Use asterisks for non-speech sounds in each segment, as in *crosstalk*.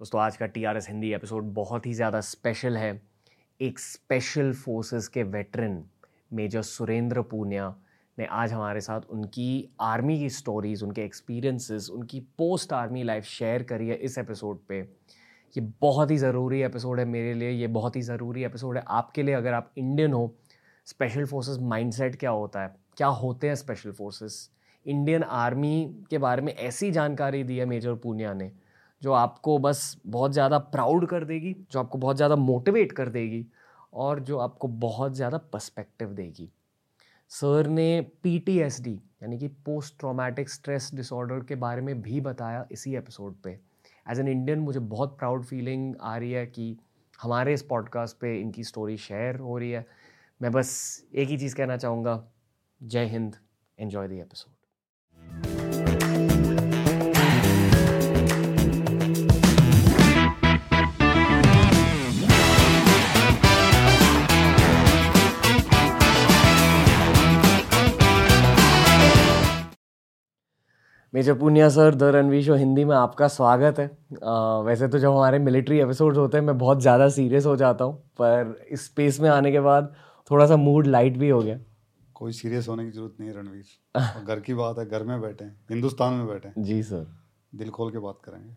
दोस्तों आज का T R S Hindi episode बहुत ही ज़्यादा स्पेशल है। एक स्पेशल फोर्सेस के वेटरन मेजर सुरेंद्र पूनिया ने आज हमारे साथ उनकी आर्मी की स्टोरीज़ उनके एक्सपीरियंसेस उनकी पोस्ट आर्मी लाइफ शेयर करी है इस एपिसोड पे। ये बहुत ही ज़रूरी एपिसोड है मेरे लिए, ये बहुत ही ज़रूरी एपिसोड है आपके लिए अगर आप इंडियन हो। स्पेशल फोर्सेस माइंडसेट क्या होता है? क्या होते हैं स्पेशल फोर्सेस इंडियन आर्मी के बारे में ऐसी जानकारी दी है मेजर पूनिया ने। जो आपको बस बहुत ज़्यादा प्राउड कर देगी, जो आपको बहुत ज़्यादा मोटिवेट कर देगी और जो आपको बहुत ज़्यादा पर्सपेक्टिव देगी। सर ने पीटीएसडी यानी कि पोस्ट ट्रॉमेटिक स्ट्रेस डिसऑर्डर के बारे में भी बताया इसी एपिसोड पे। एज एन इंडियन मुझे बहुत प्राउड फीलिंग आ रही है कि हमारे इस पॉडकास्ट पे इनकी स्टोरी शेयर हो रही है। मैं बस एक ही चीज़ कहना चाहूँगा, Jai Hind enjoy the episode major Punia sir the Ranveer show Hindi में आपका स्वागत है। आ, वैसे तो जब हमारे मिलिट्री एपिसोड होते हैं मैं बहुत ज़्यादा सीरियस हो जाता हूँ पर इस स्पेस में आने के बाद थोड़ा सा मूड लाइट भी हो गया। कोई सीरियस होने की ज़रूरत नहीं है रणवीर। घर की बात है घर में बैठे हैं हिंदुस्तान में बैठे हैं। जी सर दिल खोल के बात करेंगे।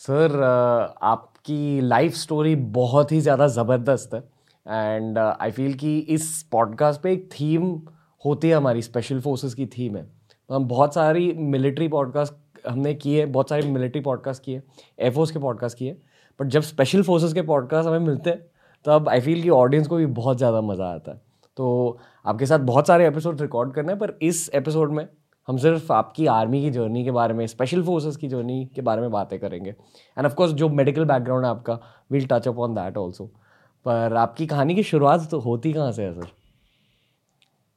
सर आपकी लाइफ स्टोरी बहुत ही ज़्यादा ज़बरदस्त है। एंड आई फील कि इस पॉडकास्ट पे एक थीम होती है हमारी स्पेशल फोर्सेस की थीम है। हम बहुत सारी मिलिट्री पॉडकास्ट हमने किए, बहुत सारे मिलिट्री पॉडकास्ट किए एयरफोर्स के पॉडकास्ट किए बट जब स्पेशल फोर्सेस के पॉडकास्ट हमें मिलते हैं, तब आई फील कि ऑडियंस को भी बहुत ज़्यादा मज़ा आता है। तो आपके साथ बहुत सारे एपिसोड रिकॉर्ड करने हैं, पर इस एपिसोड में हम सिर्फ़ आपकी आर्मी की जर्नी के बारे में स्पेशल फोर्सेस की जर्नी के बारे में बातें करेंगे। एंड ऑफकोर्स जो मेडिकल बैकग्राउंड है आपका will touch up on that also पर आपकी कहानी की शुरुआत तो होती कहाँ से है, सर?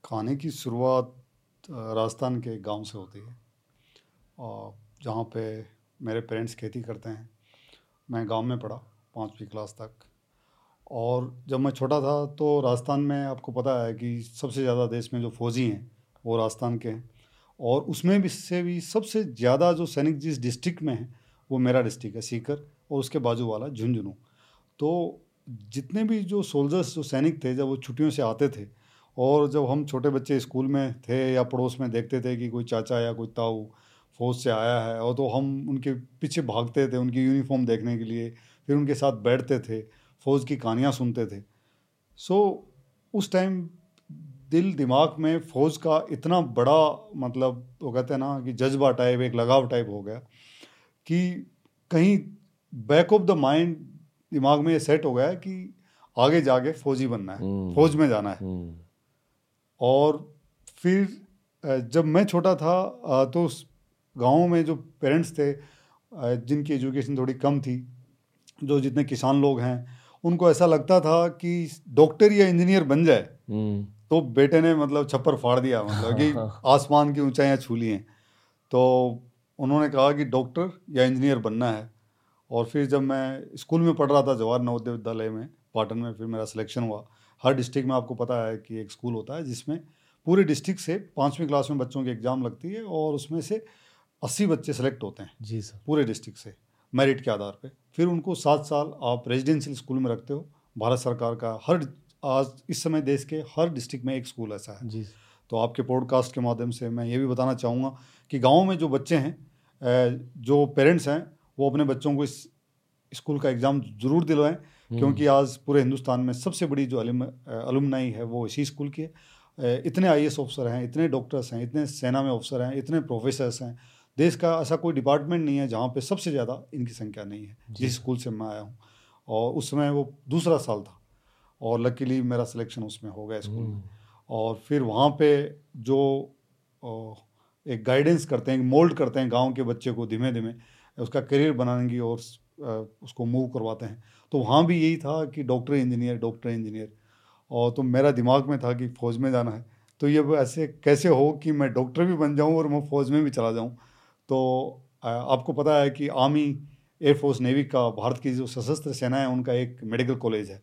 कहानी की शुरुआत राजस्थान के गाँव से होती है। और जहाँ पे मेरे पेरेंट्स खेती करते हैं, मैं गाँव में पढ़ा, पाँचवीं क्लास तक। और जब मैं छोटा था तो राजस्थान में आपको पता है कि सबसे ज़्यादा देश में जो फौजी हैं, वो राजस्थान के हैं। और उसमें भी से भी सबसे ज़्यादा जो सैनिक जिस डिस्ट्रिक्ट में है, वो मेरा डिस्ट्रिक्ट है, सीकर, और उसके बाजू वाला झुंझुनू। तो जितने भी जो सोल्जर्स जो सैनिक थे, जब वो छुट्टियों से आते थे और जब हम छोटे बच्चे स्कूल में थे या पड़ोस में देखते थे कि कोई चाचा या कोई ताऊ फौज से आया है और तो हम उनके पीछे भागते थे उनकी यूनिफॉर्म देखने के लिए फिर उनके साथ बैठते थे फौज की कहानियाँ सुनते थे सो उस टाइम दिल दिमाग में फ़ौज का इतना बड़ा मतलब वो कहते हैं ना कि जज्बा टाइप एक लगाव टाइप हो गया कि कहीं बैक ऑफ़ द माइंड दिमाग में ये सेट हो गया कि आगे जाके फौजी बनना है हम्म। फौज में जाना है हम्म। और फिर जब मैं छोटा था तो उस गाँव में जो पेरेंट्स थे जिनकी एजुकेशन थोड़ी कम थी जो जितने किसान लोग हैं उनको ऐसा लगता था कि डॉक्टर या इंजीनियर बन जाए हम्म। तो बेटे ने मतलब छप्पर फाड़ दिया मतलब कि *laughs* आसमान की ऊंचाइयाँ छू ली हैं तो उन्होंने कहा कि डॉक्टर या इंजीनियर बनना है। और फिर जब मैं स्कूल में पढ़ रहा था जवाहर नवोदय विद्यालय में पाटन में फिर मेरा सिलेक्शन हुआ। हर डिस्ट्रिक्ट में आपको पता है कि एक स्कूल होता है जिसमें पूरे डिस्ट्रिक्ट से पाँचवीं क्लास में बच्चों की एग्ज़ाम लगती है और उसमें से अस्सी बच्चे सेलेक्ट होते हैं जी सर। पूरे डिस्ट्रिक्ट से मेरिट के आधार पे। फिर उनको सात साल आप रेजिडेंशियल स्कूल में रखते हो। भारत सरकार का हर आज इस समय देश के हर डिस्ट्रिक्ट में एक स्कूल ऐसा है। जी तो आपके पॉडकास्ट के माध्यम से मैं ये भी बताना चाहूँगा कि गाँव में जो बच्चे हैं जो पेरेंट्स हैं वो अपने बच्चों को इस स्कूल का एग्ज़ाम ज़रूर दिलवाएँ। क्योंकि। आज पूरे हिंदुस्तान में सबसे बड़ी जो अलुमनाई है वो इसी स्कूल की है। इतने आई ऑफिसर हैं इतने डॉक्टर्स हैं इतने सेना में ऑफिसर हैं इतने प्रोफेसर्स हैं। देश का ऐसा कोई डिपार्टमेंट नहीं है जहाँ पे सबसे ज़्यादा इनकी संख्या नहीं है जिस स्कूल से मैं आया हूँ। और उस समय वो दूसरा साल था और लकीली मेरा सिलेक्शन उसमें हो गया स्कूल में। हम्म। और फिर वहाँ पे जो एक गाइडेंस करते हैं मोल्ड करते हैं गाँव के बच्चे को धीमे धीमे उसका करियर बनाने की और उसको मूव करवाते हैं। तो वहाँ भी यही था कि डॉक्टर इंजीनियर डॉक्टर इंजीनियर। और तो मेरा दिमाग में था कि फ़ौज में जाना है। तो ये ऐसे कैसे हो कि मैं डॉक्टर भी बन जाऊँ और मैं फ़ौज में भी चला जाऊँ? तो आपको पता है कि आर्मी एयरफोर्स नेवी का भारत की जो सशस्त्र सेना है उनका एक मेडिकल कॉलेज है।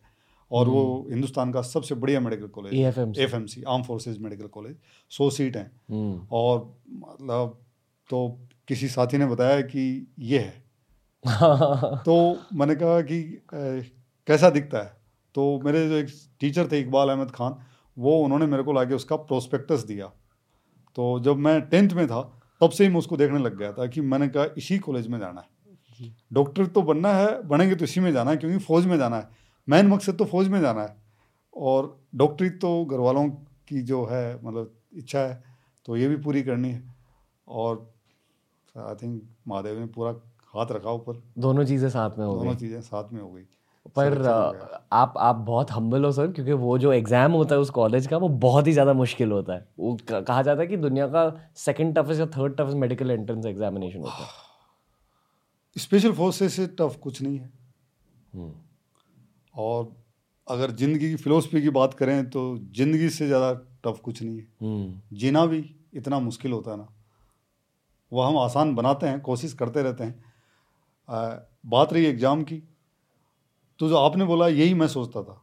और वो हम्म। हिंदुस्तान का सबसे बढ़िया medical college F M C armed forces medical college सौ सीट हैं। हम्म। और मतलब तो किसी साथी ने बताया कि ये है। *laughs* तो मैंने कहा कि कैसा दिखता है? तो मेरे जो एक टीचर थे इकबाल अहमद खान वो उन्होंने मेरे को लाके उसका प्रोस्पेक्टस दिया। तो जब मैं टेंथ में था तब से ही मैं उसको देखने लग गया था कि मैंने कहा इसी कॉलेज में जाना है। डॉक्टर तो बनना है बनेंगे तो इसी में जाना है क्योंकि फ़ौज में जाना है। मेन मकसद तो फ़ौज में जाना है। और डॉक्टरी तो घर वालों की जो है मतलब इच्छा है तो ये भी पूरी करनी है। और आई थिंक महादेव ने पूरा हाथ रखा ऊपर। दोनों चीज़ें साथ में हो दोनों चीज़ें साथ में हो गई। पर आप आप बहुत हम्बल हो सर क्योंकि वो जो एग्ज़ाम होता है उस कॉलेज का वो बहुत ही ज़्यादा मुश्किल होता है। वो कहा जाता है कि दुनिया का सेकंड टफेस्ट या third toughest medical entrance examination होता है। *sighs* स्पेशल फोर्सेस से टफ कुछ नहीं है। हम्म। और अगर ज़िंदगी की फ़िलोसफी की बात करें तो ज़िंदगी से ज़्यादा टफ कुछ नहीं है। हम्म। जीना भी इतना मुश्किल होता है ना। वह हम आसान बनाते हैं कोशिश करते रहते हैं बात रही एग्ज़ाम की तो जो आपने बोला यही मैं सोचता था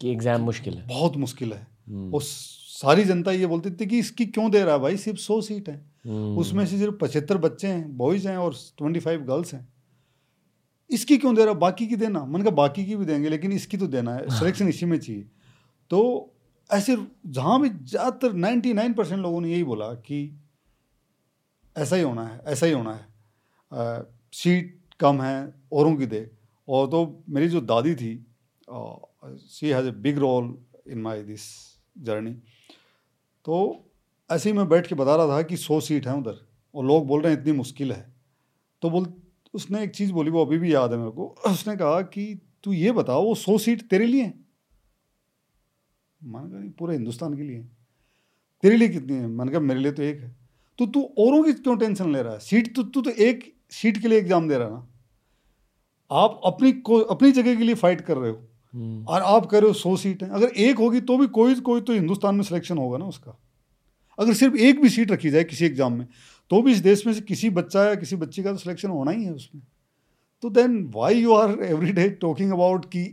कि एग्ज़ाम मुश्किल है। बहुत मुश्किल है। हम्म। और सारी जनता ये बोलती थी कि इसकी क्यों दे रहा है भाई? सिर्फ़ सौ सीट है। हम्म। उसमें से सिर्फ़ पचहत्तर बच्चे हैं बॉयज़ हैं और ट्वेंटी फाइव गर्ल्स हैं। इसकी क्यों दे रहा बाकी की देना। मैंने कहा बाकी की भी देंगे लेकिन इसकी तो देना है। सिलेक्शन इसी में चाहिए। तो ऐसे जहाँ भी ज़्यादातर नाइन्टी नाइन परसेंट लोगों ने यही बोला कि ऐसा ही होना है ऐसा ही होना है। आ, सीट कम है, औरों की दे और तो मेरी जो दादी थी she has a big role in my this journey तो ऐसे ही मैं बैठ के बता रहा था कि सौ सीट हैं उधर, और लोग बोल रहे हैं इतनी मुश्किल है। तो बोल, उसने एक चीज़ बोली, वो अभी भी याद है मेरे को, *clears throat* उसने कहा कि, तू ये बताओ वो सौ सीट तेरे लिए मान कहा पूरे हिंदुस्तान के लिए तेरे लिए कितनी है? मैंने कहा, मेरे लिए तो एक है। तो तू औरों की क्यों टेंशन ले रहा है? सीट तो तू तो एक, सीट के लिए एग्ज़ाम दे रहा है ना? आप अपनी को अपनी जगह के लिए फाइट कर रहे हो। हम्म। और आप कह रहे हो सौ सीट हैं। अगर एक होगी तो भी कोई कोई तो हिंदुस्तान में सिलेक्शन होगा ना उसका। अगर सिर्फ़ एक भी सीट रखी जाए किसी एग्ज़ाम में तो भी इस देश में से किसी बच्चा या किसी बच्ची का तो सिलेक्शन होना ही है उसमें। तो then why you are every day talking about कि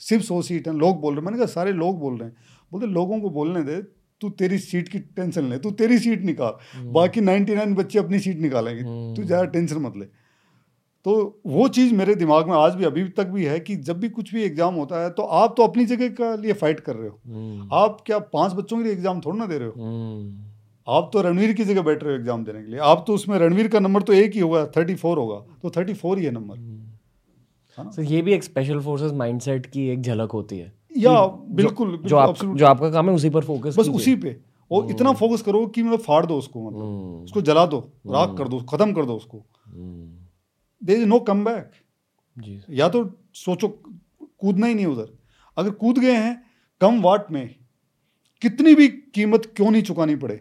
सिर्फ़ सौ सीट हैं लोग बोल रहे हैं। मैंने कहा सारे लोग बोल रहे हैं। बोलते लोगों को बोलने दे तू तेरी सीट की टेंशन ले तू तेरी सीट निकाल। हम्म। बाकी नाइन्टी नाइन बच्चे अपनी सीट निकालेंगे। हम्म। तू ज़्यादा टेंशन मत ले। तो वो चीज़ मेरे दिमाग में आज भी अभी तक भी है कि जब भी कुछ भी एग्ज़ाम होता है तो आप तो अपनी जगह का लिए फाइट कर रहे हो। हम्म। आप क्या पाँच बच्चों के लिए एग्ज़ाम थोड़ा ना दे रहे हो? आप तो रणवीर की जगह बैठ रहे हो एग्ज़ाम देने के लिए। आप तो उसमें रणवीर का नंबर तो एक ही होगा थर्टी फोर होगा तो थर्टी फोर ही है नंबर हाँ so, ये भी एक स्पेशल फोर्सेस माइंडसेट की एक झलक होती है या बिल्कुल जो, जो, आप, जो आपका काम है उसी पर फोकस बस उसी पे। और हम्म। इतना फोकस करो कि मतलब फाड़ दो उसको मतलब। हम्म। उसको जला दो राख कर दो खत्म कर दो उसको। There is no come back या तो सोचो कूदना ही नहीं उधर। अगर कूद गए हैं कम वाट में कितनी भी कीमत क्यों नहीं चुकानी पड़े?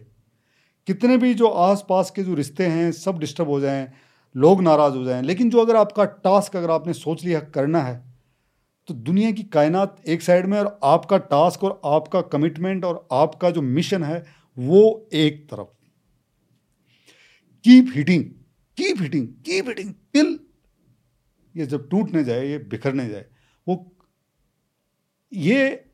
कितने भी जो आस पास के जो रिश्ते हैं सब डिस्टर्ब हो जाएँ लोग नाराज़ हो जाएँ। लेकिन जो अगर आपका टास्क अगर आपने सोच लिया करना है तो दुनिया की कायनात एक साइड में और आपका टास्क और आपका कमिटमेंट और आपका जो मिशन है वो एक तरफ़। Keep hitting keep hitting keep hitting till ये जब टूटने जाए, ये बिखरने जाए, वो ये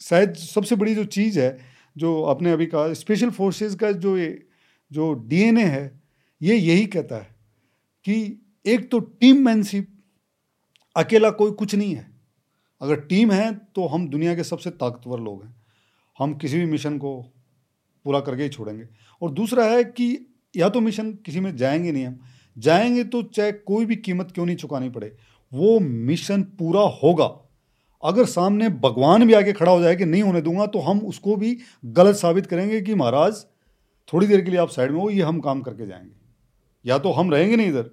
शायद सबसे बड़ी जो चीज़ है, जो आपने अभी कहा स्पेशल फोर्सेस का जो ये, जो डीएनए है, ये यही कहता है कि एक तो टीम मैनशिप अकेला कोई कुछ नहीं है। अगर टीम है तो हम दुनिया के सबसे ताकतवर लोग हैं। हम किसी भी मिशन को पूरा करके ही छोड़ेंगे। और दूसरा है कि या तो मिशन किसी में जाएँगे नहीं हम जाएँगे तो चाहे कोई भी कीमत क्यों नहीं चुकानी पड़े? वो मिशन पूरा होगा। अगर सामने भगवान भी आके खड़ा हो जाए कि नहीं होने दूँगा तो हम उसको भी गलत साबित करेंगे कि महाराज थोड़ी देर के लिए आप साइड में हो ये हम काम करके जाएँगे। या तो हम रहेंगे नहीं इधर।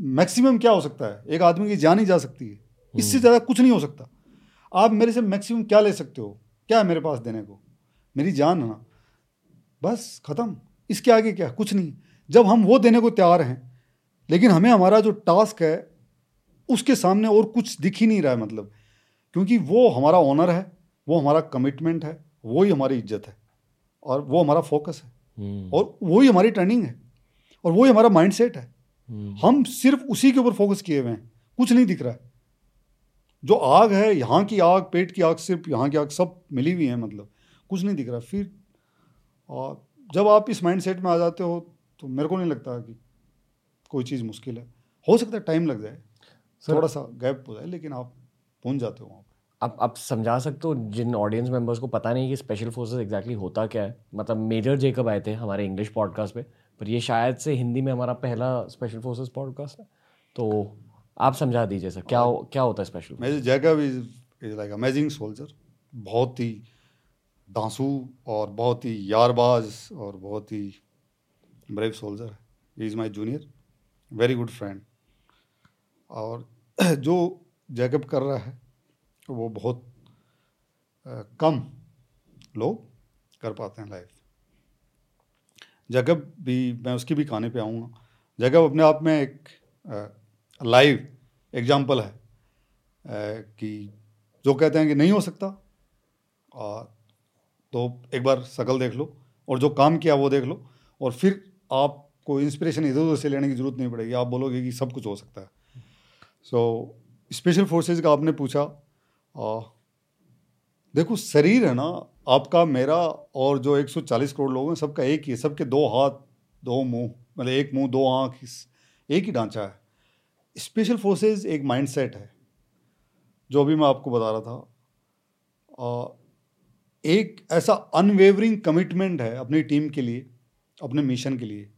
मैक्सिमम क्या हो सकता है? एक आदमी की जान ही जा सकती है। इससे हम्म। ज़्यादा कुछ नहीं हो सकता। आप मेरे से मैक्सिमम क्या ले सकते हो? क्या है मेरे पास देने को? मेरी जान है ना? बस ख़त्म। इसके आगे क्या? कुछ नहीं। जब हम वो देने को तैयार हैं लेकिन हमें हमारा जो टास्क है उसके सामने और कुछ दिख ही नहीं रहा है मतलब। क्योंकि वो हमारा ऑनर है वो हमारा कमिटमेंट है वो ही हमारी इज़्ज़त है और वो हमारा फोकस है। हम्म। और वो ही हमारी ट्रेनिंग है और वो ही हमारा माइंड सेट है। हम्म। हम सिर्फ़ उसी के ऊपर फोकस किए हुए हैं कुछ नहीं दिख रहा है। जो आग है यहाँ की आग पेट की आग सिर्फ़ यहाँ की आग सब मिली हुई है मतलब कुछ नहीं दिख रहा। फिर और जब आप इस माइंड सेट में आ जाते हो तो मेरे को नहीं लगता कि कोई चीज़ मुश्किल है। हो सकता है टाइम लग जाए सर- थोड़ा सा गैप हो जाए लेकिन आप पहुँच जाते हो वहाँ पर आप आप समझा सकते हो जिन ऑडियंस मेंबर्स को पता नहीं कि स्पेशल फोर्सेस एग्जैक्टली होता क्या है। मतलब मेजर जेकब आए थे हमारे इंग्लिश पॉडकास्ट पे पर ये शायद से हिंदी में हमारा पहला स्पेशल फोर्सेस पॉडकास्ट है। तो आप समझा दीजिए सर क्या क्या होता है special major Jacob is is like amazing soldier बहुत ही दांसू और बहुत ही यारबाज और बहुत ही brave soldier is my junior very good friend और *clears throat* जो जैकब कर रहा है, वो बहुत कम लोग कर पाते हैं लाइफ जैकब भी, मैं उसकी भी कहानी पे आऊँगा। जैकब अपने आप में एक लाइव एग्ज़ाम्पल है। कि जो कहते हैं कि नहीं हो सकता और तो एक बार शकल देख लो और जो काम किया वो देख लो और फिर आपको इंस्पिरेशन इधर उधर से लेने की ज़रूरत नहीं पड़ेगी। आप बोलोगे कि सब कुछ हो सकता है। सो स्पेशल फोर्सेज का आपने पूछा आ, देखो शरीर है ना आपका मेरा और जो 140 करोड़ लोग हैं सबका एक ही है सबके दो हाथ दो मुँह मतलब एक मुँह दो आँख एक ही ढांचा है। स्पेशल फोर्सेज एक माइंडसेट है जो अभी मैं आपको बता रहा था। आ, एक ऐसा अनवेवरिंग कमिटमेंट है अपनी टीम के लिए अपने मिशन के लिए,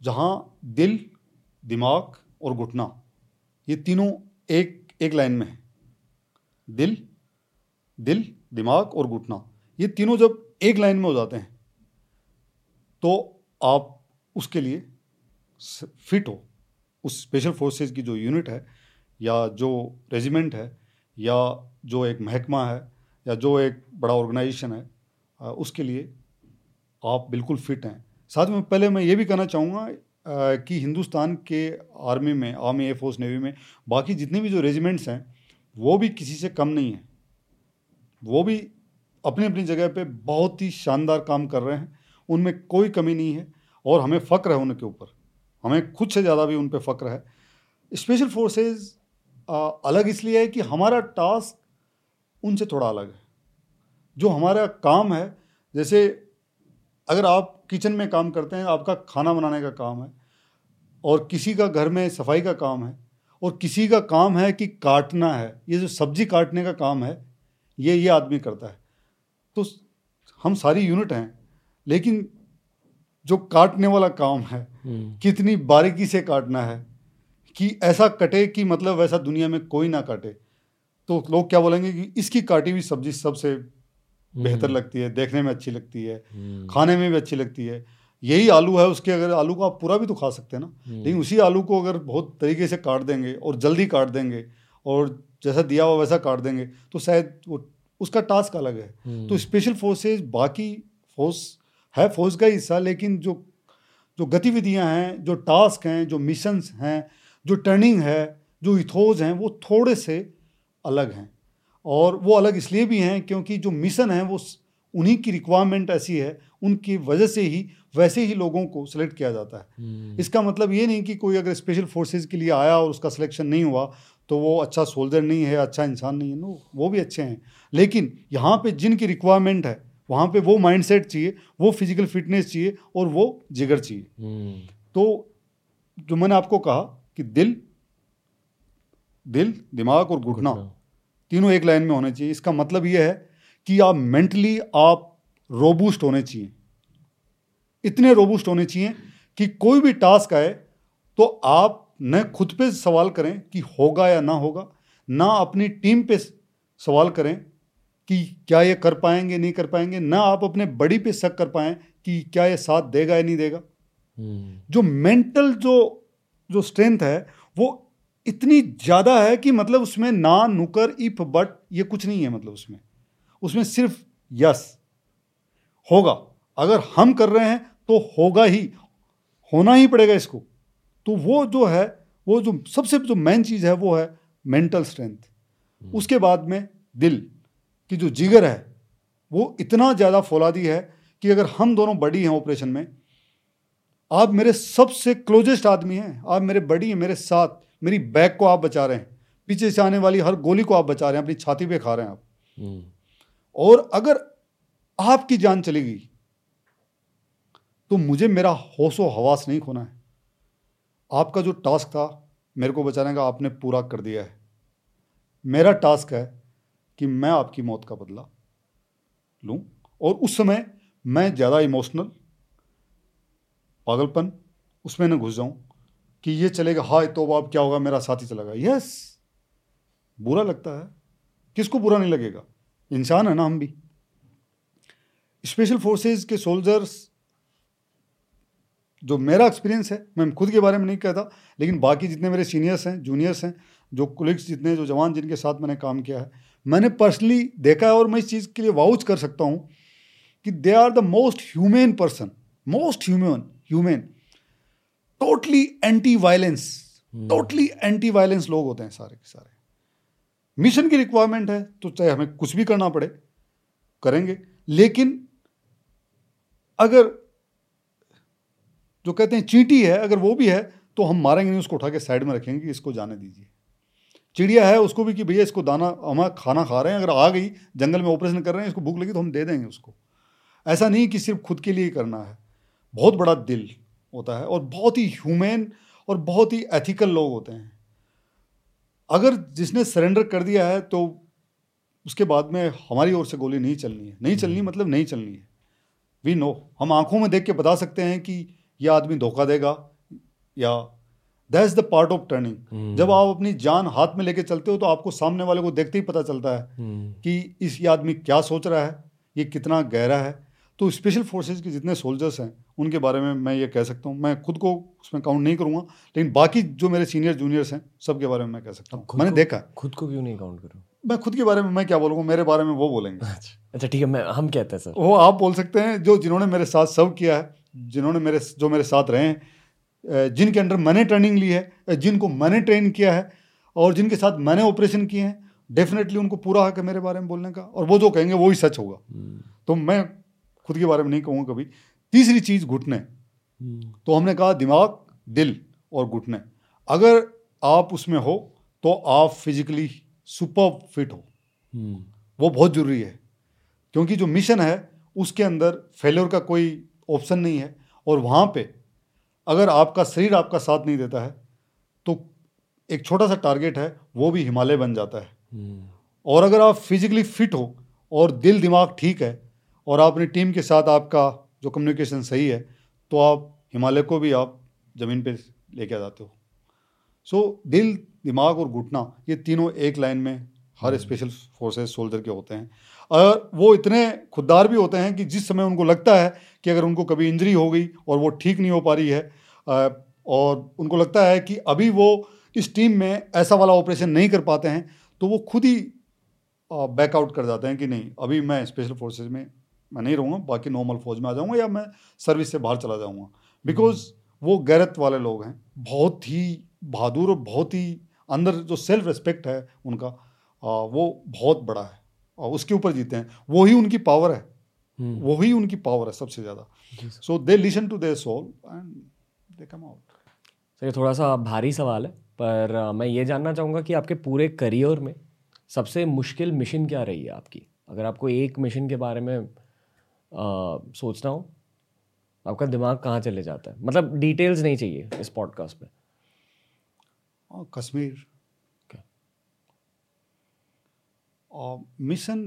जहाँ दिल, दिमाग और घुटना, ये तीनों एक एक लाइन में है। दिल दिल, दिमाग और घुटना, ये तीनों जब एक लाइन में हो जाते हैं तो आप उसके लिए फिट हो। उस स्पेशल फोर्सेस की जो यूनिट है, या जो रेजिमेंट है, या जो एक महकमा है, या जो एक बड़ा ऑर्गेनाइजेशन है उसके लिए आप बिल्कुल फिट हैं। साथ में पहले मैं ये भी कहना चाहूँगा कि हिंदुस्तान के आर्मी में, आर्मी एयरफोर्स नेवी में बाकी जितने भी जो रेजिमेंट्स हैं, वो भी किसी से कम नहीं हैं। वो भी अपनी अपनी जगह पे बहुत ही शानदार काम कर रहे हैं। उनमें कोई कमी नहीं है और हमें फ़क्र है उनके ऊपर। हमें खुद से ज़्यादा भी उन पर फ़क्र है। स्पेशल फोर्सेस अलग इसलिए है कि हमारा टास्क उनसे थोड़ा अलग है। जो हमारा काम है, जैसे अगर आप किचन में काम करते हैं आपका खाना बनाने का काम है और किसी का घर में सफ़ाई का काम है और किसी का काम है कि काटना है ये जो सब्ज़ी काटने का काम है ये ये आदमी करता है। तो हम सारी यूनिट हैं लेकिन जो काटने वाला काम है कितनी बारीकी से काटना है कि ऐसा कटे कि मतलब वैसा दुनिया में कोई ना काटे तो लोग क्या बोलेंगे कि इसकी काटी हुई सब्ज़ी सबसे बेहतर लगती है देखने में अच्छी लगती है खाने में भी अच्छी लगती है। यही आलू है उसके अगर आलू को आप पूरा भी तो खा सकते हैं ना। लेकिन उसी आलू को अगर बहुत तरीके से काट देंगे और जल्दी काट देंगे और जैसा दिया हुआ वैसा काट देंगे तो शायद वो उसका टास्क अलग है। तो स्पेशल फोर्सेज बाकी फोर्स है फोर्स का हिस्सा लेकिन जो जो गतिविधियाँ हैं जो टास्क हैं जो मिशंस हैं जो टर्निंग है जो इथोज हैं वो थोड़े से अलग हैं। और वो अलग इसलिए भी हैं क्योंकि जो मिशन है वो उन्हीं की रिक्वायरमेंट ऐसी है उनकी वजह से ही वैसे ही लोगों को सेलेक्ट किया जाता है। इसका मतलब ये नहीं कि कोई अगर स्पेशल फोर्सेज के लिए आया और उसका सिलेक्शन नहीं हुआ तो वो अच्छा सोल्जर नहीं है अच्छा इंसान नहीं है नो वो भी अच्छे हैं। लेकिन यहाँ पे जिनकी रिक्वायरमेंट है वहाँ पे वो माइंडसेट चाहिए वो फ़िज़िकल फिटनेस चाहिए और वो जिगर चाहिए। तो जो मैंने आपको कहा कि दिल दिल दिमाग और घुटना। तीनों एक लाइन में होने चाहिए। इसका मतलब यह है कि आप मेंटली आप रोबूस्ट होने चाहिए। इतने रोबूस्ट होने चाहिए कि कोई भी टास्क आए तो आप न खुद पे सवाल करें कि होगा या ना होगा ना अपनी टीम पे सवाल करें कि क्या ये कर पाएँगे नहीं कर पाएँगे ना आप अपने बड़ी पे शक कर पाएँ कि क्या ये साथ देगा या नहीं देगा। hmm. जो मेंटल जो जो स्ट्रेंथ है वो इतनी ज़्यादा है कि मतलब उसमें ना नुकर इफ़ बट ये कुछ नहीं है मतलब उसमें। उसमें सिर्फ़ यस। होगा। अगर हम कर रहे हैं तो होगा ही। होना ही पड़ेगा इसको। तो वो जो है वो जो सबसे जो मेन चीज़ है वो है मेंटल स्ट्रेंथ उसके बाद में दिल की जो जिगर है वो इतना ज़्यादा फौलादी है कि अगर हम दोनों बड़ी हैं ऑपरेशन में आप मेरे सबसे क्लोजेस्ट आदमी हैं आप मेरे बड़ी हैं मेरे साथ मेरी बैक को आप बचा रहे हैं पीछे से आने वाली हर गोली को आप बचा रहे हैं अपनी छाती पे खा रहे हैं आप। और अगर आपकी जान चली गई तो मुझे मेरा होशो हवास नहीं खोना है। आपका जो टास्क था मेरे को बचाने का आपने पूरा कर दिया है। मेरा टास्क है कि मैं आपकी मौत का बदला लूँ और उस समय मैं ज़्यादा इमोशनल पागलपन उसमें न घुस जाऊँ। कि ये चलेगा, हाय तो अब क्या होगा, मेरा साथी चला गया यस बुरा लगता है। किसको बुरा नहीं लगेगा? इंसान है ना हम भी। स्पेशल फोर्सेस के सोल्जर्स जो मेरा एक्सपीरियंस है, मैं खुद के बारे में नहीं कहता, लेकिन बाकी जितने मेरे सीनियर्स हैं जूनियर्स हैं, जो कुलिग्स जितने जो जवान जिनके साथ मैंने काम किया है, मैंने पर्सनली देखा है और मैं इस चीज़ के लिए वाउच कर सकता हूँ कि they are the most humane person most human humane totally anti violence totally anti violence लोग होते हैं सारे के सारे। मिशन की रिक्वायरमेंट है तो चाहे हमें कुछ भी करना पड़े करेंगे। लेकिन अगर जो कहते हैं चींटी है अगर वो भी है तो हम मारेंगे नहीं उसको उठा के साइड में रखेंगे कि इसको जाने दीजिए। चिड़िया है उसको भी कि भैया इसको दाना हम खाना खा रहे हैं अगर आ गई जंगल में ऑपरेशन कर रहे हैं इसको भूख लगी तो हम दे देंगे उसको। ऐसा नहीं कि सिर्फ़ खुद के लिए करना है। बहुत बड़ा दिल। होता है और बहुत ही ह्यूमन और बहुत ही एथिकल लोग होते हैं। अगर जिसने सरेंडर कर दिया है तो उसके बाद में हमारी ओर से गोली नहीं चलनी है। नहीं चलनी मतलब नहीं चलनी है। वी नो हम आँखों में देख के बता सकते हैं कि यह आदमी धोखा देगा या that is the part of turning जब आप अपनी जान हाथ में लेके चलते हो तो आपको सामने वाले को देखते ही पता चलता है hmm. कि इस ये आदमी क्या सोच रहा है ये कितना गहरा है। तो स्पेशल फोर्सेज के जितने सोल्जर्स हैं उनके बारे में मैं ये कह सकता हूँ। मैं खुद को उसमें काउंट नहीं करूँगा लेकिन बाकी जो मेरे सीनियर जूनियर्स हैं सबके बारे में मैं कह सकता हूँ। मैंने देखा। खुद को क्यों नहीं काउंट करूँ? मैं खुद के बारे में मैं क्या बोलूँगा? मेरे बारे में वो बोलेंगे। *laughs* अच्छा, अच्छा ठीक है मैं हम कहते हैं सर? वो आप बोल सकते हैं जो जिन्होंने मेरे साथ सर्व किया है जिन्होंने मेरे जो मेरे साथ रहे हैं जिनके अंडर मैंने ट्रेनिंग ली है जिनको मैंने ट्रेन किया है और जिनके साथ मैंने ऑपरेशन किए हैं डेफिनेटली उनको पूरा हक है मेरे बारे में बोलने का और वो जो कहेंगे वो ही सच होगा। हम्म। तो मैं खुद के बारे में नहीं कहूँगा कभी। तीसरी चीज़ घुटने हम्म। तो हमने कहा दिमाग दिल और घुटने अगर आप उसमें हो तो आप फिजिकली सुपर फिट हो हम्म। वो बहुत ज़रूरी है क्योंकि जो मिशन है उसके अंदर फेलियर का कोई ऑप्शन नहीं है और वहाँ पे अगर आपका शरीर आपका साथ नहीं देता है तो एक छोटा सा टारगेट है वो भी हिमालय बन जाता है हम्म। और अगर आप फिजिकली फिट हो और दिल दिमाग ठीक है और आप अपनी टीम के साथ आपका जो कम्युनिकेशन सही है तो आप हिमालय को भी आप ज़मीन पे लेके आ जाते हो। सो so, दिल दिमाग और घुटना ये तीनों एक लाइन में हर स्पेशल फोर्सेस सोल्जर के होते हैं। और वो इतने खुददार भी होते हैं कि जिस समय उनको लगता है कि अगर उनको कभी इंजरी हो गई और वो ठीक नहीं हो पा रही है और उनको लगता है कि अभी वो इस टीम में ऐसा वाला ऑपरेशन नहीं कर पाते हैं तो वो खुद ही बैकआउट कर जाते हैं कि नहीं अभी मैं स्पेशल फोर्सेज में मैं नहीं रहूँगा बाकी नॉर्मल फौज में आ जाऊँगा या मैं सर्विस से बाहर चला जाऊँगा। बिकॉज़ वो गैरत वाले लोग हैं बहुत ही बहादुर और बहुत ही अंदर जो सेल्फ रिस्पेक्ट है उनका आ, वो बहुत बड़ा है और उसके ऊपर जीते हैं। वही उनकी पावर है। हम्म। वही उनकी पावर है सबसे ज़्यादा। So they listen to their soul and they come out sir ये थोड़ा सा भारी सवाल है पर मैं ये जानना चाहूँगा कि आपके पूरे करियर में सबसे मुश्किल मिशन क्या रही है आपकी? अगर आपको एक मिशन के बारे में आ, सोचना हो आपका दिमाग कहाँ चले जाता है? मतलब डिटेल्स नहीं चाहिए इस पॉडकास्ट में। कश्मीर। मिशन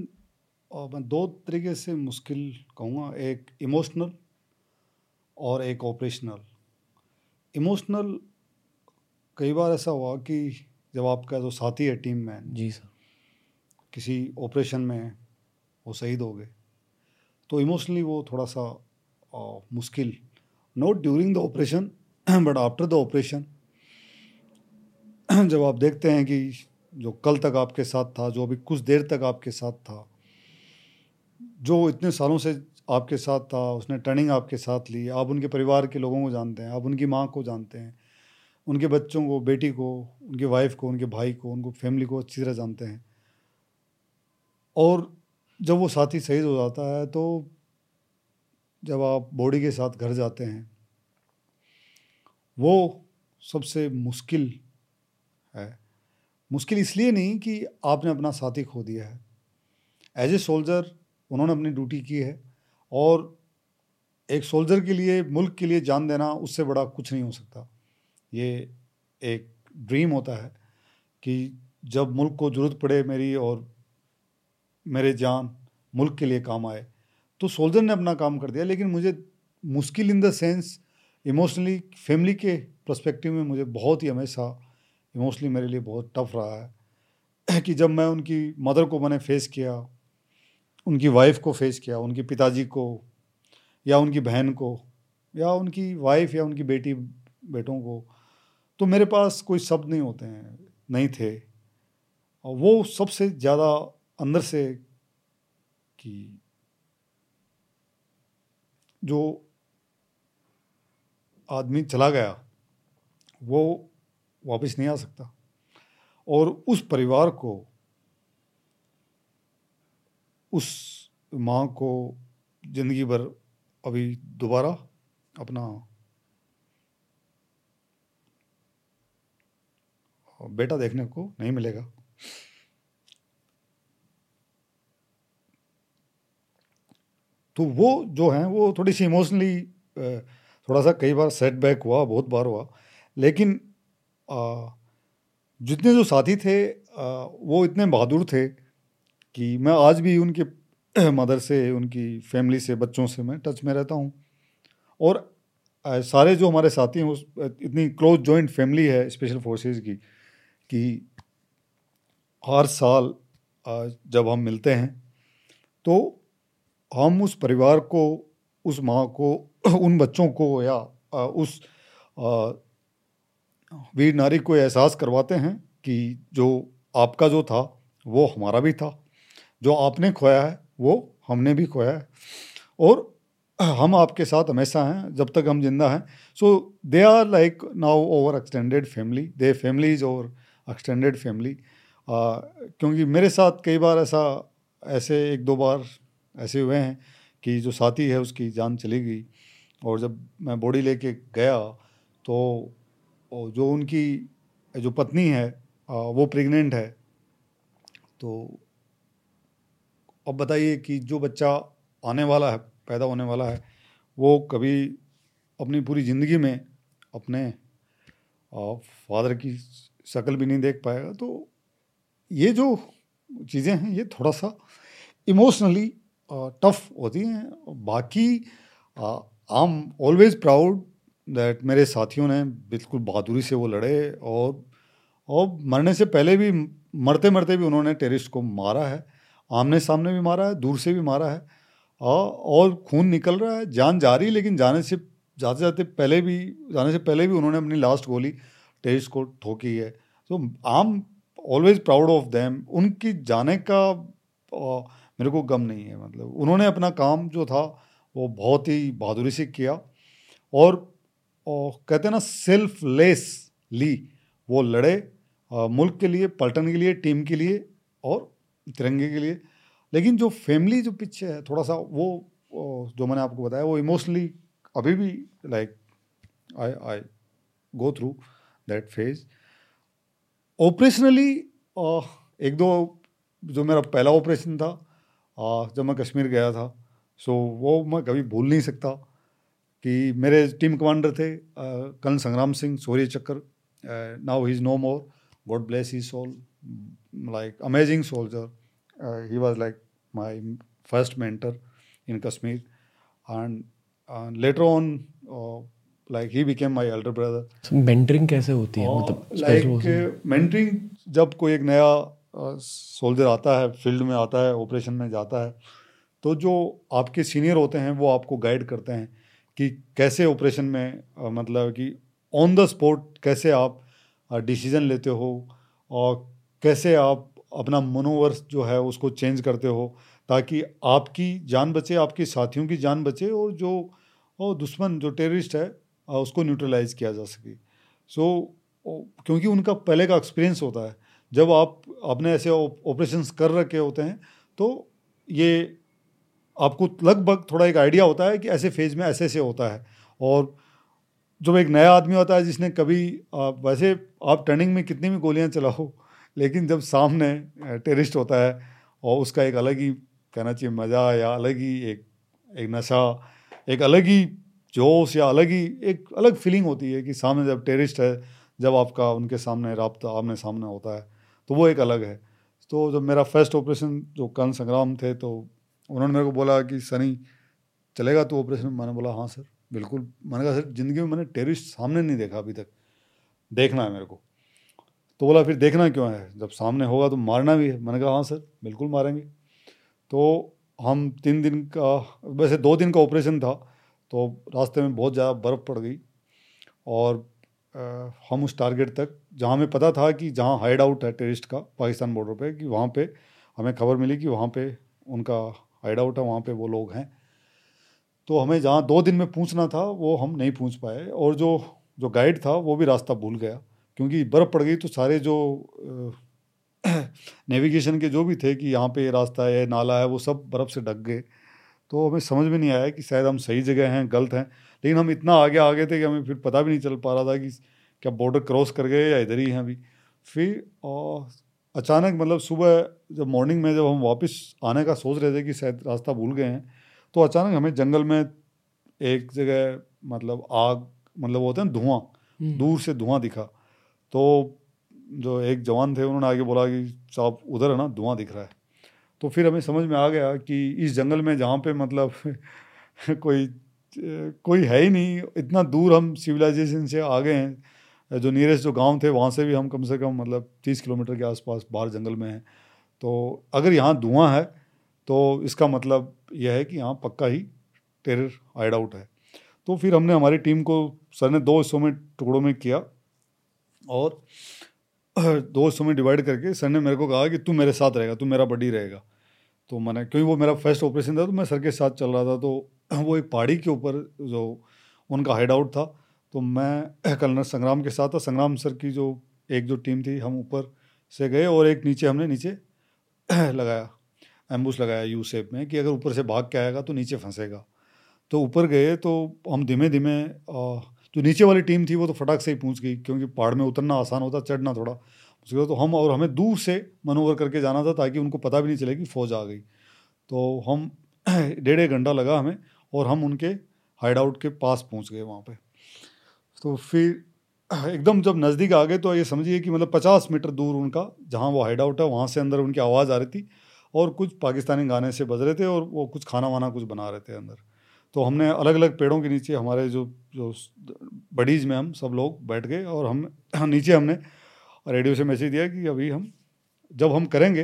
मैं दो तरीके से मुश्किल कहूँगा एक इमोशनल और एक ऑपरेशनल इमोशनल कई बार ऐसा हुआ कि जब आपका जो साथी है टीम में जी सर किसी ऑपरेशन में वो शहीद हो गए। तो इमोशनली वो थोड़ा सा मुश्किल। Not during the operation but after the operation जब आप देखते हैं कि जो कल तक आपके साथ था, जो अभी कुछ देर तक आपके साथ था, जो इतने सालों से आपके साथ था, उसने टर्निंग आपके साथ ली, आप उनके परिवार के लोगों को जानते हैं, आप उनकी माँ को जानते हैं, उनके बच्चों को, बेटी को, उनकी वाइफ को, उनके भाई को, उनको फैमिली को अच्छी तरह जानते हैं। और जब वो साथी शहीद हो जाता है तो जब आप बॉडी के साथ घर जाते हैं, वो सबसे मुश्किल है। मुश्किल इसलिए नहीं कि आपने अपना साथी खो दिया है। एज ए सोल्जर उन्होंने अपनी ड्यूटी की है और एक सोल्जर के लिए, मुल्क के लिए जान देना उससे बड़ा कुछ नहीं हो सकता। ये एक ड्रीम होता है कि जब मुल्क को ज़रूरत पड़े मेरी और मेरे जान मुल्क के लिए काम आए। तो सोल्जर ने अपना काम कर दिया, लेकिन मुझे मुश्किल in the sense emotionally, family के प्रस्पेक्टिव में मुझे बहुत ही हमेशा इमोशनली मेरे लिए बहुत टफ रहा है। कि जब मैं उनकी मदर को मैंने फेस किया, उनकी वाइफ को फेस किया, उनके पिताजी को, या उनकी बहन को, या उनकी वाइफ या उनकी बेटी, बेटों को तो मेरे पास कोई शब्द नहीं होते हैं, नहीं थे। और वो सबसे ज़्यादा अंदर से कि जो आदमी चला गया, वो वापस नहीं आ सकता। और उस परिवार को, उस माँ को ज़िंदगी भर अभी दोबारा अपना बेटा देखने को नहीं मिलेगा। तो वो जो हैं, वो थोड़ी सी इमोशनली थोड़ा सा कई बार सेटबैक हुआ, बहुत बार हुआ। लेकिन जितने जो साथी थे वो इतने बहादुर थे कि मैं आज भी उनके *clears throat* मदर से, उनकी फैमिली से, बच्चों से मैं टच में रहता हूँ। और सारे जो हमारे साथी हैं उस इतनी क्लोज जॉइंट फैमिली है स्पेशल फोर्सेस की, कि हर साल जब हम मिलते हैं तो हम उस परिवार को, उस माँ को, उन बच्चों को या उस वीर नारी को एहसास करवाते हैं कि जो आपका जो था, वो हमारा भी था। जो आपने खोया है, वो हमने भी खोया है। और हम आपके साथ हमेशा हैं, जब तक हम ज़िंदा हैं। So they are like now over extended family they families और एक्सटेंडेड फैमिली क्योंकि मेरे साथ कई बार ऐसा, ऐसे एक दो बार ऐसे हुए हैं कि जो साथी है उसकी जान चली गई। और जब मैं बॉडी लेके गया तो जो उनकी, जो पत्नी है वो प्रेग्नेंट है। तो अब बताइए कि जो बच्चा आने वाला है, पैदा होने वाला है, वो कभी अपनी पूरी ज़िंदगी में अपने फादर की शक्ल भी नहीं देख पाएगा। तो ये जो चीज़ें हैं, ये थोड़ा सा इमोशनली टफ होती हैं। बाकी I am always proud that मेरे साथियों ने बिल्कुल बहादुरी से वो लड़े और और मरने से पहले भी, मरते मरते भी उन्होंने टेरिस्ट को मारा है। आमने सामने भी मारा है, दूर से भी मारा है। और खून निकल रहा है, जान जा रही लेकिन जाने से, जाते जाते पहले भी, जाने से पहले भी उन्होंने अपनी लास्ट गोली टेरिस्ट को ठोकी है। तो I am always proud of them उनकी जाने का मेरे को गम नहीं है मतलब। उन्होंने अपना काम जो था वो बहुत ही बहादुरी से किया और, और कहते हैं ना ली वो लड़े आ, मुल्क के लिए पलटन के लिए टीम के लिए और तिरंगे के लिए। लेकिन जो फैमिली जो पीछे है थोड़ा सा वो जो मैंने आपको बताया वो इमोशनली अभी भी like I I go through that phase operationally एक दो जो मेरा पहला ऑपरेशन था जब मैं कश्मीर गया था सो वो मैं कभी भूल नहीं सकता कि मेरे टीम कमांडर थे colonel Sangram Singh Shaurya Chakra now he is no more god bless his soul like amazing soldier he was like my first mentor in Kashmir. And later on like he became my elder brother mentoring कैसे होती है? मतलब like mentoring जब कोई एक नया soldier आता है फ़ील्ड में आता है ऑपरेशन में जाता है तो जो आपके सीनियर होते हैं वो आपको गाइड करते हैं कि कैसे ऑपरेशन में मतलब कि ऑन द स्पॉट कैसे आप डिसीज़न लेते हो और कैसे आप अपना मनोवर्स जो है उसको चेंज करते हो ताकि आपकी जान बचे आपके साथियों की जान बचे और जो और दुश्मन जो टेररिस्ट है उसको न्यूट्रलाइज किया जा सके। सो so, क्योंकि उनका पहले का एक्सपीरियंस होता है जब आप अपने ऐसे ऑपरेशंस कर रखे होते हैं तो ये आपको लगभग थोड़ा एक आइडिया होता है कि ऐसे फ़ेज़ में ऐसे ऐसे होता है। और जब एक नया आदमी होता है जिसने कभी, आप वैसे आप टर्निंग में कितनी भी गोलियाँ चलाओ, लेकिन जब सामने टेरिस्ट होता है और उसका एक अलग ही कहना चाहिए मज़ा या अलग ही एक एक नशा, एक अलग ही जोश या अलग ही एक अलग फीलिंग होती है कि सामने जब टेरिस्ट है, जब आपका उनके सामने, रबता आमने सामने होता है। तो वो एक अलग है। तो जब मेरा फ़र्स्ट ऑपरेशन जो कर्ण संग्राम थे तो उन्होंने मेरे को बोला कि, सनी, चलेगा तो ऑपरेशन मैंने बोला हाँ सर बिल्कुल। मैंने कहा, सर, ज़िंदगी में मैंने टेरिस्ट सामने नहीं देखा अभी तक। देखना है मेरे को। तो बोला, फिर देखना क्यों है? जब सामने होगा तो मारना भी है। मैंने कहा हाँ सर बिल्कुल मारेंगे। तो हम तीन दिन का, वैसे दो दिन का ऑपरेशन था तो रास्ते में बहुत ज़्यादा बर्फ़ पड़ गई और हम उस टारगेट तक, जहाँ हमें पता था कि जहाँ हाइड आउट है टेरिस्ट का, पाकिस्तान बॉर्डर पे, कि वहाँ पे हमें खबर मिली कि वहाँ पे उनका हाइड आउट है, वहाँ पे वो लोग हैं। तो हमें जहाँ दो दिन में पूछना था, वो हम नहीं पूछ पाए, और जो जो गाइड था, वो भी रास्ता भूल गया। क्योंकि बर्फ़ पड़ गई तो सारे जो नेविगेशन *clears throat* के जो भी थे कि यहाँ पे रास्ता है नाला है, वो सब बर्फ़ से ढक गए। तो हमें समझ में नहीं आया कि शायद हम सही जगह हैं, गलत हैं। लेकिन हम इतना आगे आ गए थे कि हमें फिर पता भी नहीं चल पा रहा था कि क्या बॉर्डर क्रॉस कर गए या इधर ही हैं अभी। फिर और अचानक मतलब सुबह जब मॉर्निंग में जब हम वापस आने का सोच रहे थे कि शायद रास्ता भूल गए हैं तो अचानक हमें जंगल में एक जगह मतलब आग मतलब वो होता है धुआँ हम्म। दूर से धुआँ दिखा। तो जो एक जवान थे उन्होंने आगे बोला कि साहब उधर है ना धुआँ दिख रहा है। तो फिर हमें समझ में आ गया कि इस जंगल में जहाँ पे मतलब *laughs* कोई कोई है ही नहीं। इतना दूर हम सिविलाइजेशन से आ गए हैं, जो नियरेस्ट जो गाँव थे, वहाँ से भी हम कम से कम मतलब तीस किलोमीटर के आसपास बाहर जंगल में हैं। तो अगर यहाँ धुआँ है तो इसका मतलब यह है कि यहाँ पक्का ही टेरर हाइड आउट है। तो फिर हमने हमारी टीम को, सर ने दो हिस्सों में टुकड़ों में किया और *clears throat* दो हिस्सों में डिवाइड करके सर ने मेरे को कहा कि तू मेरे साथ रहेगा, तू मेरा बडी रहेगा। तो मैंने, क्योंकि वो मेरा फ़र्स्ट ऑपरेशन था तो मैं सर के साथ चल रहा था तो *clears throat* वो एक पहाड़ी के ऊपर जो उनका हाइड आउट था तो मैं *clears throat* कर्नल संग्राम के साथ था। संग्राम सर की जो एक जो टीम थी, हम ऊपर से गए और एक नीचे हमने नीचे *clears throat* लगाया एम्बूस लगाया यू शेप में कि अगर ऊपर से भाग के आएगा तो नीचे फंसेगा। तो ऊपर गए तो हम धीमे धीमे जो नीचे वाली टीम थी वो तो फटाक से ही पहुँच गई, क्योंकि पहाड़ में उतरना आसान होता, चढ़ना थोड़ा। मुश्किल तो हम और हमें दूर से मनोवर करके जाना था ताकि उनको पता भी नहीं चले कि फ़ौज आ गई। तो हम *clears throat* डेढ़ घंटा लगा हमें और हम उनके हाइड आउट के पास पहुँच गए वहाँ पे। तो फिर *clears throat* एकदम जब नज़दीक आ गए तो ये समझिए कि मतलब पचास मीटर दूर उनका, जहाँ वो हाइड आउट है, वहाँ से अंदर उनकी आवाज़ आ रही थी और कुछ पाकिस्तानी गाने से बज रहे थे और वो कुछ खाना वाना कुछ बना रहे थे अंदर। तो हमने अलग अलग पेड़ों के नीचे हमारे जो जो बडीज में हम सब लोग बैठ गए और हम *clears throat* नीचे हमने रेडियो से मैसेज दिया कि अभी हम जब हम करेंगे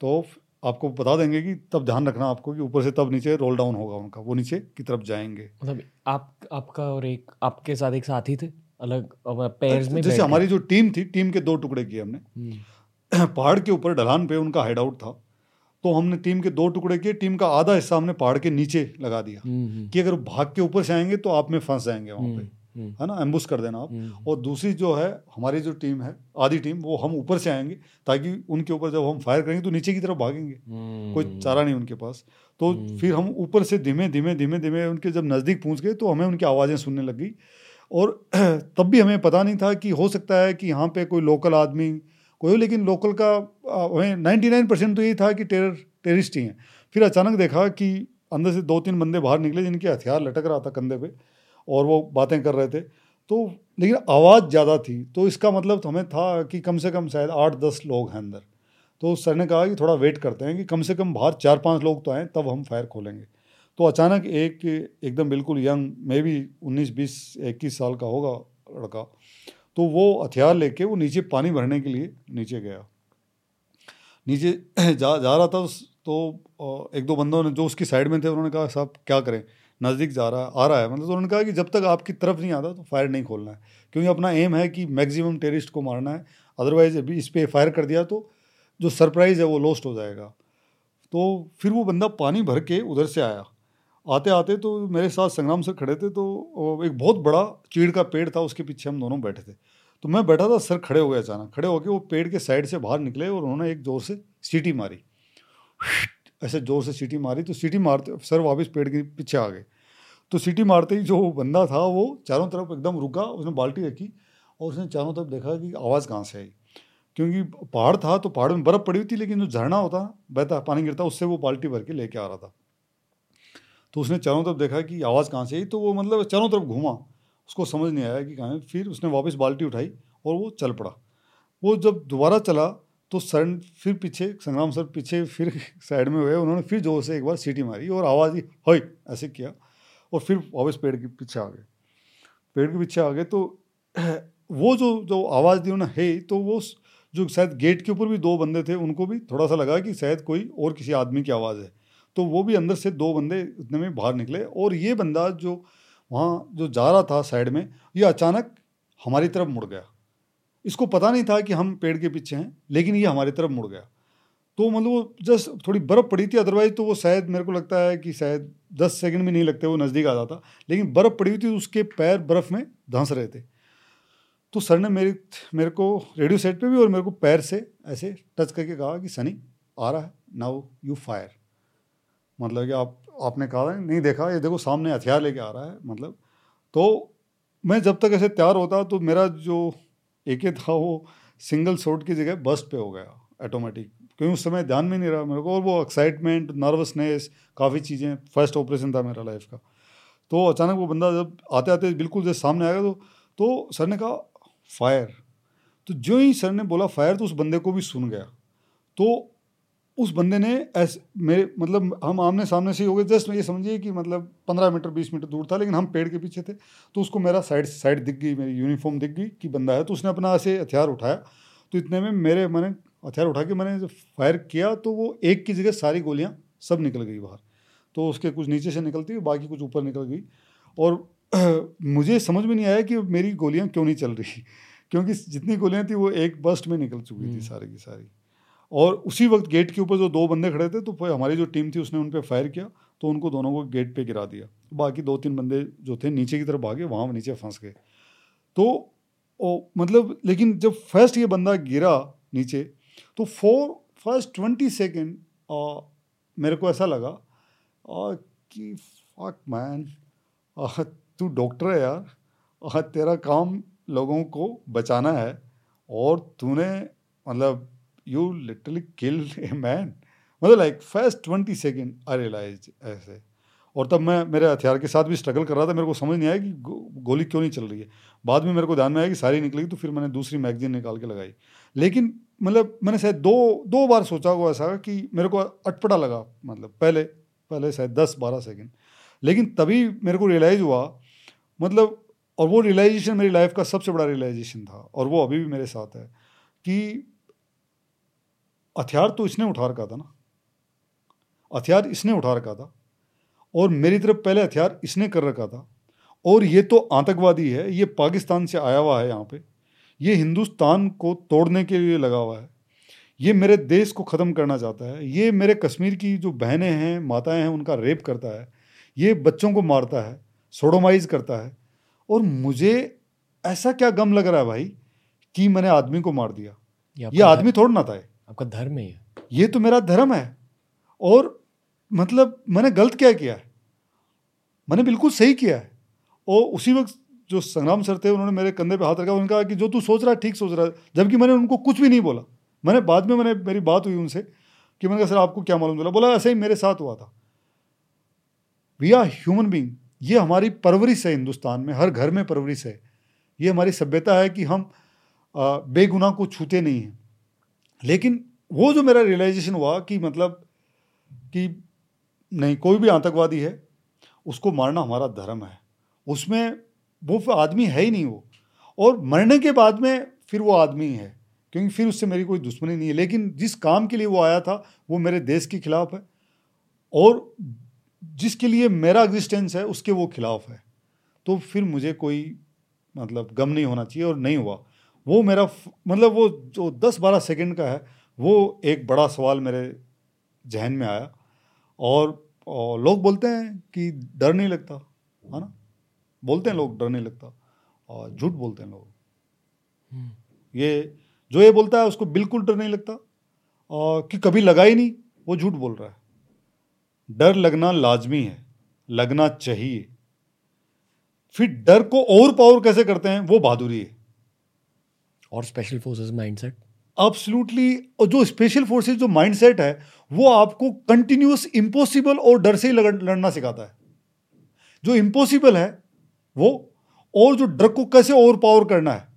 तो आपको बता देंगे कि तब ध्यान रखना आपको कि ऊपर से तब नीचे रोल डाउन होगा उनका वो नीचे की तरफ़ जाएँगे मतलब आप आपका और एक आपके साथ एक साथी थे अलग पैर्स में जैसे हमारी जो टीम थी टीम के दो टुकड़े किए हमने हम्म। *clears throat* पहाड़ के ऊपर ढलान पे उनका हाइड आउट था तो हमने टीम के दो टुकड़े किए टीम का आधा हिस्सा हमने पहाड़ के नीचे लगा दिया हम्म, हम्म। कि अगर भाग के ऊपर से आएँगे तो आप में फंस जाएँगे वहाँ पे। है ना एम्बुस कर देना आप। और दूसरी जो है हमारी जो टीम है आधी टीम वो हम ऊपर से आएँगे ताकि उनके ऊपर जब हम फायर करेंगे तो नीचे की तरफ़ भागेंगे। कोई चारा नहीं उनके पास। तो फिर हम ऊपर से धीमे धीमे धीमे धीमे उनके जब नज़दीक पहुँच गए तो हमें उनकी आवाज़ें सुनने लग। गई और *clears throat* तब भी हमें पता नहीं था कि हो सकता है कि यहाँ पे कोई लोकल आदमी कोई लेकिन लोकल का हमें नाइन्टी नाइन परसेंट तो यही था कि टेरर टेरिस्ट ही हैं। फिर अचानक देखा कि अंदर से दो तीन बंदे बाहर निकले जिनके हथियार लटक रहा था कंधे पे। और वो बातें कर रहे थे। तो लेकिन आवाज़ ज़्यादा थी तो इसका मतलब तो हमें था कि कम से कम शायद आठ दस लोग हैं अंदर। तो सर ने कहा कि थोड़ा वेट करते हैं कि कम से कम बाहर चार पाँच लोग तो आएँ, तब हम फायर खोलेंगे। तो अचानक एक एकदम बिल्कुल यंग, मे भी उन्नीस, बीस, इक्कीस साल का होगा लड़का तो वो हथियार लेके वो नीचे पानी भरने के लिए नीचे गया। नीचे *clears throat* जा जा रहा था तो एक दो बंदों ने जो उसकी साइड में थे, उन्होंने कहा, साहब, क्या करें? नज़दीक जा रहा, आ रहा है। मतलब तो उन्होंने कहा कि जब तक आपकी तरफ़ नहीं आता तो फायर नहीं खोलना है। क्योंकि अपना एम है कि मैक्सिमम टेरिस्ट को मारना है। अदरवाइज़ अभी इस पर फायर कर दिया तो जो सरप्राइज़ है, वो लॉस्ट हो जाएगा। तो फिर वो बंदा पानी भर के उधर से आया। आते आते तो मेरे साथ संग्राम सर खड़े थे तो एक बहुत बड़ा चीड़ का पेड़ था, उसके पीछे हम दोनों बैठे थे। तो मैं बैठा था, सर खड़े हो गए अचानक। खड़े होकर वो पेड़ के साइड से बाहर निकले और उन्होंने एक ज़ोर से सीटी मारी। ऐसे ज़ोर से सीटी मारी तो सीटी मारते, सर वापस पेड़ के पीछे आ गए। तो सीटी मारते ही जो बंदा था, वो चारों तरफ़ एकदम रुका, उसने बाल्टी रखी और उसने चारों तरफ़ देखा कि आवाज़ कहाँ से आई। क्योंकि पहाड़ था तो पहाड़ में बर्फ़ पड़ी हुई थी, लेकिन जो झरना होता बहता पानी गिरता, उससे वो बाल्टी भर के लेके आ रहा था। तो उसने चारों तरफ़ देखा कि आवाज़ कहाँ से आई तो वो मतलब चारों तरफ़ घूमा। उसको समझ नहीं आया कि कहाँ फिर उसने वापस बाल्टी उठाई और वो चल पड़ा। वो जब दोबारा चला तो सर फिर पीछे, संग्राम सर पीछे फिर साइड में हुए, उन्होंने फिर ज़ोर से एक बार सीटी मारी और आवाज़ ही हई ऐसे किया और फिर वापस पेड़ के पीछे आ गए। पेड़ के पीछे आ गए तो वो जो जो आवाज़ दी उन्होंने है तो वो जो शायद गेट के ऊपर भी दो बंदे थे, उनको भी थोड़ा सा लगा कि शायद कोई और किसी आदमी की आवाज़ है। तो वो भी अंदर से दो बंदे इतने में बाहर निकले और ये बंदा जो वहाँ जो जा रहा था साइड में, ये अचानक हमारी तरफ़ मुड़ गया। इसको पता नहीं था कि हम पेड़ के पीछे हैं, लेकिन ये हमारी तरफ़ मुड़ गया। तो मतलब वो जस्ट थोड़ी बर्फ़ पड़ी थी अदरवाइज़ तो वो शायद मेरे को लगता है कि शायद दस सेकंड में नहीं लगते, वो नज़दीक आ जाता। लेकिन बर्फ़ पड़ी हुई थी, उसके पैर बर्फ़ में धंस रहे थे। तो सर ने मेरी, मेरे को रेडियो सेट पे भी और मेरे को पैर से ऐसे टच करके कहा कि, सनी, आ रहा है नाउ यू फायर मतलब कि आप, आपने कहा नहीं देखा, ये देखो सामने हथियार लेके आ रहा है। मतलब तो मैं जब तक ऐसे तैयार होता तो मेरा जो एक ही था वो सिंगल शॉट की जगह बस्ट पे हो गया ऑटोमेटिक क्योंकि उस समय ध्यान में नहीं रहा मेरे को और वो एक्साइटमेंट नर्वसनेस काफ़ी चीज़ें फ़र्स्ट ऑपरेशन था मेरा लाइफ का। तो अचानक वो बंदा जब आते आते बिल्कुल जैसे सामने आएगा तो तो सर ने कहा फायर तो जो ही सर ने बोला फायर तो उस बंदे को भी सुन गया। तो उस बंदे ने ऐसे मेरे मतलब हम आमने सामने से ही हो गए जस्ट ये समझिए कि मतलब पंद्रह मीटर बीस मीटर दूर था लेकिन हम पेड़ के पीछे थे तो उसको मेरा साइड साइड दिख गई मेरी यूनिफॉर्म दिख गई कि बंदा है तो उसने अपना ऐसे हथियार उठाया। तो इतने में मेरे मैंने हथियार उठा के मैंने जब फायर किया तो वो एक की जगह सारी गोलियाँ सब निकल गई बाहर। तो उसके कुछ नीचे से निकलती हुई बाकी कुछ ऊपर निकल गई। और *clears throat* मुझे समझ में नहीं आया कि मेरी गोलियाँ क्यों नहीं चल रही *laughs* क्योंकि जितनी गोलियाँ थी वो एक बस्ट में निकल चुकी थी हम्म। सारी की सारी। और उसी वक्त गेट के ऊपर जो दो बंदे खड़े थे तो हमारी जो टीम थी उसने उन पर फायर किया तो उनको दोनों को गेट पे गिरा दिया। बाकी दो तीन बंदे जो थे नीचे की तरफ़ भागे वहाँ नीचे फंस गए। तो ओ, मतलब लेकिन जब फ़र्स्ट ये बंदा गिरा नीचे तो फोर फ़र्स्ट ट्वेंटी सेकेंड मेरे को ऐसा लगा आ, कि फक मैन तू डॉक्टर है यार आ, तेरा काम लोगों को बचाना है और तूने मतलब you literally kill a man मतलब like first twenty second I realise ऐसे। और तब मैं मेरे हथियार के साथ भी स्ट्रगल कर रहा था, मेरे को समझ नहीं आया कि गोली क्यों नहीं चल रही है। बाद में मेरे को ध्यान में आया कि सारी निकलेगी तो फिर मैंने दूसरी मैगजीन निकाल के लगाई। लेकिन मतलब मैंने शायद दो दो बार सोचा हुआ ऐसा कि मेरे को अटपटा लगा मतलब पहले पहले शायद दस बारह सेकेंड लेकिन तभी मेरे को रियलाइज़ हुआ मतलब और वो रियलाइजेशन मेरी लाइफ का सबसे बड़ा रियलाइजेशन था, और वो अभी भी मेरे साथ है कि हथियार तो इसने उठा रखा था ना। हथियार इसने उठा रखा था और मेरी तरफ़ पहले हथियार इसने कर रखा था। और ये तो आतंकवादी है ये पाकिस्तान से आया हुआ है यहाँ पे। ये हिंदुस्तान को तोड़ने के लिए लगा हुआ है। ये मेरे देश को ख़त्म करना चाहता है। ये मेरे कश्मीर की जो बहनें हैं माताएँ हैं उनका रेप करता है। ये बच्चों को मारता है सोडोमाइज करता है। और मुझे ऐसा क्या गम लग रहा है भाई कि मैंने आदमी को मार दिया। ये आदमी थोड़ा ना था आपका धर्म है ये तो मेरा धर्म है। और मतलब मैंने गलत क्या किया? है मैंने बिल्कुल सही किया है। और उसी वक्त जो संग्राम सर थे, उन्होंने मेरे कंधे पे हाथ रखा, उन्होंने कहा कि जो तू सोच रहा है, ठीक सोच रहा है। जबकि मैंने उनको कुछ भी नहीं बोला। मैंने बाद में मैंने, मेरी बात हुई उनसे कि मैंने कहा, सर, आपको क्या मालूम चला? बोला, ऐसे ही मेरे साथ हुआ था। वी आर ह्यूमन बींग ये हमारी परवरिश है हिंदुस्तान में। हर घर में परवरिश है। ये हमारी सभ्यता है कि हम बेगुनाह को छूते नहीं हैं। लेकिन वो जो मेरा रियलाइजेशन हुआ कि मतलब कि नहीं, कोई भी आतंकवादी है, उसको मारना हमारा धर्म है। उसमें वो आदमी है ही नहीं वो। और मरने के बाद में फिर वो आदमी है, क्योंकि फिर उससे मेरी कोई दुश्मनी नहीं है। लेकिन जिस काम के लिए वो आया था, वो मेरे देश के खिलाफ है। और जिसके लिए मेरा एग्जिस्टेंस है, उसके वो खिलाफ है। तो फिर मुझे कोई मतलब गम नहीं होना चाहिए और नहीं हुआ। वो मेरा मतलब वो जो दस बारह सेकेंड का है वो एक बड़ा सवाल मेरे जहन में आया। और, और लोग बोलते हैं कि डर नहीं लगता है ना? बोलते हैं लोग डर नहीं लगता। और झूठ बोलते हैं लोग। हम्म। ये जो ये बोलता है उसको बिल्कुल डर नहीं लगता। और कि कभी लगा ही नहीं वो झूठ बोल रहा है। डर लगना लाजमी है लगना चाहिए। फिर डर को और पावर कैसे करते हैं वो बहादुरी है। और स्पेशल फोर्सेस माइंडसेट एब्सोल्युटली और जो स्पेशल फोर्सेस जो माइंडसेट है, वो आपको कंटिन्यूस इम्पॉसिबल और डर से ही लड़ना सिखाता है। जो इम्पॉसिबल है, वो और जो ड्रग को कैसे ओवर पावर करना है,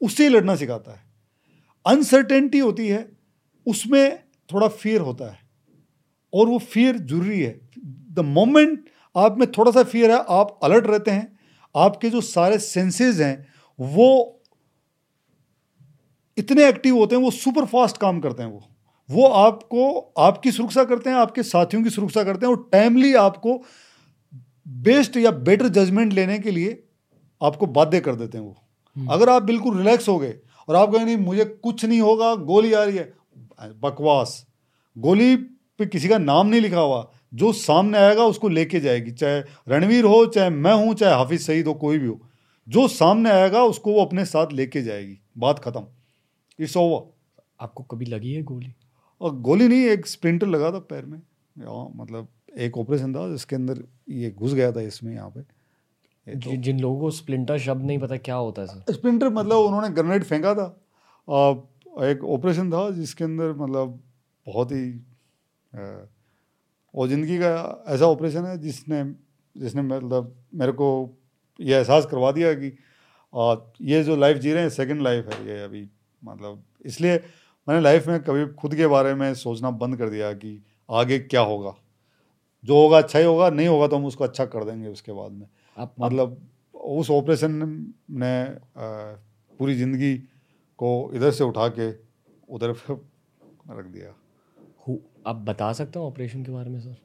उससे ही लड़ना सिखाता है। अनसर्टेनिटी होती है, उसमें थोड़ा फियर होता है। और वो फियर ज़रूरी है। द मोमेंट आप में थोड़ा सा फियर है, आप अलर्ट रहते हैं, आपके जो सारे सेंसेज हैं, वो इतने एक्टिव होते हैं वो सुपर फास्ट काम करते हैं वो। वो आपको आपकी सुरक्षा करते हैं आपके साथियों की सुरक्षा करते हैं और टाइमली आपको बेस्ट या बेटर जजमेंट लेने के लिए आपको बाध्य कर देते हैं वो। हम्म। अगर आप बिल्कुल रिलैक्स हो गए और आप कहें नहीं मुझे कुछ नहीं होगा गोली आ रही है। बकवास। गोली पे किसी का नाम नहीं लिखा हुआ। जो सामने आएगा उसको लेके जाएगी। चाहे रणवीर हो चाहे मैं हूँ चाहे हाफिज सईद हो कोई भी हो। जो सामने आएगा उसको वो अपने साथ लेके जाएगी। बात खत्म। इट्स ओवर आपको कभी लगी है गोली? और गोली नहीं एक स्प्रिंटर लगा था पैर में। मतलब एक ऑपरेशन था जिसके अंदर ये घुस गया था इसमें यहाँ पे। तो, जिन लोगों को स्प्लिंटर शब्द नहीं पता क्या होता है सर? स्प्लिंटर मतलब उन्होंने ग्रेनेड फेंका था। और एक ऑपरेशन था जिसके अंदर मतलब बहुत ही और ज़िंदगी का ऐसा ऑपरेशन है जिसने जिसने मतलब मेरे को ये एहसास करवा दिया कि और ये जो लाइफ जी रहे हैं सेकंड लाइफ है ये अभी। मतलब इसलिए मैंने लाइफ में कभी खुद के बारे में सोचना बंद कर दिया कि आगे क्या होगा। जो होगा अच्छा ही होगा नहीं होगा तो हम उसको अच्छा कर देंगे उसके बाद में। आप मतलब उस ऑपरेशन ने पूरी ज़िंदगी को इधर से उठा के उधर रख दिया। आप बता सकते हो ऑपरेशन के बारे में सर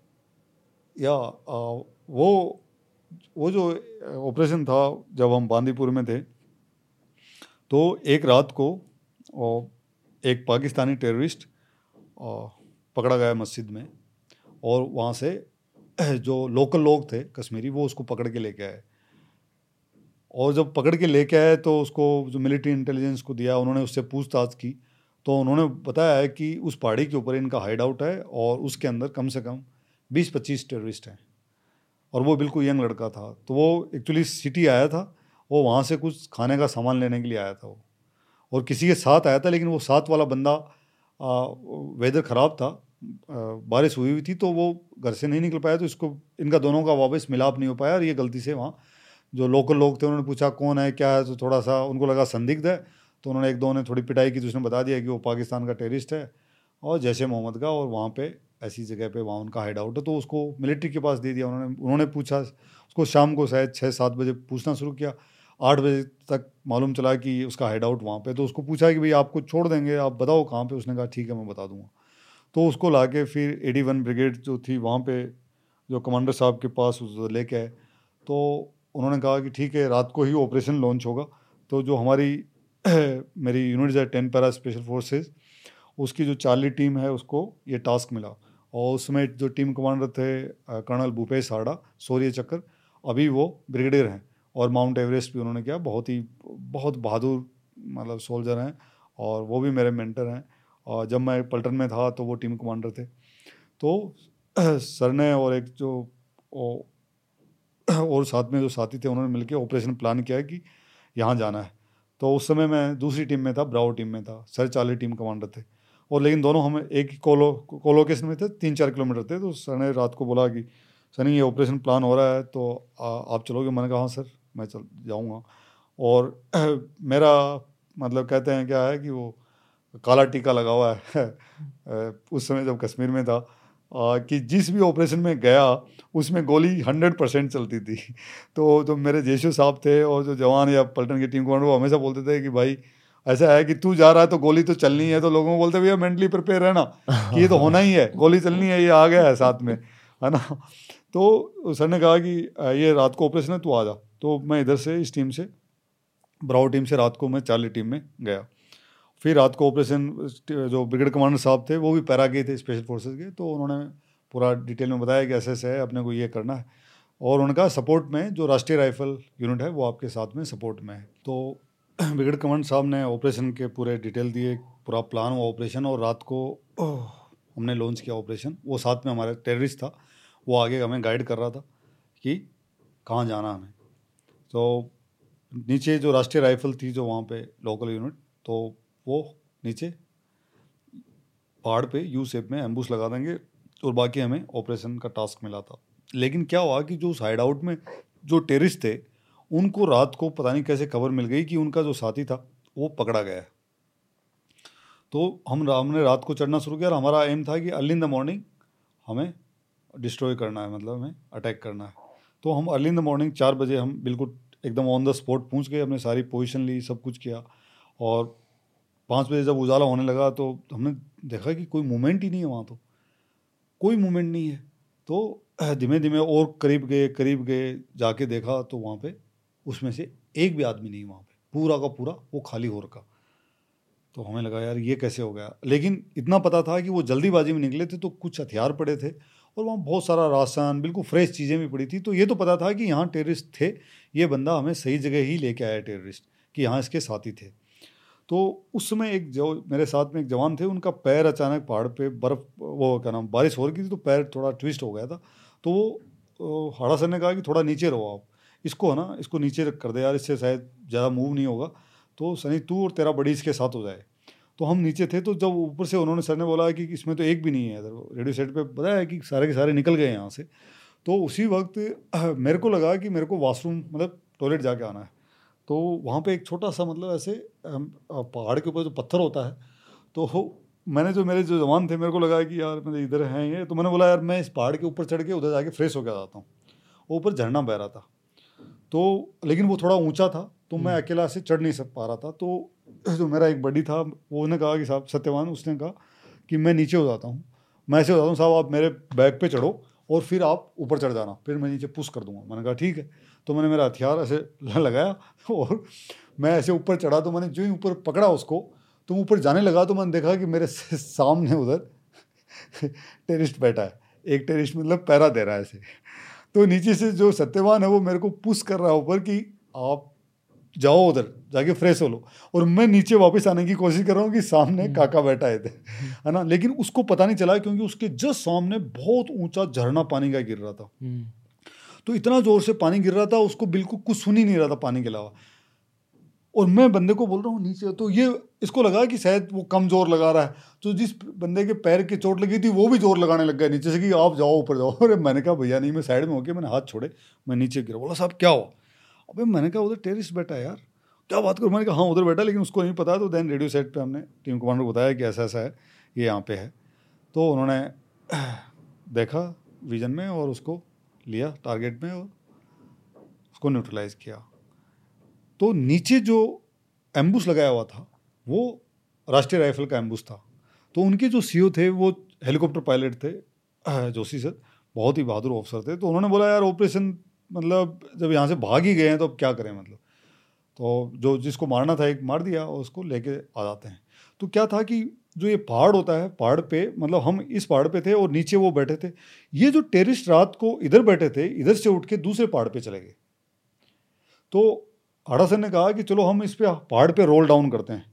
या आ, वो वो जो ऑपरेशन था जब हम बांदीपुर में थे तो एक रात को एक पाकिस्तानी टेररिस्ट पकड़ा गया मस्जिद में और वहाँ से *clears throat* जो लोकल लोग थे कश्मीरी, वो उसको पकड़ के लेके आए। और जब पकड़ के लेके आए तो उसको जो मिलिट्री इंटेलिजेंस को दिया, उन्होंने उससे पूछताछ की। तो उन्होंने बताया है कि उस पहाड़ी के ऊपर इनका हाइड आउट है और उसके अंदर कम से कम बीस पच्चीस टेररिस्ट हैं और वो बिल्कुल यंग लड़का था। तो वो एक्चुअली सिटी आया था, वो वहाँ से कुछ खाने का सामान लेने के लिए आया था वो। और किसी के साथ आया था, लेकिन वो साथ वाला बंदा वेदर ख़राब था बारिश हुई हुई थी तो वो घर से नहीं निकल पाया तो इसको, इनका दोनों का वापस मिलाप नहीं हो पाया, और ये गलती से वहाँ जो लोकल लोग थे, उन्होंने पूछा, कौन है, क्या है? तो थोड़ा सा उनको लगा संदिग्ध है तो उन्होंने एक दो ने थोड़ी पिटाई की तो उसने बता दिया कि वो पाकिस्तान का टेररिस्ट है, और जैसे मोहम्मद का, और वहाँ पे ऐसी जगह पे वहाँ उनका हाइड आउट है तो उसको मिलिट्री के पास दे दिया उन्होंने उन्होंने पूछा, उसको शाम को शायद छः सात बजे पूछना शुरू किया आठ बजे तक मालूम चला कि उसका हाइड आउट वहाँ पे तो उसको पूछा कि भाई आपको छोड़ देंगे, आप बताओ कहाँ पे? उसने कहा, ठीक है, मैं बता दूँगा। तो उसको ला के फिर एडी वन ब्रिगेड जो थी वहाँ पे, जो कमांडर साहब के पास लेके आए। तो उन्होंने कहा कि ठीक है, रात को ही ऑपरेशन लॉन्च होगा। तो जो हमारी, *clears throat* मेरी यूनिट है टेन पैरा स्पेशल फोर्सेज उसकी जो चार्ली टीम है, उसको ये टास्क मिला। और उसमें जो टीम कमांडर थे कर्नल भूपेश हाड़ा, सौर्य चक्कर, अभी वो ब्रिगेडियर हैं। और माउंट एवरेस्ट भी उन्होंने किया। बहुत ही बहुत बहादुर मतलब सोल्जर हैं और वो भी मेरे मेंटर हैं। और जब मैं पल्टन में था तो वो टीम कमांडर थे। तो *clears throat* सर ने और एक जो *clears throat* और साथ में जो साथी थे उन्होंने मिलकर ऑपरेशन प्लान किया कि यहाँ जाना है। तो उस समय मैं दूसरी टीम में था ब्राउ टीम में था सर चाली टीम कमांडर थे। और लेकिन दोनों हम एक ही कोलो कोलोकेशन में थे तीन चार किलोमीटर थे। तो सर ने रात को बोला कि सर ये ऑपरेशन प्लान हो रहा है तो आ, आप चलोगे? मैंने कहा हाँ सर। मैं चल, जाऊँगा। और *clears throat* मेरा मतलब कहते हैं क्या है कि वो काला टीका लगा हुआ है। *laughs* उस समय जब कश्मीर में था कि जिस भी ऑपरेशन में गया, उसमें गोली हंड्रेड परसेंट चलती थी। *laughs* तो जो मेरे जेशु साहब थे और जो जवान या पलटन की टीम कमांडर, वो हमेशा बोलते थे कि भाई, ऐसा है कि तू जा रहा है तो गोली तो चलनी है। तो लोगों को बोलते, भैया मेंटली प्रिपेयर रहना। कि ये तो होना ही है। गोली चलनी है, ये आ गया है साथ में। *laughs* है ना? तो सर ने कहा कि, ये रात को ऑपरेशन है, तू आ जा। तो मैं इधर से इस टीम से ब्राउ टीम से रात को मैं चार्ली टीम में गया। फिर रात को ऑपरेशन, जो ब्रिगेड कमांडर साहब थे, वो भी पैरा गए थे, स्पेशल फोर्सेज के तो उन्होंने पूरा डिटेल में बताया कि ऐसे ऐसे है, अपने को ये करना है। और उनका सपोर्ट में जो राष्ट्रीय राइफल यूनिट है, वो आपके साथ में सपोर्ट में है। तो *clears throat* ब्रिगेड कमांडर साहब ने ऑपरेशन के पूरे डिटेल दिए, पूरा प्लान हुआ ऑपरेशन, और रात को *clears throat* हमने लॉन्च किया ऑपरेशन। वो साथ में हमारा टेररिस्ट था, वो आगे हमें गाइड कर रहा था कि कहाँ जाना हमें। तो नीचे जो राष्ट्रीय राइफल थी जो वहाँ पे लोकल यूनिट तो वो नीचे पहाड़ पे यू शेप में एम्बूस लगा देंगे और बाकी हमें ऑपरेशन का टास्क मिला था। लेकिन क्या हुआ कि जो साइड आउट में जो टेरिस्ट थे, उनको रात को पता नहीं कैसे खबर मिल गई कि उनका जो साथी था, वो पकड़ा गया तो हम हमने रात को चढ़ना शुरू किया और हमारा एम था कि अर्ली इन द मॉर्निंग हमें डिस्ट्रॉय करना है मतलब हमें अटैक करना है। तो हम अर्ली इन द मॉर्निंग चार बजे हम बिल्कुल एकदम ऑन द स्पॉट पहुँच गए, हमने सारी पोजीशन ली, सब कुछ किया। और पाँच बजे जब उजाला होने लगा तो हमने देखा कि कोई मूवमेंट ही नहीं है वहाँ तो। कोई मूवमेंट नहीं है। तो *clears throat* धीमे धीमे और करीब गए करीब गए, जाके देखा तो वहाँ पे उसमें से एक भी आदमी नहीं वहाँ पे। पूरा का पूरा वो खाली हो रखा। तो हमें लगा, यार, ये कैसे हो गया? लेकिन इतना पता था कि वो जल्दीबाजी में निकले थे तो कुछ हथियार पड़े थे। और वहाँ बहुत सारा राशन, बिल्कुल फ्रेश चीज़ें भी पड़ी थी। तो ये तो पता था कि यहाँ टेररिस्ट थे। ये बंदा हमें सही जगह ही लेके आया टेररिस्ट, कि यहाँ इसके साथी थे। तो उस समय एक जो, मेरे साथ में एक जवान थे, उनका पैर अचानक पहाड़ पे बर्फ़, वो क्या नाम, बारिश हो रही थी तो पैर थोड़ा ट्विस्ट हो गया था। तो वो हाड़ा सर ने कहा कि थोड़ा नीचे रहो आप। इसको है ना, इसको नीचे रख कर दे यार, इससे शायद ज़्यादा मूव नहीं होगा। तो सनी, तू और तेरा बड़ी इसके साथ हो जाए। तो हम नीचे थे तो जब ऊपर से उन्होंने सर ने बोला कि इसमें तो एक भी नहीं है इधर रेडियो सेट पे बताया कि सारे के सारे निकल गए यहाँ से। तो उसी वक्त *clears throat* मेरे को लगा कि मेरे को वॉशरूम मतलब टॉयलेट जाके आना है। तो वहाँ पे एक छोटा सा मतलब ऐसे पहाड़ के ऊपर जो पत्थर होता है तो मैंने जो मेरे जो जवान थे मेरे को लगा कि यार मेरे इधर हैं ये तो मैंने बोला यार मैं इस पहाड़ के ऊपर चढ़ के उधर जाके फ्रेश होकर आता हूँ। ऊपर झरना बह रहा था। तो लेकिन वो थोड़ा ऊँचा था तो मैं हम्म। अकेला से चढ़ नहीं सक पा रहा था। तो जो *laughs* मेरा एक बडी था वो ने कहा कि साहब, सत्यवान, उसने कहा कि मैं नीचे हो जाता हूँ। मैं ऐसे हो जाता हूँ, साहब, आप मेरे बैग पे चढ़ो और फिर आप ऊपर चढ़ जाना, फिर मैं नीचे पुश कर दूँगा। मैंने कहा, ठीक है। तो मैंने मेरा हथियार ऐसे *laughs* लगाया और मैं ऐसे ऊपर चढ़ा तो मैंने जो ही ऊपर पकड़ा उसको तो ऊपर जाने लगा तो मैंने देखा कि मेरे *laughs* सामने उधर टेरिस्ट बैठा है। एक टेरिस्ट मतलब पैरा दे रहा है ऐसे। तो नीचे से जो सत्यवान है, वो मेरे को पुश कर रहा है ऊपर कि आप जाओ उधर जाके फ्रेश हो लो। और मैं नीचे वापस आने की कोशिश कर रहा हूँ कि सामने हम्म। काका बैठा है थे है ना? लेकिन उसको पता नहीं चला क्योंकि उसके जस्ट सामने बहुत ऊँचा झरना पानी का गिर रहा था। हम्म। तो इतना ज़ोर से पानी गिर रहा था उसको बिल्कुल कुछ सुन ही नहीं रहा था पानी के अलावा। और मैं बंदे को बोल रहा हूँ नीचे तो ये इसको लगा कि शायद वो कम ज़ोर लगा रहा है। तो जिस बंदे के पैर की चोट लगी थी वो भी ज़ोर लगाने लग गया नीचे से कि आप जाओ ऊपर जाओ। *laughs* अरे मैंने कहा भैया नहीं मैं साइड में होके मैंने हाथ छोड़े मैं नीचे गिरा। बोला साहब क्या हुआ? अबे मैंने कहा, उधर टेरिस्ट बैठा यार। क्या बात करूँ? मैंने कहा हाँ उधर बैठा लेकिन उसको नहीं पता। तो देन रेडियो सेट पर हमने टीम कमांडर को बताया कि ऐसा ऐसा है, ये यहाँ पे है। तो उन्होंने *clears throat* देखा विजन में और उसको लिया टारगेट में और उसको न्यूट्रलाइज किया। तो नीचे जो एम्बुस लगाया हुआ था, वो राष्ट्रीय राइफल का एम्बुस था। तो उनके जो सीओ थे, वो हेलीकॉप्टर पायलट थे, *clears throat* जोशी सर, बहुत ही बहादुर ऑफिसर थे। तो उन्होंने बोला, यार ऑपरेशन मतलब जब यहाँ से भाग ही गए हैं तो अब क्या करें मतलब? तो जो जिसको मारना था एक मार दिया और उसको लेके आ जाते हैं। तो क्या था कि जो ये पहाड़ होता है, पहाड़ पे मतलब हम इस पहाड़ पे थे और नीचे वो बैठे थे। ये जो टेरिस्ट रात को इधर बैठे थे, इधर से उठ के दूसरे पहाड़ पे चले गए। तो आड़ा सर ने कहा कि चलो हम इस पे पहाड़ पे रोल डाउन करते हैं।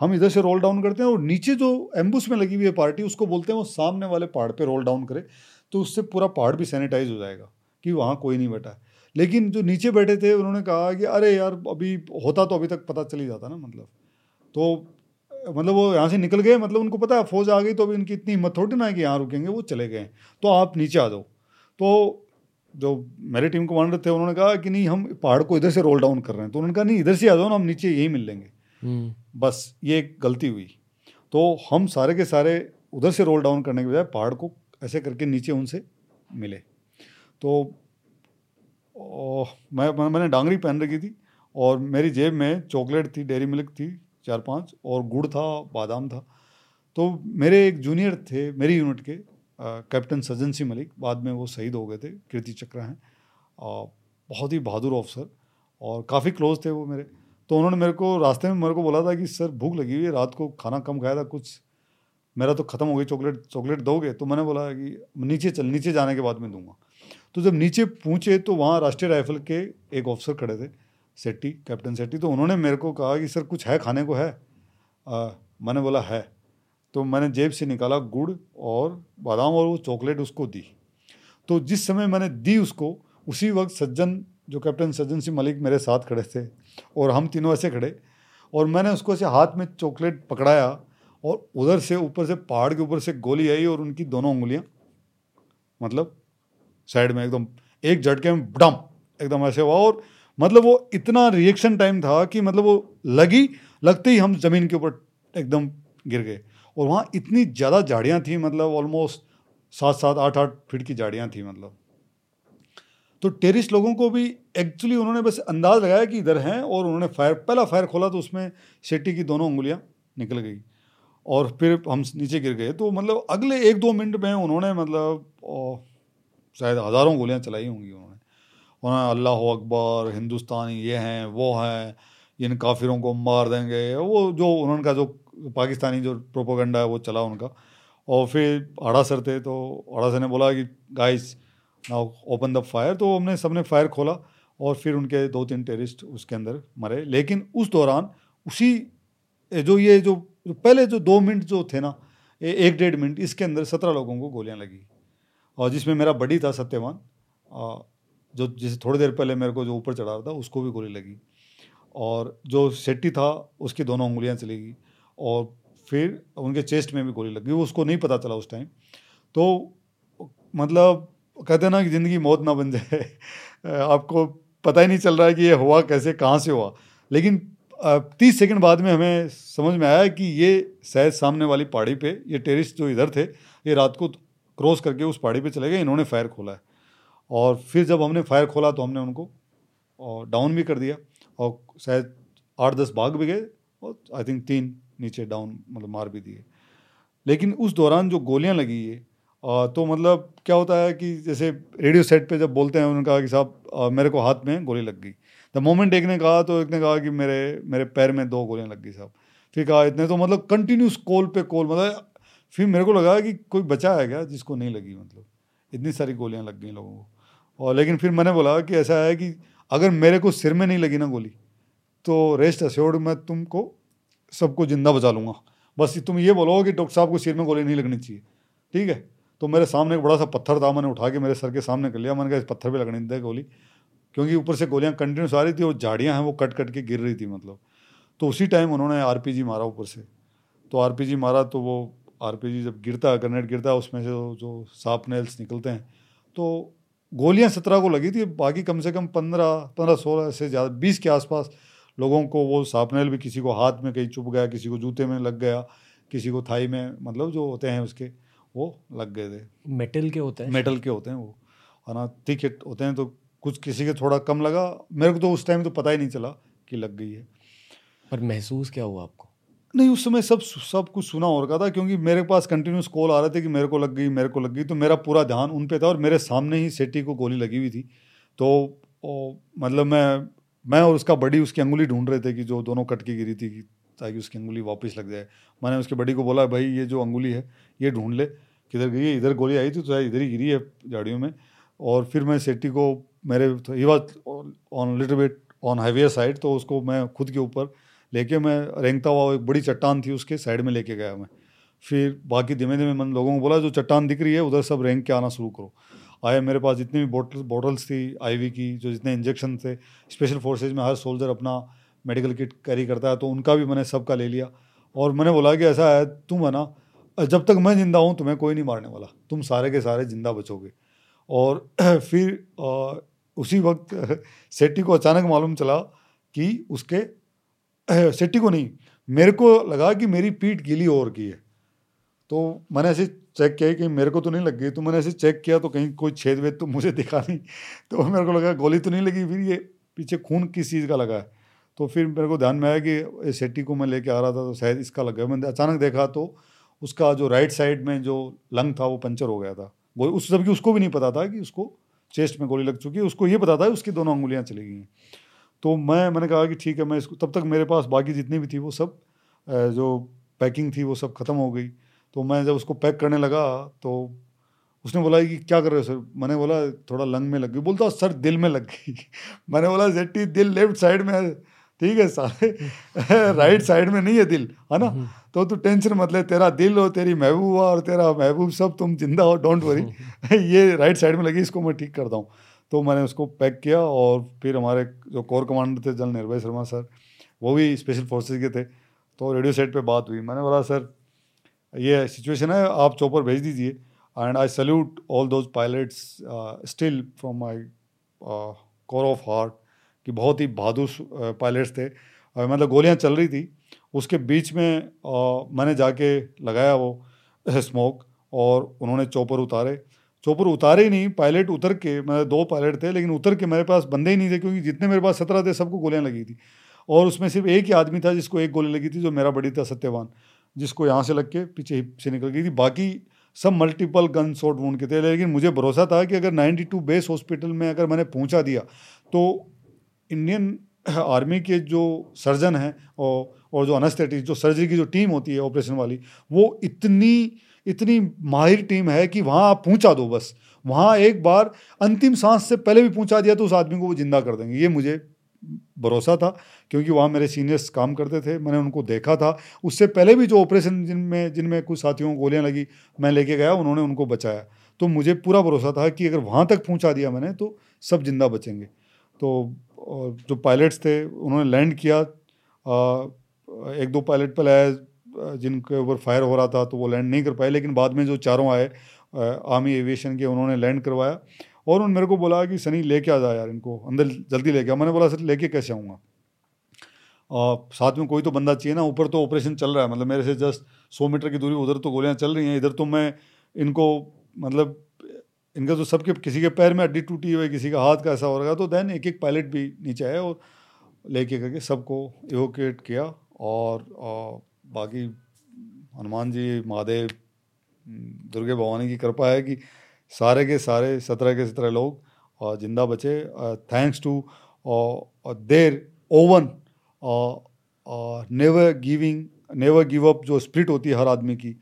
हम इधर से रोल डाउन करते हैं और नीचे जो एम्बुस में लगी हुई है पार्टी उसको बोलते हैं वो सामने वाले पहाड़ पे रोल डाउन करे तो उससे पूरा पहाड़ भी सैनिटाइज हो जाएगा। कि वहाँ कोई नहीं बैठा है। लेकिन जो नीचे बैठे थे उन्होंने कहा कि अरे यार अभी होता तो अभी तक पता चल ही जाता ना मतलब। तो मतलब वो यहाँ से निकल गए मतलब उनको पता है फौज आ गई तो अभी उनकी इतनी हिम्मत थोड़ी ना है कि यहाँ रुकेंगे वो चले गए। तो आप नीचे आ जाओ। तो जो मेरे टीम कमांडर थे उन्होंने कहा कि नहीं हम पहाड़ को इधर से रोल डाउन कर रहे हैं। तो उन्होंने कहा नहीं इधर से आ जाओ ना हम नीचे यही मिल लेंगे। हम्म। बस ये एक गलती हुई। तो हम सारे के सारे उधर से रोल डाउन करने के बजाय पहाड़ को ऐसे करके नीचे उनसे मिले। तो ओ, मैं मैंने डांगरी पहन रखी थी और मेरी जेब में चॉकलेट थी डेरी मिल्क थी चार पाँच और गुड़ था बादाम था। तो मेरे एक जूनियर थे मेरी यूनिट के कैप्टन सज्जन सिंह मलिक बाद में वो शहीद हो गए थे कीर्ति चक्र हैं। बहुत ही बहादुर ऑफिसर और काफ़ी क्लोज थे वो मेरे। तो उन्होंने मेरे को रास्ते में मेरे को बोला था कि सर भूख लगी हुई है रात को खाना कम खाया था कुछ मेरा तो ख़त्म हो गई चॉकलेट चॉकलेट दोगे? तो मैंने बोला कि नीचे चल नीचे जाने के बाद मैं दूँगा। तो जब नीचे पूछे तो वहाँ राष्ट्रीय राइफल के एक ऑफिसर खड़े थे सेट्टी कैप्टन सेट्टी। तो उन्होंने मेरे को कहा कि सर कुछ है खाने को है? आ, मैंने बोला है। तो मैंने जेब से निकाला गुड़ और बादाम और वो चॉकलेट उसको दी। तो जिस समय मैंने दी उसको उसी वक्त सज्जन जो कैप्टन सज्जन सिंह मलिक मेरे साथ खड़े थे और हम तीनों ऐसे खड़े और मैंने उसको ऐसे हाथ में चॉकलेट पकड़ाया और उधर से ऊपर से पहाड़ के ऊपर से गोली आई और उनकी दोनों उंगलियाँ मतलब साइड में एकदम एक झटके में डम, एकदम ऐसे हुआ। और मतलब वो इतना रिएक्शन टाइम था कि मतलब वो लगी, लगते ही हम ज़मीन के ऊपर एकदम गिर गए। और वहाँ इतनी ज़्यादा झाड़ियाँ थी मतलब ऑलमोस्ट सात सात आठ आठ फीट की झाड़ियाँ थी मतलब। तो टेरिस्ट लोगों को भी एक्चुअली उन्होंने बस अंदाज लगाया कि इधर हैं और उन्होंने फायर पहला फायर खोला तो उसमें शेट्टी की दोनों उंगलियाँ निकल गई। और फिर हम नीचे गिर गए। तो मतलब अगले एक दो मिनट में उन्होंने मतलब शायद हज़ारों गोलियाँ चलाई होंगी उन्होंने। उन्होंने अल्लाह अकबर, हिंदुस्तानी ये हैं, वो हैं, इन काफिरों को मार देंगे। वो जो उन्होंने का जो पाकिस्तानी जो प्रोपोगंडा है, वो चला उनका। और फिर आड़ा सर थे तो आड़ा सर ने बोला कि, guys, now open the fire. तो हमने सबने फायर खोला और फिर उनके दो तीन टेरिस्ट उसके अंदर मरे। लेकिन उस दौरान उसी जो, ये जो पहले जो दो मिनट जो थे ना एक डेढ़ मिनट, इसके अंदर सत्रह लोगों को गोलियाँ लगी। और जिसमें मेरा बड़ी था सत्यवान जो जिसे थोड़ी देर पहले मेरे को जो ऊपर चढ़ा रहा था, उसको भी गोली लगी। और जो सेट्टी था, उसकी दोनों उंगलियाँ चली गई। और फिर उनके चेस्ट में भी गोली लगी। वो उसको नहीं पता चला उस टाइम। तो मतलब कहते ना कि ज़िंदगी मौत ना बन जाए। *laughs* आपको पता ही नहीं चल रहा है कि ये हुआ कैसे, कहाँ से हुआ। लेकिन तीस सेकंड बाद में हमें समझ में आया कि ये शायद सामने वाली पहाड़ी पे, ये टेरिस्ट जो इधर थे, ये रात को क्रॉस करके उस पहाड़ी पे चले गए, इन्होंने फायर खोला है। और फिर जब हमने फायर खोला तो हमने उनको डाउन भी कर दिया और शायद आठ दस भाग भी गए और आई थिंक तीन नीचे डाउन मतलब मार भी दिए। लेकिन उस दौरान जो गोलियाँ लगी है तो मतलब क्या होता है कि जैसे रेडियो सेट पे जब बोलते हैं, उन्होंने कहा कि साहब मेरे को हाथ में गोली लग गई। द मोमेंट एक ने कहा तो एक ने कहा कि मेरे मेरे पैर में दो गोलियाँ लग गई साहब। फिर कहा, इतने तो मतलब कंटिन्यूस कोल पे कोल मतलब फिर मेरे को लगा कि कोई बचा है क्या जिसको नहीं लगी मतलब। इतनी सारी गोलियाँ लग गई लोगों को। और लेकिन फिर मैंने बोला कि ऐसा है कि अगर मेरे को सिर में नहीं लगी ना गोली तो रेस्ट अश्योर्ड मैं तुमको सबको ज़िंदा बचा लूँगा। बस तुम ये बोलो कि डॉक्टर साहब को सिर में गोली नहीं लगनी चाहिए, ठीक है? तो मेरे सामने एक बड़ा सा पत्थर था, मैंने उठा के मेरे सर के सामने कर लिया। मैंने कहा, इस पत्थर पे लगने दे गोली। क्योंकि ऊपर से गोलियाँ कंटिन्यूस आ रही थी और झाड़ियाँ हैं, वो कट कट के गिर रही थी मतलब। तो उसी टाइम उन्होंने आरपीजी मारा ऊपर से। तो आरपीजी मारा तो वो आरपीजी जब गिरता ग्रेनेड गिरता उसमें से जो साफ़ नेल्स निकलते हैं तो गोलियाँ सत्रह को लगी थी बाकी कम से कम पंद्रह पंद्रह सोलह से ज़्यादा बीस के आसपास लोगों को वो सापनेल भी किसी को हाथ में कहीं चुप गया किसी को जूते में लग गया किसी को थाई में मतलब जो होते हैं उसके वो लग गए थे। मेटल के होते हैं? मेटल के होते हैं वो। है ना थिक होते हैं तो कुछ किसी के थोड़ा कम लगा मेरे को तो उस टाइम तो पता ही नहीं चला कि लग गई है। पर महसूस क्या हुआ आपको? नहीं उस समय सब सब कुछ सुना और रखा था क्योंकि मेरे पास कंटिन्यूस कॉल आ रहे थे कि मेरे को लग गई मेरे को लग गई तो मेरा पूरा ध्यान उन पे था और मेरे सामने ही सेठी को गोली लगी हुई थी। तो ओ, मतलब मैं मैं और उसका बड़ी उसकी अंगुली ढूंढ रहे थे कि जो दोनों कट के गिरी थी ताकि उसकी अंगुली वापस लग जाए। मैंने उसके बड़ी को बोला भाई ये जो अंगुली है ये ढूंढ ले किधर गई है? इधर गोली आई थी तो इधर ही गिरी है झाड़ियों में। और फिर मैं सेट्टी को मेरे he was on little bit on highway side तो उसको मैं खुद के ऊपर लेके मैं रेंगता हुआ एक बड़ी चट्टान थी उसके साइड में लेके गया मैं। फिर बाकी धीमे धीमे मैंने लोगों को बोला, जो चट्टान दिख रही है, उधर सब रेंग के आना शुरू करो। आए मेरे पास जितनी भी बोटल, बॉटल्स थी आईवी की, जो जितने इंजेक्शन थे स्पेशल फोर्सेज में हर सोल्जर अपना मेडिकल किट कैरी करता है तो उनका भी मैंने सबका ले लिया। और मैंने बोला कि ऐसा है, तुम है ना, जब तक मैं ज़िंदा हूँ, तुम्हें कोई नहीं मारने वाला। तुम सारे के सारे ज़िंदा बचोगे। और *clears throat* फिर उसी वक्त *laughs* सेट्टी को अचानक मालूम चला कि उसके *coughs* सेट्टी को नहीं, मेरे को लगा कि मेरी पीठ गीली और की है। तो मैंने ऐसे चेक किया कि मेरे को तो नहीं लग गई तो मैंने ऐसे चेक किया तो कहीं कोई छेद वेद तो मुझे दिखा नहीं। *laughs* तो मेरे को लगा गोली तो नहीं लगी, फिर ये पीछे खून किस चीज़ का लगा है? तो फिर मेरे को ध्यान में आया कि सेट्टी को मैं लेके आ रहा था तो शायद इसका लग गया मैंने अचानक देखा तो उसका जो राइट साइड में जो लंग था, वो पंचर हो गया था। वो उस, जबकि उसको भी नहीं पता था कि उसको चेस्ट में गोली लग चुकी है, उसको ये पता था उसकी दोनों उंगलियाँ चली गई हैं। तो मैं मैंने कहा कि ठीक है मैं इसको तब तक मेरे पास बाकी जितनी भी थी वो सब जो पैकिंग थी वो सब ख़त्म हो गई। तो मैं जब उसको पैक करने लगा तो उसने बोला कि क्या कर रहे हो सर? मैंने बोला थोड़ा लंग में लग गई। बोलता सर दिल में लग गई। *laughs* मैंने बोला जेटी दिल लेफ़्ट साइड में है। ठीक है सारे *laughs* राइट साइड में नहीं है दिल है ना? हम्म। तो तू टेंशन मत ले तेरा दिल हो तेरी महबूबा और तेरा महबूब सब तुम ज़िंदा हो डोंट वरी। *laughs* ये राइट साइड में लगी इसको मैं ठीक करता हूँ। तो मैंने उसको पैक किया और फिर हमारे जो कोर कमांडर थे जनरल निर्भय शर्मा सर वो भी स्पेशल फोर्सेज के थे। तो रेडियो सेट पे बात हुई। मैंने बोला सर ये सिचुएशन है आप चौपर भेज दीजिए। And I salute all those pilots still still my my of heart कि बहुत ही बहादुर पायलट्स थे। uh, मतलब गोलियाँ चल रही थी। उसके बीच में uh, मैंने जाके लगाया वो *laughs* स्मोक और उन्होंने चौपर उतारे। चौपर उतारे ही नहीं। पायलट उतर के, मैं दो पायलट थे, लेकिन उतर के मेरे पास बंदे ही नहीं थे, क्योंकि जितने मेरे पास सत्रह थे, सबको गोलियाँ लगी थी। और उसमें सिर्फ़ एक ही आदमी था, जिसको एक गोली लगी थी, जो मेरा बड़ी था, सत्यवान, जिसको यहाँ से लग के पीछे हिप से निकल गई थी। बाकी सब मल्टीपल गन शॉट वूंड के थे, लेकिन मुझे भरोसा था कि अगर 92 बेस हॉस्पिटल में अगर मैंने पहुँचा दिया तो इंडियन आर्मी के जो सर्जन हैं, और और जो अनस्थेटिक जो सर्जरी की जो टीम होती है ऑपरेशन वाली, वो इतनी इतनी माहिर टीम है कि वहाँ आप पहुँचा दो बस। वहाँ एक बार अंतिम सांस से पहले भी पहुँचा दिया तो उस आदमी को वो ज़िंदा कर देंगे। ये मुझे भरोसा था, क्योंकि वहाँ मेरे सीनियर्स काम करते थे, मैंने उनको देखा था। उससे पहले भी जो ऑपरेशन जिनमें जिनमें कुछ साथियों को गोलियाँ लगी, मैं लेके गया, उन्होंने उनको बचाया। तो मुझे पूरा भरोसा था कि अगर वहाँ तक पहुँचा दिया मैंने तो सब ज़िंदा बचेंगे। तो जो पायलट्स थे, उन्होंने लैंड किया। एक दो पायलट पहले आए जिनके ऊपर फायर हो रहा था तो वो लैंड नहीं कर पाए। लेकिन बाद में जो चारों आए आर्मी एविएशन के, उन्होंने लैंड करवाया और उन्होंने मेरे को बोला कि, सनी, लेके आ जा यार इनको, अंदर जल्दी लेके आ। मैंने बोला सर लेके कैसे आऊँगा? साथ में कोई तो बंदा चाहिए ना, ऊपर तो ऑपरेशन चल रहा है। मतलब मेरे से जस्ट सौ मीटर की दूरी, उधर तो गोलियाँ चल रही हैं, इधर तो मैं इनको मतलब इनका तो सबके, किसी के पैर में हड्डी टूटी हुई, किसी का हाथ का ऐसा हो। रहा तो देन एक एक पायलट भी नीचे आए और लेके करके सबको इवोकेट किया और बाकी हनुमान जी महादेव दुर्गे भवानी की कृपा है कि सारे के सारे सत्रह के सत्रह लोग और ज़िंदा बचे। Thanks to their own never giving never give up जो स्प्रिट होती है हर आदमी की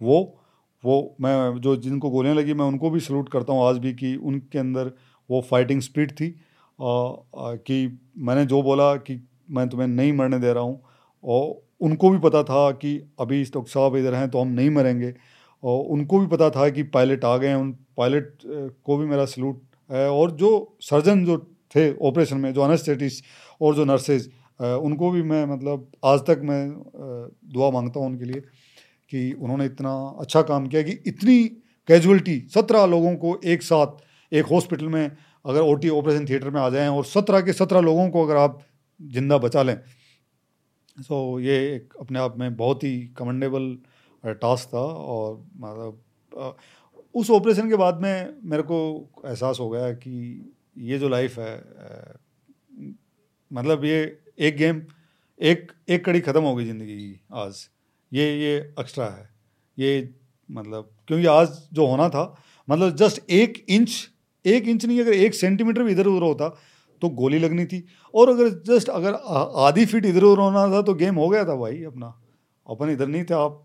वो वो मैं जो जिनको गोलियाँ लगी मैं उनको भी सल्यूट करता हूँ आज भी कि उनके अंदर वो फाइटिंग स्पिरिट थी। आ, कि मैंने जो बोला कि मैं तुम्हें नहीं मरने दे रहा हूँ और उनको भी पता था कि अभी इस डॉक्टर साहब इधर हैं तो हम नहीं मरेंगे। और उनको भी पता था कि पायलट आ गए हैं, उन पायलट को भी मेरा सल्यूट है। और जो सर्जन जो थे ऑपरेशन में, जो अनस्टेटिस्ट और जो नर्सेज उनको भी मैं मतलब आज तक मैं दुआ माँगता हूँ उनके लिए कि उन्होंने इतना अच्छा काम किया कि इतनी कैजुअलिटी सत्रह लोगों को एक साथ एक हॉस्पिटल में अगर ओ टी ऑपरेशन थिएटर में आ जाएँ और सत्रह के सत्रह लोगों को अगर आप ज़िंदा बचा लें सो so, ये एक अपने आप में बहुत ही कमेंडेबल टास्क था और मतलब उस ऑपरेशन के बाद में मेरे को एहसास हो गया कि ये जो लाइफ है मतलब ये एक गेम एक एक कड़ी ख़त्म हो गई ज़िंदगी की आज। ये ये एक्स्ट्रा है। ये मतलब क्योंकि आज जो होना था मतलब जस्ट एक इंच एक इंच नहीं अगर एक सेंटीमीटर भी इधर उधर होता तो गोली लगनी थी। और अगर जस्ट अगर आधी फीट इधर उधर होना था तो गेम हो गया था भाई अपना। अपन इधर नहीं थे, आप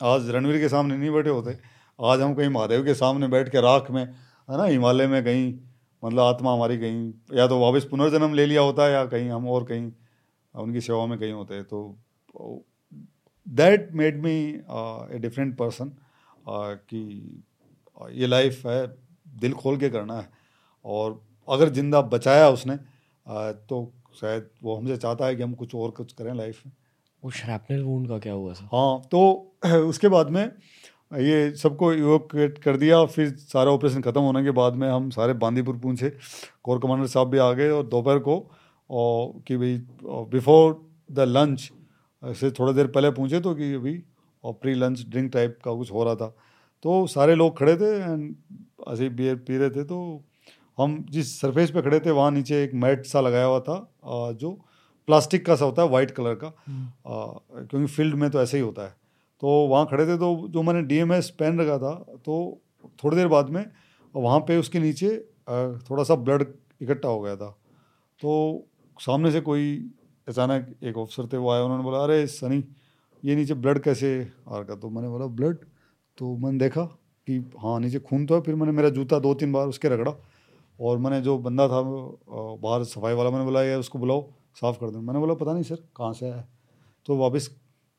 आज रणवीर के सामने नहीं बैठे होते। आज हम कहीं महादेव के सामने बैठ के राख में, है ना, हिमालय में कहीं मतलब आत्मा हमारी कहीं, या तो वापस पुनर्जन्म ले लिया होता है या कहीं हम और कहीं, उनकी सेवा में कहीं होते। तो that made me a different person कि ये लाइफ है, दिल खोल के करना है। और अगर ज़िंदा बचाया उसने तो शायद वो हमसे चाहता है कि हम कुछ और कुछ करें लाइफ में। वो शरैपनल वूंड का क्या हुआ सर? हाँ तो *clears throat* उसके बाद में ये सबको इवोकेट कर दिया फिर सारा ऑपरेशन ख़त्म होने के बाद में हम सारे बांदीपुर पहुँचे कोर कमांडर साहब भी आ गए और दोपहर को और कि भाई बिफोर द लंच से थोड़ा देर पहले पहुँचे तो कि अभी और प्री लंच ड्रिंक टाइप का कुछ हो रहा था। तो सारे लोग खड़े थे एंड ऐसे बियर पी रहे थे तो हम जिस सरफेस पे खड़े थे वहाँ नीचे एक मैट सा लगाया हुआ था जो प्लास्टिक का सा होता है वाइट कलर का। हम्म। क्योंकि फ़ील्ड में तो ऐसे ही होता है। तो वहाँ खड़े थे तो जो मैंने डी एम एस पहन रखा था तो थोड़ी देर बाद में वहाँ पे उसके नीचे थोड़ा सा ब्लड इकट्ठा हो गया था। तो सामने से कोई अचानक एक ऑफिसर थे वो आए उन्होंने बोला अरे सनी ये नीचे ब्लड कैसे आ रहा तो मैंने बोला ब्लड तो मैंने देखा कि हाँ नीचे खून तो है फिर मैंने मेरा जूता दो तीन बार उसके रगड़ा। और मैंने जो बंदा था बाहर सफ़ाई वाला मैंने बोला उसको बुलाओ, साफ़ कर दो। मैंने बोला, पता नहीं सर, कहाँ से आया तो वापस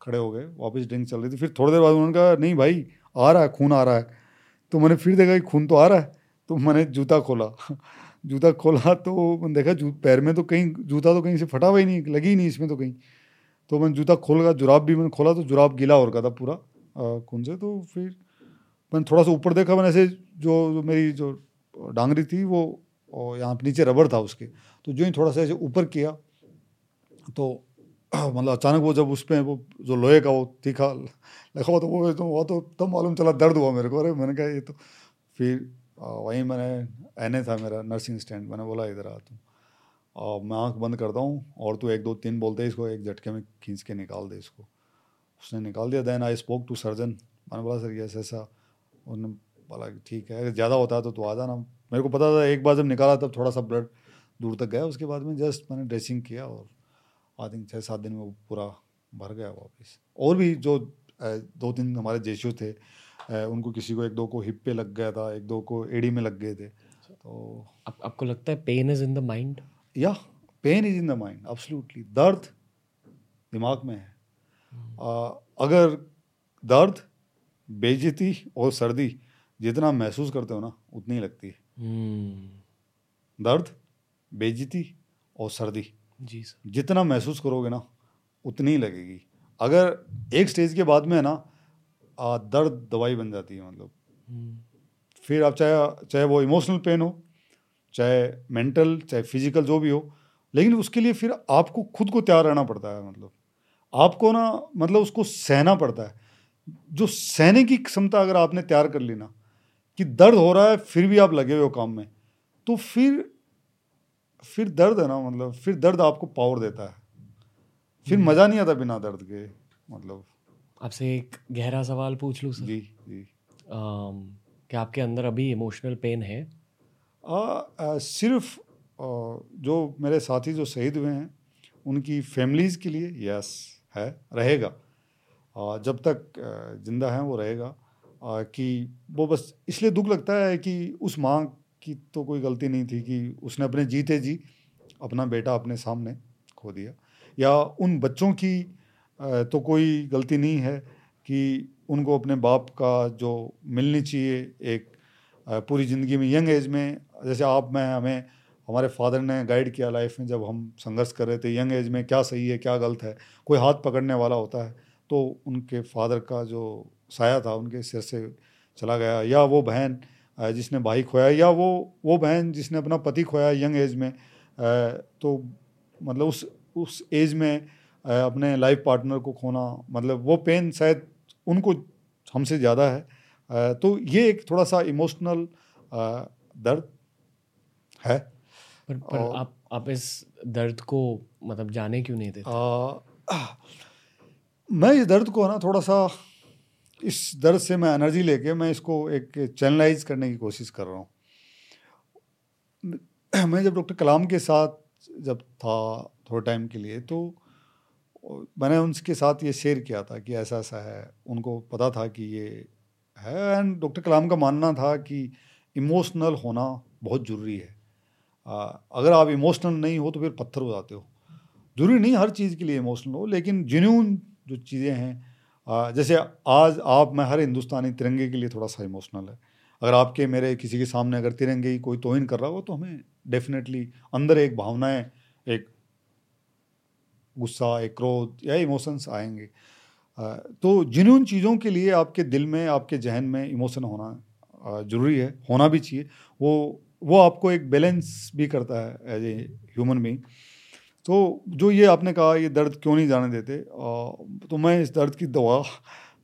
खड़े हो गए। वापस ड्रिंक चल रही थी। फिर थोड़ी देर बाद उन्होंने कहा, नहीं भाई, आ रहा है, खून आ रहा है। तो मैंने फिर देखा कि खून तो आ रहा है। तो मैंने जूता खोला। *laughs* जूता खोला तो मैंने देखा, जू, पैर में तो कहीं, जूता तो कहीं से फटा हुआ ही नहीं, लगी ही नहीं इसमें तो कहीं। तो मैंने जूता खोल गया जुराब भी मैंने खोला तो जुराब गीला हो रखा था पूरा खून से। तो फिर मैंने थोड़ा सा ऊपर देखा, मैंने ऐसे जो जो मेरी जो डांगरी थी वो यहाँ पे नीचे रबर था उसके। तो जो ही थोड़ा सा ऐसे ऊपर किया तो *clears throat* मतलब अचानक वो जब उस पर वो जो लोहे का वो तीखा लगा हुआ तो वो तो वो तो तब मालूम चला दर्द हुआ मेरे को। अरे मैंने कहा ये तो फिर वहीं मैंने एन था मेरा, नर्सिंग स्टैंड, मैंने बोला, इधर आ तुम और मैं आँख बंद करता हूँ, और तू एक दो तीन बोलते इसको, एक झटके में खींच के निकाल दे इसको। उसने निकाल दिया then I spoke to surgeon मैंने बोला, सर, ये ऐसा उन्होंने बोला ठीक है अगर ज़्यादा होता है तो तू आ जाना। मेरे को पता था एक बार जब निकाला तब थोड़ा सा ब्लड दूर तक गया उसके बाद में जस्ट मैंने ड्रेसिंग किया और आई थिंक छः सात दिन में वो पूरा भर गया वापस। और भी जो दो तीन हमारे जेशु थे उनको किसी को एक दो को हिप पे लग गया था एक दो को एडी में लग गए थे। तो आप, आपको लगता है pain is in the mind या pain is in the mind absolutely दर्द दिमाग में है। आ, अगर दर्द बेजती और सर्दी जितना महसूस करते हो ना उतनी ही लगती है। hmm. दर्द बेजती और सर्दी। जी सर। जितना महसूस करोगे ना उतनी ही लगेगी। अगर एक स्टेज के बाद में है ना दर्द दवाई बन जाती है मतलब। hmm. फिर आप चाहे चाहे वो इमोशनल पेन हो चाहे मेंटल चाहे फ़िज़िकल जो भी हो लेकिन उसके लिए फिर आपको खुद को तैयार रहना पड़ता है मतलब। आपको ना मतलब उसको सहना पड़ता है। जो सहने की क्षमता अगर आपने तैयार कर ली ना कि दर्द हो रहा है फिर भी आप लगे हुए हो काम में। तो फिर फिर दर्द है ना मतलब फिर दर्द आपको पावर देता है। फिर। मज़ा नहीं आता बिना दर्द के मतलब। आपसे एक गहरा सवाल पूछ लूँ जी जी। क्या आपके अंदर अभी इमोशनल पेन है? आ, आ, सिर्फ़ आ, जो मेरे साथी जो शहीद हुए हैं उनकी फैमिलीज़ के लिए यस है रहेगा। आ, जब तक ज़िंदा हैं वो रहेगा। कि वो बस इसलिए दुख लगता है कि उस माँ की तो कोई गलती नहीं थी कि उसने अपने जीते जी अपना बेटा अपने सामने खो दिया। या उन बच्चों की तो कोई गलती नहीं है कि उनको अपने बाप का जो मिलनी चाहिए एक पूरी ज़िंदगी में यंग एज में, जैसे आप में, हमें, हमारे फादर ने गाइड किया लाइफ में जब हम संघर्ष कर रहे थे यंग एज में क्या सही है, क्या गलत है, कोई हाथ पकड़ने वाला होता है तो उनके फादर का जो साया था उनके सिर से चला गया। या वो बहन जिसने भाई खोया या वो वो बहन जिसने अपना पति खोया यंग एज में तो मतलब उस उस एज में अपने लाइफ पार्टनर को खोना मतलब वो पेन शायद उनको हमसे ज़्यादा है। तो ये एक थोड़ा सा इमोशनल दर्द है। पर, पर आप आप इस दर्द को मतलब जाने क्यों नहीं देते? मैं इस दर्द को ना थोड़ा सा इस दर्द से मैं एनर्जी लेके मैं इसको एक चैनलाइज करने की कोशिश कर रहा हूँ। मैं जब डॉक्टर कलाम के साथ जब था थोड़े टाइम के लिए तो मैंने उनके साथ ये शेयर किया था कि ऐसा ऐसा है उनको पता था कि ये है एंड डॉक्टर कलाम का मानना था कि इमोशनल होना बहुत ज़रूरी है। आ, अगर आप इमोशनल नहीं हो तो फिर पत्थर हो जाते हो। ज़रूरी नहीं हर चीज़ के लिए इमोशनल हो लेकिन जेन्यून जो चीज़ें हैं जैसे आज आप, मैं हर हिंदुस्तानी तिरंगे के लिए थोड़ा सा इमोशनल है। अगर आपके मेरे किसी के सामने अगर तिरंगे की कोई तोहिन कर रहा हो तो हमें डेफिनेटली अंदर एक भावनाएँ, एक गुस्सा, एक क्रोध या इमोशंस आएँगे। तो जिन उन चीज़ों के लिए आपके दिल में, आपके जहन में इमोशन होना ज़रूरी है, होना भी चाहिए। वो वो आपको एक बैलेंस भी करता है एज ए ह्यूमन बींग तो जो ये आपने कहा, ये दर्द क्यों नहीं जाने देते? तो मैं इस दर्द की दवा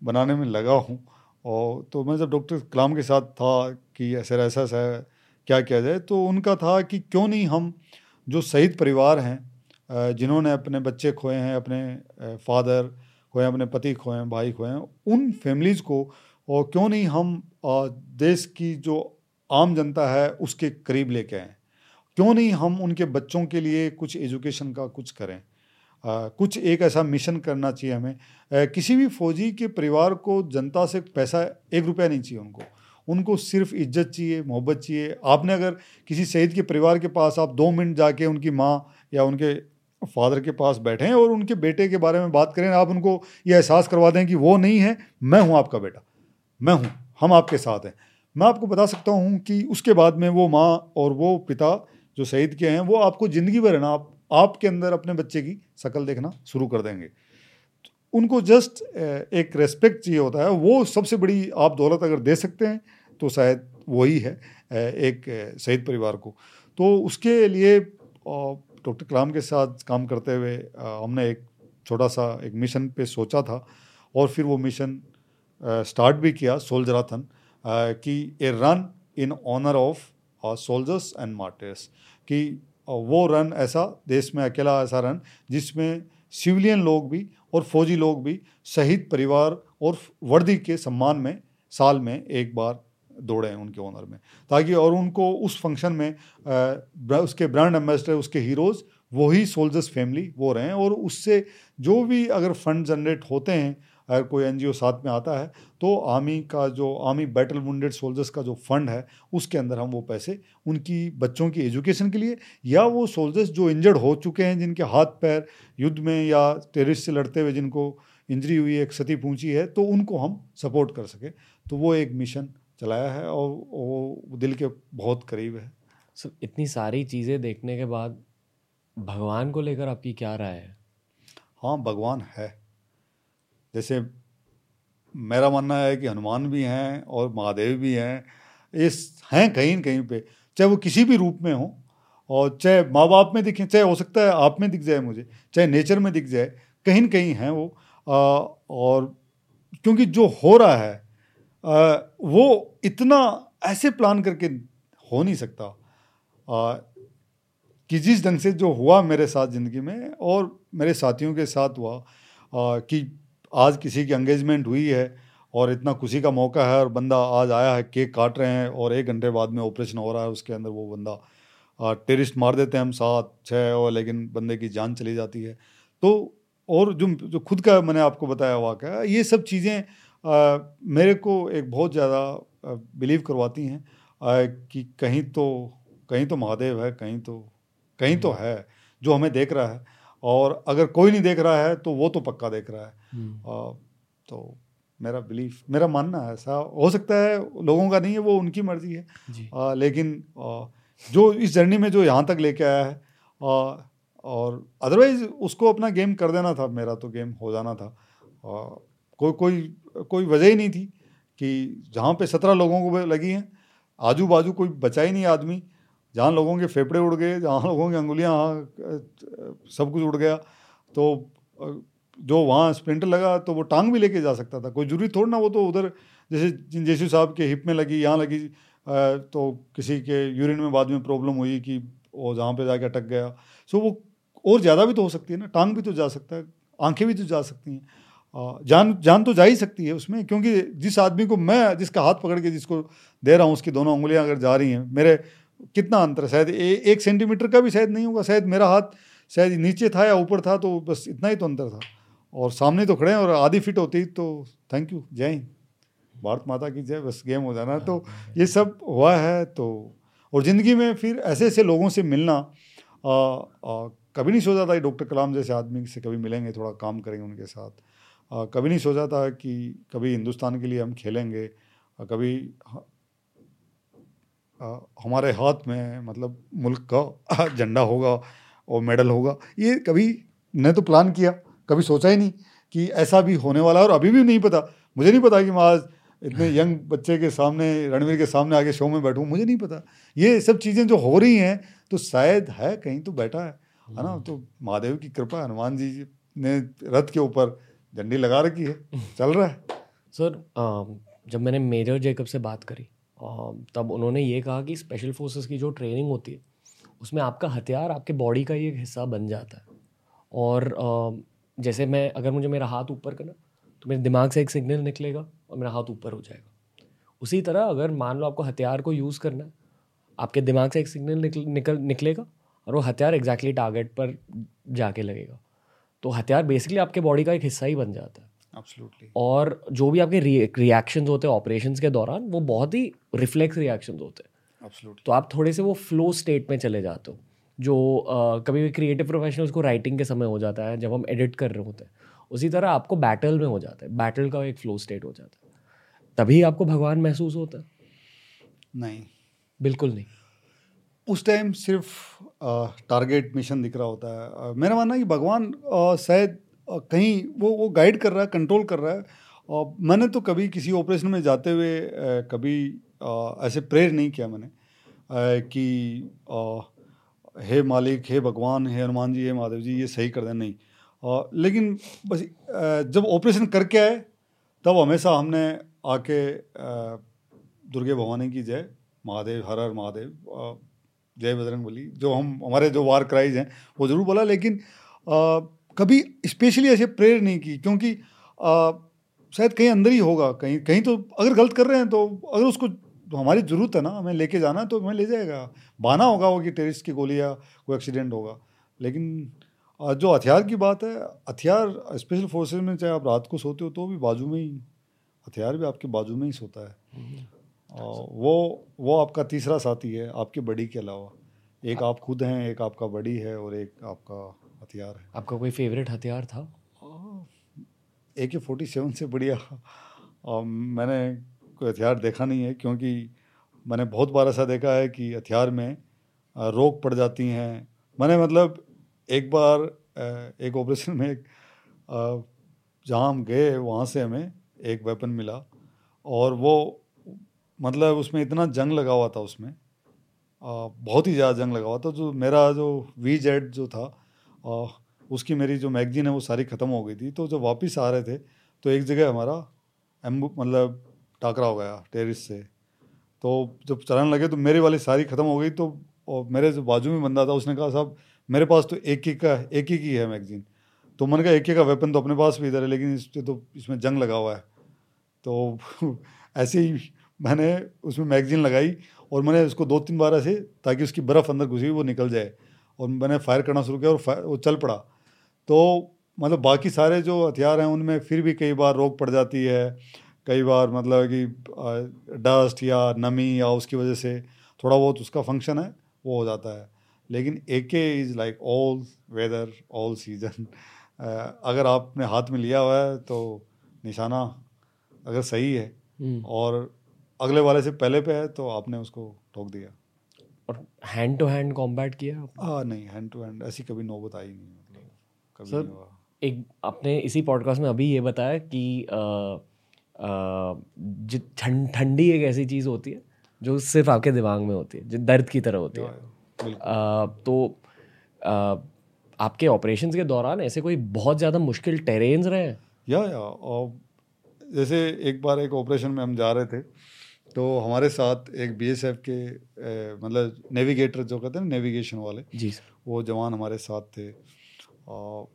बनाने में लगा हूँ। और तो मैं जब डॉक्टर कलाम के साथ था कि ऐसा ऐसा ऐसा क्या किया जाए तो उनका था कि क्यों नहीं हम जो शहीद परिवार हैं जिन्होंने अपने बच्चे खोए हैं, अपने फादर खोए हैं, अपने पति खोए हैं, भाई खोए हैं, उन फैमिलीज़ को, और क्यों नहीं हम देश की जो आम जनता है, उसके करीब लेके आएँ। क्यों नहीं हम उनके बच्चों के लिए कुछ एजुकेशन का कुछ करें? आ, कुछ एक ऐसा मिशन करना चाहिए हमें। आ, किसी भी फौजी के परिवार को जनता से पैसा एक रुपया नहीं चाहिए उनको। उनको सिर्फ़ इज़्ज़त चाहिए मोहब्बत चाहिए। आपने अगर किसी शहीद के परिवार के पास आप दो मिनट जाके उनकी माँ या उनके फादर के पास बैठें और उनके बेटे के बारे में बात करें आप उनको ये एहसास करवा दें कि वो नहीं है मैं हूँ आपका बेटा। मैं हूँ हम आपके साथ हैं। मैं आपको बता सकता हूँ कि उसके बाद में वो माँ और वो पिता जो शहीद के हैं, वो आपको ज़िंदगी भर है ना, आप, आपके अंदर अपने बच्चे की शक्ल देखना शुरू कर देंगे। उनको जस्ट एक रेस्पेक्ट चाहिए होता है। वो सबसे बड़ी आप दौलत अगर दे सकते हैं तो शायद वही है एक शहीद परिवार को। तो उसके लिए डॉक्टर कलाम के साथ काम करते हुए हमने एक छोटा सा एक मिशन पे सोचा था और फिर वो मिशन स्टार्ट भी किया, सोल्जराथन कि a run in honour of soldiers and martyrs कि वो रन ऐसा देश में अकेला ऐसा रन जिसमें सिविलियन लोग भी और फौजी लोग भी शहीद परिवार और वर्दी के सम्मान में साल में एक बार दौड़े हैं उनके ऑनर में। ताकि और उनको उस फ़ंक्शन में आ, उसके ब्रांड एम्बेसडर उसके हीरोज़ वही सोल्जर्स फैमिली वो रहें और उससे जो भी अगर फंड जनरेट होते हैं अगर कोई एनजीओ साथ में आता है तो आर्मी का जो आर्मी बैटल वुंडेड सोल्जर्स का जो फंड है उसके अंदर हम वो पैसे उनकी बच्चों की एजुकेशन के लिए या वो सोल्जर्स जो इंजर्ड हो चुके हैं जिनके हाथ पैर युद्ध में या टेररिस्ट से लड़ते हुए जिनको इंजरी हुई एक क्षति पहुँची है तो उनको हम सपोर्ट कर सकें। तो वो एक मिशन चलाया है और वो दिल के बहुत करीब है। सर इतनी सारी चीज़ें देखने के बाद भगवान को लेकर आपकी क्या राय है? हाँ भगवान है। जैसे मेरा मानना है कि हनुमान भी हैं और महादेव भी हैं इस हैं कहीं कहीं पे चाहे वो किसी भी रूप में हो और चाहे माँ बाप में दिखें चाहे हो सकता है आप में दिख जाए मुझे चाहे नेचर में दिख जाए कहीं कहीं हैं वो। आ, और क्योंकि जो हो रहा है आ, वो इतना ऐसे प्लान करके हो नहीं सकता। आ, कि जिस ढंग से जो हुआ मेरे साथ ज़िंदगी में और मेरे साथियों के साथ हुआ आ, कि आज किसी की एंगेजमेंट हुई है और इतना खुशी का मौका है और बंदा आज आया है केक काट रहे हैं और एक घंटे बाद में ऑपरेशन हो रहा है उसके अंदर वो बंदा। टेरिस्ट मार देते हैं हम सात छः और लेकिन बंदे की जान चली जाती है। तो और जो जो खुद का मैंने आपको बताया वाक़ ये सब चीज़ें मेरे को एक बहुत ज़्यादा बिलीव करवाती हैं। कि कहीं तो कहीं तो महादेव है कहीं तो कहीं तो है जो हमें देख रहा है। और अगर कोई नहीं देख रहा है तो वो तो पक्का देख रहा है। हम्म। तो मेरा बिलीफ मेरा मानना है ऐसा हो सकता है लोगों का नहीं है वो उनकी मर्ज़ी है। आ, लेकिन आ, जो इस जर्नी में जो यहाँ तक लेके आया है आ, और अदरवाइज़ उसको अपना गेम कर देना था मेरा तो गेम हो जाना था। आ, कोई कोई कोई वजह ही नहीं थी कि जहाँ पे सत्रह लोगों को लगी हैं आजू बाजू कोई बचा ही नहीं आदमी। जहाँ लोगों के फेफड़े उड़ गए, जहाँ लोगों की अंगुलियाँ सब कुछ उड़ गया। तो जो वहाँ स्प्लिंटर लगा तो वो टांग भी लेके जा सकता था। कोई ज़रूरी थोड़ा ना वो तो उधर, जैसे जेसू साहब के हिप में लगी, यहाँ लगी तो किसी के यूरिन में बाद में प्रॉब्लम हुई कि वो जहाँ पे जाके अटक गया। सो वो और ज़्यादा भी तो हो सकती है ना, टांग भी तो जा सकता है, आँखें भी तो जा सकती हैं। जान जान तो जा ही सकती है उसमें, क्योंकि जिस आदमी को मैं, जिसका हाथ पकड़ के जिसको दे रहा हूँ, उसकी दोनों उंगलियाँ अगर जा रही हैं, मेरे कितना अंतर है? शायद एक सेंटीमीटर का भी शायद नहीं होगा शायद मेरा हाथ शायद नीचे था या ऊपर था तो बस इतना ही तो अंतर था। और सामने तो खड़े हैं और आधी फिट होती तो थैंक यू जय हिंद। भारत माता की जय बस गेम हो जाना। तो ये सब हुआ है तो और ज़िंदगी में फिर ऐसे ऐसे लोगों से मिलना आ, आ, कभी नहीं सोचा था कि डॉक्टर कलाम जैसे आदमी से कभी मिलेंगे थोड़ा काम करेंगे उनके साथ। आ, कभी नहीं सोचा था कि कभी हिंदुस्तान के लिए हम खेलेंगे कभी हमारे हाथ में मतलब मुल्क का *laughs* झंडा होगा और मेडल होगा। ये कभी ने तो प्लान किया कभी सोचा ही नहीं कि ऐसा भी होने वाला है और अभी भी नहीं पता। मुझे नहीं पता कि मैं आज इतने यंग *laughs* बच्चे के सामने रणवीर के सामने आगे शो में बैठूँ मुझे नहीं पता। ये सब चीज़ें जो हो रही हैं तो शायद है कहीं तो बैठा है है ना? तो महादेव की कृपा हनुमान जी ने रथ के ऊपर झंडी लगा रखी है *laughs* चल रहा है। सर जब मैंने मेजर जेकब से बात करी तब उन्होंने ये कहा कि स्पेशल फोर्सेस की जो ट्रेनिंग होती है, उसमें आपका हथियार आपके बॉडी का ही एक हिस्सा बन जाता है। और जैसे मैं, अगर मुझे मेरा हाथ ऊपर करना तो मेरे दिमाग से एक सिग्नल निकलेगा और मेरा हाथ ऊपर हो जाएगा। उसी तरह अगर मान लो आपको हथियार को यूज़ करना है, आपके दिमाग से एक सिग्नल निकल निकल, निकलेगा और वो हथियार एग्जैक्टली टारगेट पर जाके लगेगा। तो हथियार बेसिकली आपके बॉडी का एक हिस्सा ही बन जाता है। Absolutely. और जो भी आपके रिएक्शंस होते हैं ऑपरेशंस के दौरान वो बहुत ही रिफ्लेक्स रिएक्शंस होते हैं। Absolutely. तो आप थोड़े से वो फ्लो स्टेट में चले जाते हो। जो uh, कभी भी क्रिएटिव प्रोफेशनल्स को राइटिंग के समय हो जाता है जब हम एडिट कर रहे होते हैं उसी तरह आपको बैटल में हो जाता है। बैटल का एक फ्लो स्टेट हो जाता है। तभी आपको भगवान महसूस होता है। नहीं। बिल्कुल नहीं। उस टाइम सिर्फ़ टारगेट मिशन दिख रहा होता है। मेरा मानना है कि भगवान शायद कहीं वो वो गाइड कर रहा है कंट्रोल कर रहा है। और मैंने तो कभी किसी ऑपरेशन में जाते हुए कभी ऐसे प्रेयर नहीं किया मैंने। कि हे मालिक हे भगवान हे हनुमान जी हे महादेव जी ये सही कर दें नहीं। अ, लेकिन बस अ, जब ऑपरेशन करके आए तब हमेशा हमने आके दुर्गे भवानी की जय महादेव हर हर महादेव जय बजरंग बली जो हम हमारे जो वार क्राइज हैं वो ज़रूर बोला। लेकिन अ, कभी स्पेशली ऐसे प्रेयर नहीं की क्योंकि अ, शायद कहीं अंदर ही होगा कहीं कहीं तो अगर गलत कर रहे हैं तो अगर उसको तो हमारी ज़रूरत है ना हमें लेके जाना है तो हमें ले जाएगा। बहाना होगा वो कि टेरिस्ट की गोली या कोई एक्सीडेंट होगा। लेकिन जो हथियार की बात है हथियार स्पेशल फोर्सेज में चाहे आप रात को सोते हो तो भी बाजू में ही हथियार भी आपके बाजू में ही सोता है। और वो वो आपका तीसरा साथी है आपके बड़ी के अलावा। एक आप खुद हैं एक आपका बड़ी है और एक आपका हथियार है। आपका कोई फेवरेट हथियार था? ए के फोर्टी सेवन से बढ़िया। और मैंने कोई हथियार देखा नहीं है क्योंकि मैंने बहुत बार ऐसा देखा है कि हथियार में रोक पड़ जाती हैं। मैंने मतलब एक बार एक ऑपरेशन में एक जहाँ हम गए वहाँ से हमें एक वेपन मिला। और वो मतलब उसमें इतना जंग लगा हुआ था उसमें। बहुत ही ज़्यादा जंग लगा हुआ था। जो मेरा जो वी जेड जो था अ, उसकी मेरी जो मैगजीन है वो सारी ख़त्म हो गई थी। तो जब वापस आ रहे थे तो एक जगह हमारा एम्बु मतलब टाकरा हो गया टेरिस से। तो जब चलाने लगे तो मेरे वाली सारी ख़त्म हो गई। तो और मेरे जो बाजू में बंदा था उसने कहा साहब मेरे पास तो एक ही का एक ही की है मैगजीन। तो मैंने कहा एक ही का वेपन तो अपने पास भी इधर है लेकिन इस तो इसमें जंग लगा हुआ है। तो *laughs* ऐसे ही मैंने उसमें मैगजीन लगाई और मैंने उसको दो तीन बार ऐसे ताकि उसकी बर्फ़ अंदर घुसी वो निकल जाए। और मैंने फायर करना शुरू किया और फायर वो चल पड़ा। तो मतलब बाकी सारे जो हथियार हैं उनमें फिर भी कई बार रोक पड़ जाती है। कई बार मतलब कि डस्ट या नमी या उसकी वजह से थोड़ा बहुत उसका फ़ंक्शन है वो हो जाता है। लेकिन A K is like all weather all season अगर आपने हाथ में लिया हुआ है तो निशाना अगर सही है हम्म। और अगले वाले से पहले पे है तो आपने उसको ठोक दिया। और हैंड टू हैंड कॉम्बैट किया आपने? हाँ नहीं हैंड टू हैंड ऐसी कभी नौबत आई नहीं मतलब कभी सर, नहीं हुआ। एक आपने इसी पॉडकास्ट में अभी ये बताया कि ठंड ठंडी एक ऐसी चीज़ होती है जो सिर्फ़ आपके दिमाग में होती है जो दर्द की तरह होती है बिल्कुल। अ, तो अ, आपके ऑपरेशन के दौरान ऐसे कोई बहुत ज़्यादा मुश्किल टेरेन्स रहे हैं? या या और जैसे एक बार एक ऑपरेशन में हम जा रहे थे तो हमारे साथ एक बीएसएफ के ए, मतलब नेविगेटर जो कहते हैं नेविगेशन वाले जी वो जवान हमारे साथ थे। और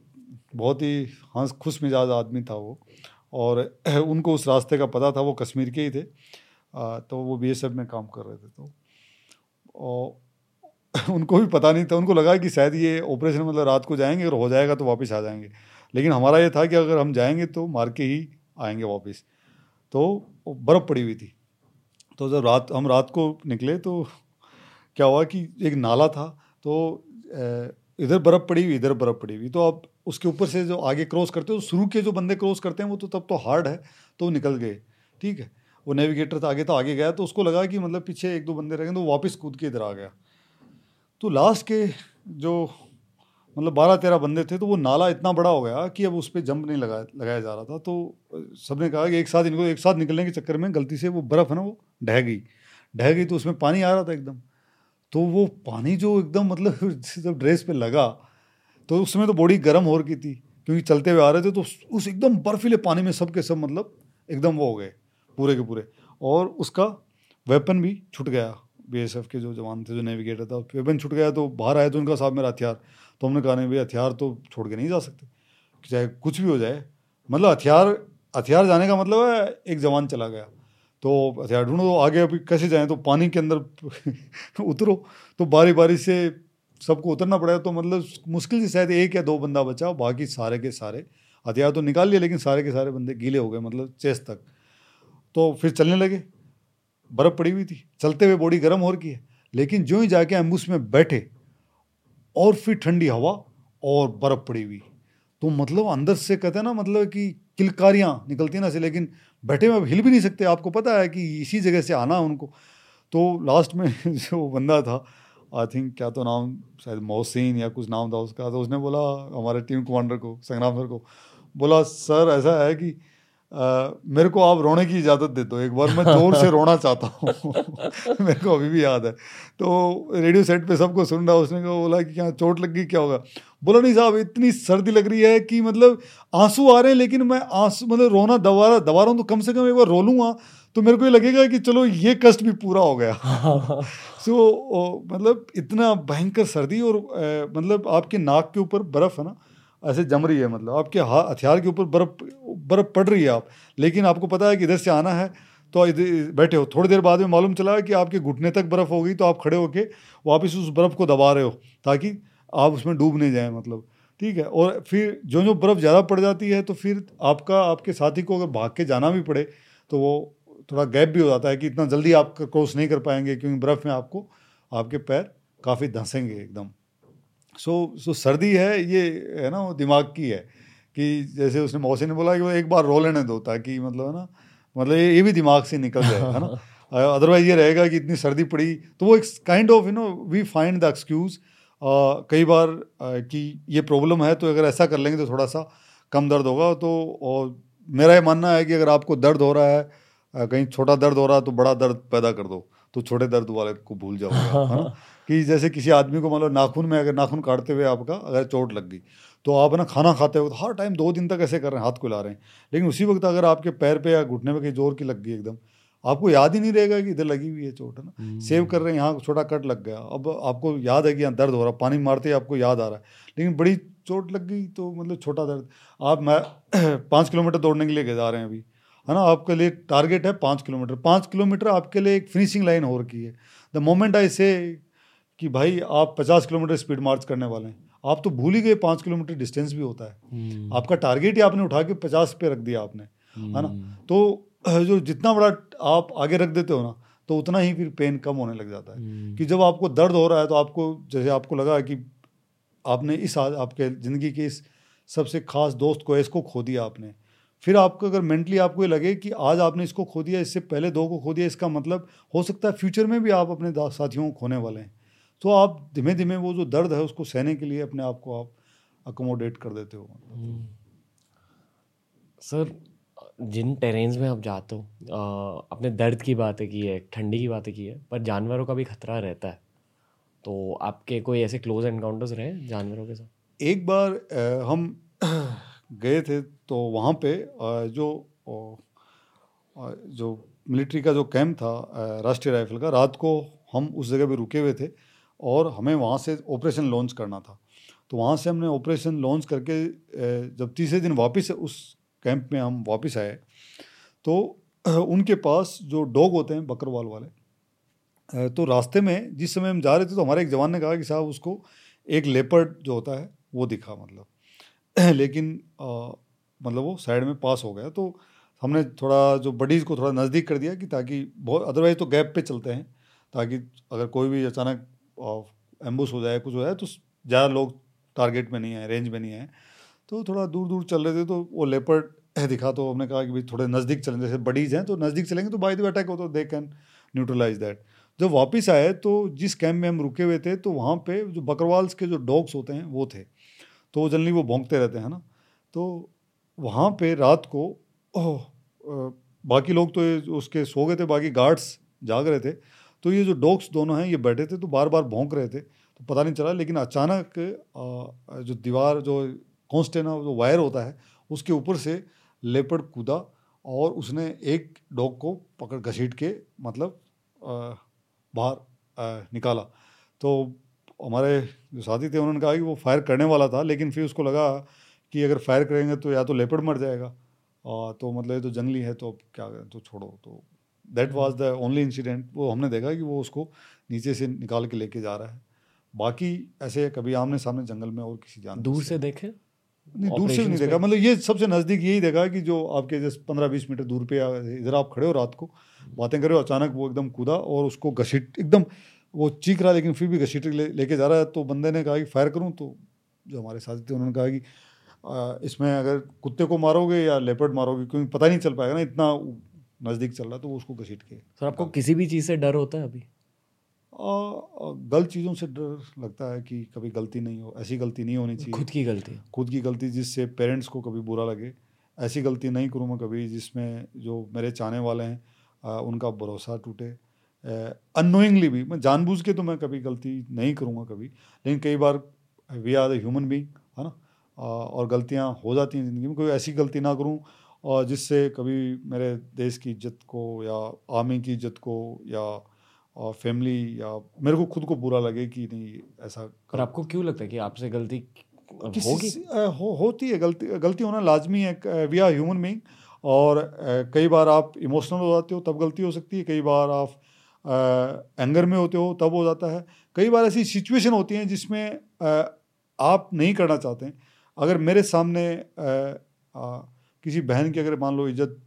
बहुत ही हंस खुश मिजाज आदमी था वो। और *clears throat* उनको उस रास्ते का पता था वो कश्मीर के ही थे। आ, तो वो बीएसएफ में काम कर रहे थे तो। और *clears throat* उनको भी पता नहीं था। उनको लगा कि शायद ये ऑपरेशन मतलब रात को जाएँगे और हो जाएगा तो वापस आ जाएँगे। लेकिन हमारा ये था कि अगर हम जाएँगे तो मार के ही आएँगे वापस। तो बर्फ़ पड़ी हुई थी। तो जब रात, हम रात को निकले तो क्या हुआ कि एक नाला था तो इधर बर्फ़ पड़ी हुई, इधर बर्फ़ पड़ी हुई। तो आप उसके ऊपर से जो आगे क्रॉस करते हो शुरू के जो बंदे क्रॉस करते हैं, वो तो तब तो हार्ड है तो वो निकल गए, ठीक है। वो नेविगेटर था, आगे था, आगे गया तो उसको लगा कि मतलब पीछे एक दो बंदे रह गए तो वापस कूद के इधर आ गया। तो लास्ट के जो मतलब बारह तेरह बंदे थे तो वो नाला इतना बड़ा हो गया कि अब उस पर जंप नहीं लगाया लगाया जा रहा था। तो सबने कहा कि एक साथ इनको, एक साथ निकलने के चक्कर में गलती से वो बर्फ़ है ना, वो ढह गई। ढह गई तो उसमें पानी आ रहा था एकदम। तो वो पानी जो एकदम मतलब *laughs* जब ड्रेस पे लगा तो उसमें तो बॉडी गर्म हो रही थी, क्योंकि चलते हुए आ रहे थे तो उस- एकदम बर्फीले पानी में सब के सब मतलब एकदम वो हो गए, पूरे के पूरे। और उसका वेपन भी छूट गया बीएसएफ के जो जवान थे, जो नेविगेटर था, वेपन छूट गया तो बाहर आए तो उनका साहब मेरा हथियार। तो हमने कहा, नहीं भाई हथियार तो छोड़ के नहीं जा सकते। चाहे कुछ भी हो जाए। मतलब हथियार हथियार जाने का मतलब है, एक जवान चला गया। तो हथियार ढूंढो तो आगे अभी कैसे जाएँ? तो पानी के अंदर *laughs* उतरो। तो बारी बारी से सबको उतरना पड़ेगा तो मतलब मुश्किल से शायद एक या दो बंदा बचा, बाकी सारे के सारे। हथियार तो निकाल लिए, लेकिन सारे के सारे बंदे गीले हो गए मतलब चेस्ट तक। तो फिर चलने लगे। बर्फ़ पड़ी हुई थी। चलते हुए बॉडी गर्म हो रही है। लेकिन जो ही जाके एम्बुस में बैठे, और फिर ठंडी हवा और बर्फ़ पड़ी हुई। तो मतलब अंदर से कहते हैं ना मतलब कि किलकारियाँ निकलती हैं ना से, लेकिन बैठे हुए हिल भी नहीं सकते। आपको पता है कि इसी जगह से आना उनको। तो लास्ट में *laughs* जो बंदा था आई थिंक क्या तो नाम, शायद मोहसिन या कुछ नाम था उसका। तो उसने बोला, हमारे टीम कमांडर को, संग्राम सर को, बोला सर ऐसा है कि आ, मेरे को आप रोने की इजाज़त दे दो एक बार मैं ज़ोर से *laughs* रोना चाहता हूँ। *laughs* मेरे को अभी भी याद है। तो रेडियो सेट पे सबको सुन रहा उसने कहा बोला कि क्या चोट लग गई क्या होगा? बोला नहीं साहब इतनी सर्दी लग रही है कि मतलब आँसू आ रहे हैं लेकिन मैं आँसू मतलब रोना दबा रहा दबा रहा हूँ तो कम से कम एक बार रो लूँगा। तो मेरे को ये लगेगा कि चलो ये कष्ट भी पूरा हो गया। *laughs* सो so, मतलब इतना भयंकर सर्दी और मतलब आपके नाक के ऊपर बर्फ़ है ना ऐसे जम रही है मतलब। आपके हथियार के ऊपर बर्फ़ बर्फ़ पड़ रही है आप। लेकिन आपको पता है कि इधर से आना है तो इधर, बैठे हो। थोड़ी देर बाद में मालूम चला कि आपके घुटने तक बर्फ़ हो गई तो आप खड़े होके वापस उस बर्फ़ को दबा रहे हो, ताकि आप उसमें डूब नहीं जाए मतलब। ठीक है? और फिर जो जो बर्फ़ ज़्यादा पड़ जाती है तो फिर आपका, आपके साथी को अगर भाग के जाना भी पड़े तो वो थोड़ा गैप भी हो जाता है कि इतना जल्दी आप क्रॉस नहीं कर पाएँगे, क्योंकि बर्फ़ में आपको, आपके पैर काफ़ी धंसेंगे एकदम। सो सो सर्दी है ये है ना वो दिमाग की है कि जैसे उसने मौसी ने बोला कि वो एक बार रो लेने दो ताकि मतलब है ना मतलब ये ये भी दिमाग से निकल जाए है ना। *laughs* अदरवाइज़ ये रहेगा कि इतनी सर्दी पड़ी तो वो एक kind of you know we find the excuse कई बार uh, कि ये प्रॉब्लम है तो अगर ऐसा कर लेंगे तो थोड़ा सा कम दर्द होगा तो और मेरा ये मानना है कि अगर आपको दर्द हो रहा है कहीं छोटा दर्द हो रहा है तो बड़ा दर्द पैदा कर दो तो छोटे दर्द वाले को भूल जाओ है ना। *laughs* कि जैसे किसी आदमी को मान लो नाखून में अगर नाखून काटते हुए आपका अगर चोट लग गई तो आप ना खाना खाते हो तो हर टाइम दो दिन तक ऐसे कर रहे हैं हाथ को ला रहे हैं। लेकिन उसी वक्त अगर आपके पैर पे या घुटने में कहीं ज़ोर की लग गई एकदम आपको याद ही नहीं रहेगा कि इधर लगी हुई है चोट है ना? सेव हम्म। कर रहे हैं यहाँ छोटा कट लग गया। अब आपको याद है कि यहाँ दर्द हो रहा पानी मारते ही आपको याद आ रहा है। लेकिन बड़ी चोट लग गई तो मतलब छोटा दर्द। आप मैं *clears throat* पाँच किलोमीटर दौड़ने के लिए जा रहे हैं अभी है ना? आपके लिए टारगेट है पाँच किलोमीटर। पाँच किलोमीटर आपके लिए एक फिनिशिंग लाइन हो रखी है। द मोमेंट आई से कि भाई आप पचास किलोमीटर स्पीड मार्च करने वाले हैं आप तो भूल ही गए पाँच किलोमीटर डिस्टेंस भी होता है hmm. आपका टारगेट ही आपने उठा के पचास पे रख दिया आपने. है ना हम्म। तो *clears throat* जो जितना बड़ा आप आगे रख देते हो ना तो उतना ही फिर पेन कम होने लग जाता है hmm. कि जब आपको दर्द हो रहा है तो आपको जैसे आपको लगा कि आपने इस आपके ज़िंदगी के इस सबसे खास दोस्त को इसको खो दिया आपने फिर आपको अगर मेंटली आपको ये लगे कि आज आपने इसको खो दिया इससे पहले दो को खो दिया इसका मतलब हो सकता है फ्यूचर में भी आप अपने साथियों को खोने वाले हैं तो आप धीमे धीमे वो जो दर्द है उसको सहने के लिए अपने आप को आप अकोमोडेट कर देते हो। हम्म। सर जिन टेरेन्स में आप जाते हो अपने दर्द की बातें की है ठंडी की बातें की है पर जानवरों का भी खतरा रहता है तो आपके कोई ऐसे क्लोज एनकाउंटर्स रहे जानवरों के साथ? एक बार आ, हम गए थे तो वहाँ पे जो जो मिलिट्री का जो कैंप था राष्ट्रीय राइफल का रात को हम उस जगह पे रुके हुए थे। और हमें वहाँ से ऑपरेशन लॉन्च करना था। तो वहाँ से हमने ऑपरेशन लॉन्च करके जब तीसरे दिन वापस उस कैंप में हम वापस आए तो *clears throat* उनके पास जो डॉग होते हैं बकरवाल वाले तो रास्ते में जिस समय हम जा रहे थे तो हमारे एक जवान ने कहा कि साहब उसको एक लेपर्ड जो होता है वो दिखा मतलब। *clears throat* लेकिन आ, मतलब वो साइड में पास हो गया। तो हमने थोड़ा जो बडीज़ को थोड़ा नज़दीक कर दिया कि ताकि बहुत अदरवाइज़ तो गैप पे चलते हैं ताकि अगर कोई भी अचानक एम्बुस हो जाए, कुछ हो जाए तो ज़्यादा लोग टारगेट में नहीं आए रेंज में नहीं आए। तो थोड़ा दूर दूर चल रहे थे तो वो लेपर्ड दिखा तो हमने कहा कि भाई थोड़े नज़दीक चलें, जैसे बडीज़ हैं तो नज़दीक चलेंगे तो बाई द अटैक हो तो दे कैन न्यूट्रलाइज दैट जब वापस आए तो जिस कैंप में हम रुके हुए थे तो वहाँ पे जो बकरवाल्स के जो डॉग्स होते हैं, वो थे। तो जनरली वो भोंकते रहते हैं ना? तो वहाँ पे रात को, ओह बाकी लोग तो उसके सो गए थे, बाकी गार्ड्स जाग रहे थे। तो ये जो डॉग्स दोनों हैं, ये बैठे थे तो बार बार भोंक रहे थे। तो पता नहीं चला, लेकिन अचानक जो दीवार, जो कॉन्स्ट है ना जो वायर होता है, उसके ऊपर से लेपड़ कूदा और उसने एक डॉग को पकड़, घसीट के मतलब बाहर निकाला। तो हमारे जो साथी थे, उन्होंने कहा कि वो फायर करने वाला था, लेकिन फिर उसको लगा कि अगर फायर करेंगे तो या तो लेपड़ मर जाएगा। और तो मतलब ये तो जंगली है तो अब क्या तो छोड़ो तो that was the only incident वो हमने देखा कि वो उसको नीचे से निकाल के लेके जा रहा है। बाकी ऐसे कभी आमने सामने जंगल में और किसी जान दूर से देखे? नहीं दूर से नहीं देखा। मतलब ये सबसे नज़दीक यही देखा कि जो आपके जैसे पंद्रह बीस मीटर दूर पे इधर आप खड़े हो रात को बातें करे अचानक वो एकदम कूदा और उसको घसीट एकदम वो चीख रहा लेकिन फिर भी घसीट ले लेके जा रहा है। तो बंदे ने कहा कि फायर करूँ? तो जो हमारे साथी थे उन्होंने कहा कि इसमें अगर कुत्ते को मारोगे या लेपर्ड मारोगे क्योंकि पता नहीं चल पाएगा ना इतना नज़दीक चल रहा तो वो उसको घसीट के। सर आपको किसी भी चीज़ से डर होता है अभी? गलत चीज़ों से डर लगता है कि कभी गलती नहीं हो ऐसी गलती नहीं होनी चाहिए। खुद की गलती। खुद की गलती जिससे पेरेंट्स को कभी बुरा लगे ऐसी गलती नहीं करूँ मैं कभी जिसमें जो मेरे चाहने वाले हैं आ, उनका भरोसा टूटे। अनोइंगली भी मैं जानबूझ के तो मैं कभी गलती नहीं करूँगा कभी लेकिन कई बार we are the human being है ना? और गलतियाँ हो जाती हैं ज़िंदगी में कोई ऐसी गलती ना करूँ और जिससे कभी मेरे देश की इज़्ज़त को या आर्मी की इज़्ज़त को या और फैमिली या मेरे को खुद को बुरा लगे कि नहीं ऐसा और आपको क्यों लगता है कि आपसे गलती होगी? हो, होती है गलती गलती होना लाजमी है वी आर ह्यूमन बींग और कई बार आप इमोशनल हो जाते हो तब गलती हो सकती है कई बार आप एंगर में होते हो तब हो जाता है। कई बार ऐसी सिचुएशन होती हैं जिसमें आप नहीं करना चाहते हैं। अगर मेरे सामने किसी बहन की अगर मान लो इज़्ज़त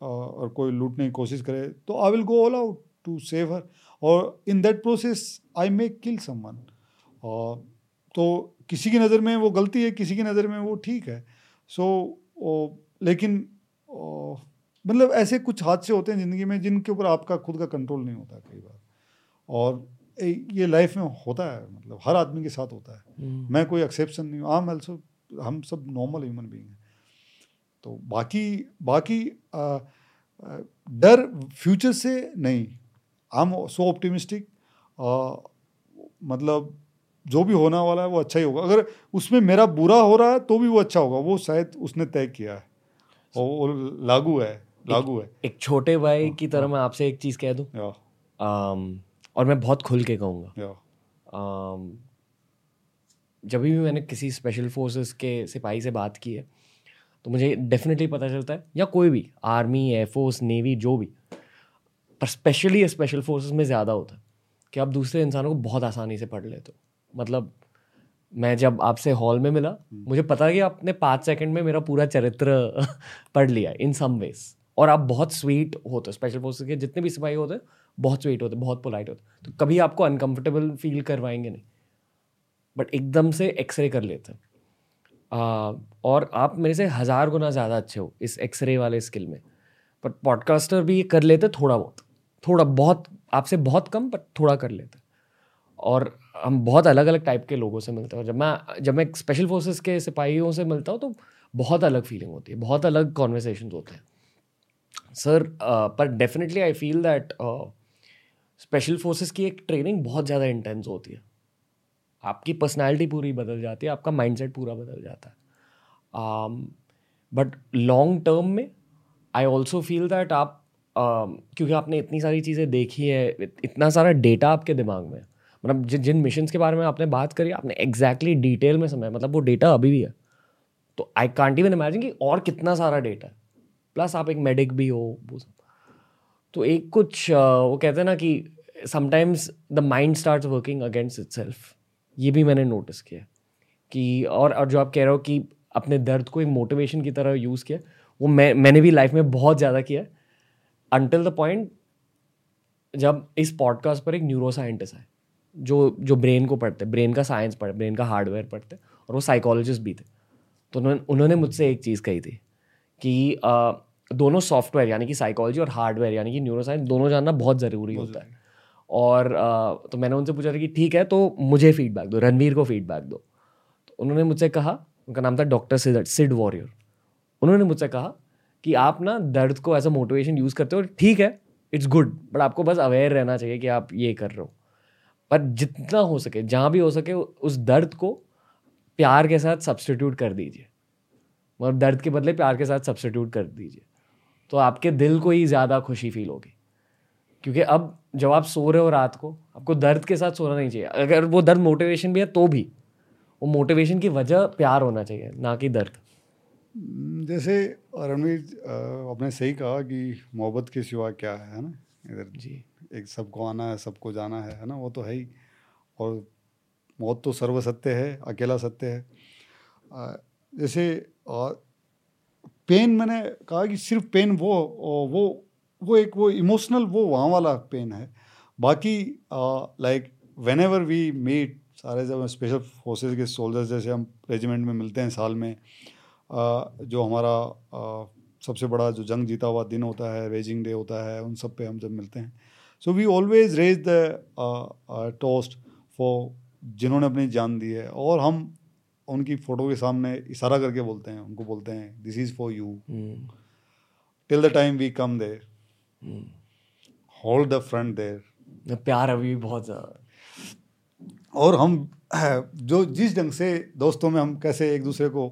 और कोई लूटने की कोशिश करे तो I will go all out to save her और in that process I may kill someone तो किसी की नज़र में वो गलती है किसी की नज़र में वो ठीक है। सो so, लेकिन मतलब ऐसे कुछ हादसे होते हैं ज़िंदगी में जिनके ऊपर आपका खुद का कंट्रोल नहीं होता कई बार। और ये लाइफ में होता है मतलब हर आदमी के साथ होता है। hmm. मैं कोई एक्सेप्शन नहीं हूँ। आम एल्सो हम सब नॉर्मल ह्यूमन बींग हैं। तो बाकी बाकी आ, डर फ्यूचर से नहीं। आई एम सो ऑप्टिमिस्टिक मतलब जो भी होने वाला है वो अच्छा ही होगा। अगर उसमें मेरा बुरा हो रहा है तो भी वो अच्छा होगा। वो शायद उसने तय किया है। और वो लागू है लागू है। एक छोटे भाई हाँ, की तरह हाँ। मैं आपसे एक चीज़ कह दूँ। और मैं बहुत खुल के कहूँगा। जब भी मैंने किसी स्पेशल फोर्सेस के सिपाही से बात की है तो मुझे डेफिनेटली पता चलता है या कोई भी आर्मी एयरफोर्स नेवी जो भी। पर स्पेशली स्पेशल फोर्सेस में ज़्यादा होता है कि आप दूसरे इंसानों को बहुत आसानी से पढ़ लेते हो। मतलब मैं जब आपसे हॉल में मिला हम्म। मुझे पता कि आपने पाँच सेकंड में मेरा पूरा चरित्र *laughs* पढ़ लिया इन सम वेज और आप बहुत स्वीट होते हो स्पेशल फोर्सेस के जितने भी सिपाही होते हैं बहुत स्वीट होते बहुत पोलाइट होते तो कभी आपको अनकंफर्टेबल फील करवाएँगे नहीं। बट एकदम से एक्सरे कर लेते हैं। और आप मेरे से हज़ार गुना ज़्यादा अच्छे हो इस एक्सरे वाले स्किल में। पर पॉडकास्टर भी कर लेते थोड़ा बहुत थोड़ा बहुत, आपसे बहुत कम पर थोड़ा कर लेते। और हम बहुत अलग अलग टाइप के लोगों से मिलते हैं। जब मैं जब मैं स्पेशल फोर्सेस के सिपाहियों से मिलता हूँ तो बहुत अलग फीलिंग होती है, बहुत अलग कॉन्वर्सेशन होते हैं। सर पर definitely I feel that special forces की एक ट्रेनिंग बहुत ज़्यादा इंटेंस होती है। आपकी पर्सनैलिटी पूरी बदल जाती है आपका माइंडसेट पूरा बदल जाता है। बट लॉन्ग टर्म में आई ऑल्सो फील दैट आप uh, क्योंकि आपने इतनी सारी चीज़ें देखी है इतना सारा डेटा आपके दिमाग में मतलब जिन जिन मिशन के बारे में आपने बात करी आपने एग्जैक्टली exactly डिटेल में समझा मतलब वो डेटा अभी भी है। तो आई कांट इवन इमेजिन कि और कितना सारा डेटा है। प्लस आप एक मेडिक भी हो वो सब। तो एक कुछ वो कहते हैं ना कि sometimes the mind start working against itself ये भी मैंने नोटिस किया कि और और जो आप कह रहे हो कि अपने दर्द को एक मोटिवेशन की तरह यूज़ किया वो मैं मैंने भी लाइफ में बहुत ज़्यादा किया अनटिल द पॉइंट जब इस पॉडकास्ट पर एक न्यूरो साइंटिस्ट है जो जो ब्रेन को पढ़ते ब्रेन का साइंस पढ़े ब्रेन का हार्डवेयर पढ़ते और वो साइकोलॉजिस्ट भी थे। तो उन्होंने उन्होंने मुझसे एक चीज़ कही थी कि आ, दोनों सॉफ्टवेयर यानी कि साइकोलॉजी और हार्डवेयर यानी कि न्यूरो साइंस दोनों जानना बहुत ज़रूरी होता है। और तो मैंने उनसे पूछा था कि ठीक है तो मुझे फीडबैक दो, रणवीर को फीडबैक दो। तो उन्होंने मुझसे कहा, उनका नाम था डॉक्टर सिड सिड वॉरियर उन्होंने मुझसे कहा कि आप ना दर्द को एज अ मोटिवेशन यूज़ करते हो ठीक है इट्स गुड बट आपको बस अवेयर रहना चाहिए कि आप ये कर रहे हो। पर जितना हो सके, जहाँ भी हो सके, उस दर्द को प्यार के साथ सब्सटीट्यूट कर दीजिए। मतलब दर्द के बदले प्यार के साथ सब्सटीट्यूट कर दीजिए। तो आपके दिल को ही ज़्यादा खुशी फील होगी। क्योंकि अब जब आप सो रहे हो रात को आपको दर्द के साथ सोना नहीं चाहिए। अगर वो दर्द मोटिवेशन भी है तो भी। वो मोटिवेशन की वजह प्यार होना चाहिए ना कि दर्द। जैसे रणवीर आपने सही कहा कि मोहब्बत के सिवा क्या है ना? इधर जी। एक सबको आना है सबको जाना है है ना? वो तो है ही। और मौत तो सर्वसत्य है अकेला सत्य है। जैसे पेन मैंने कहा कि सिर्फ़ पेन वो वो वो एक वो इमोशनल वो वहाँ वाला पेन है। बाकी like whenever we meet सारे जब स्पेशल फोर्सेस के सोल्जर्स जैसे हम रेजिमेंट में मिलते हैं साल में जो हमारा सबसे बड़ा जो जंग जीता हुआ दिन होता है रेजिंग डे होता है उन सब पे हम जब मिलते हैं। So we always raise the toast for जिन्होंने अपनी जान दी है और हम उनकी फ़ोटो के सामने इशारा करके बोलते हैं उनको बोलते हैं this is for you till the time we come there hold the front there प्यार अभी भी बहुत और हम जो जिस ढंग से दोस्तों में हम कैसे एक दूसरे को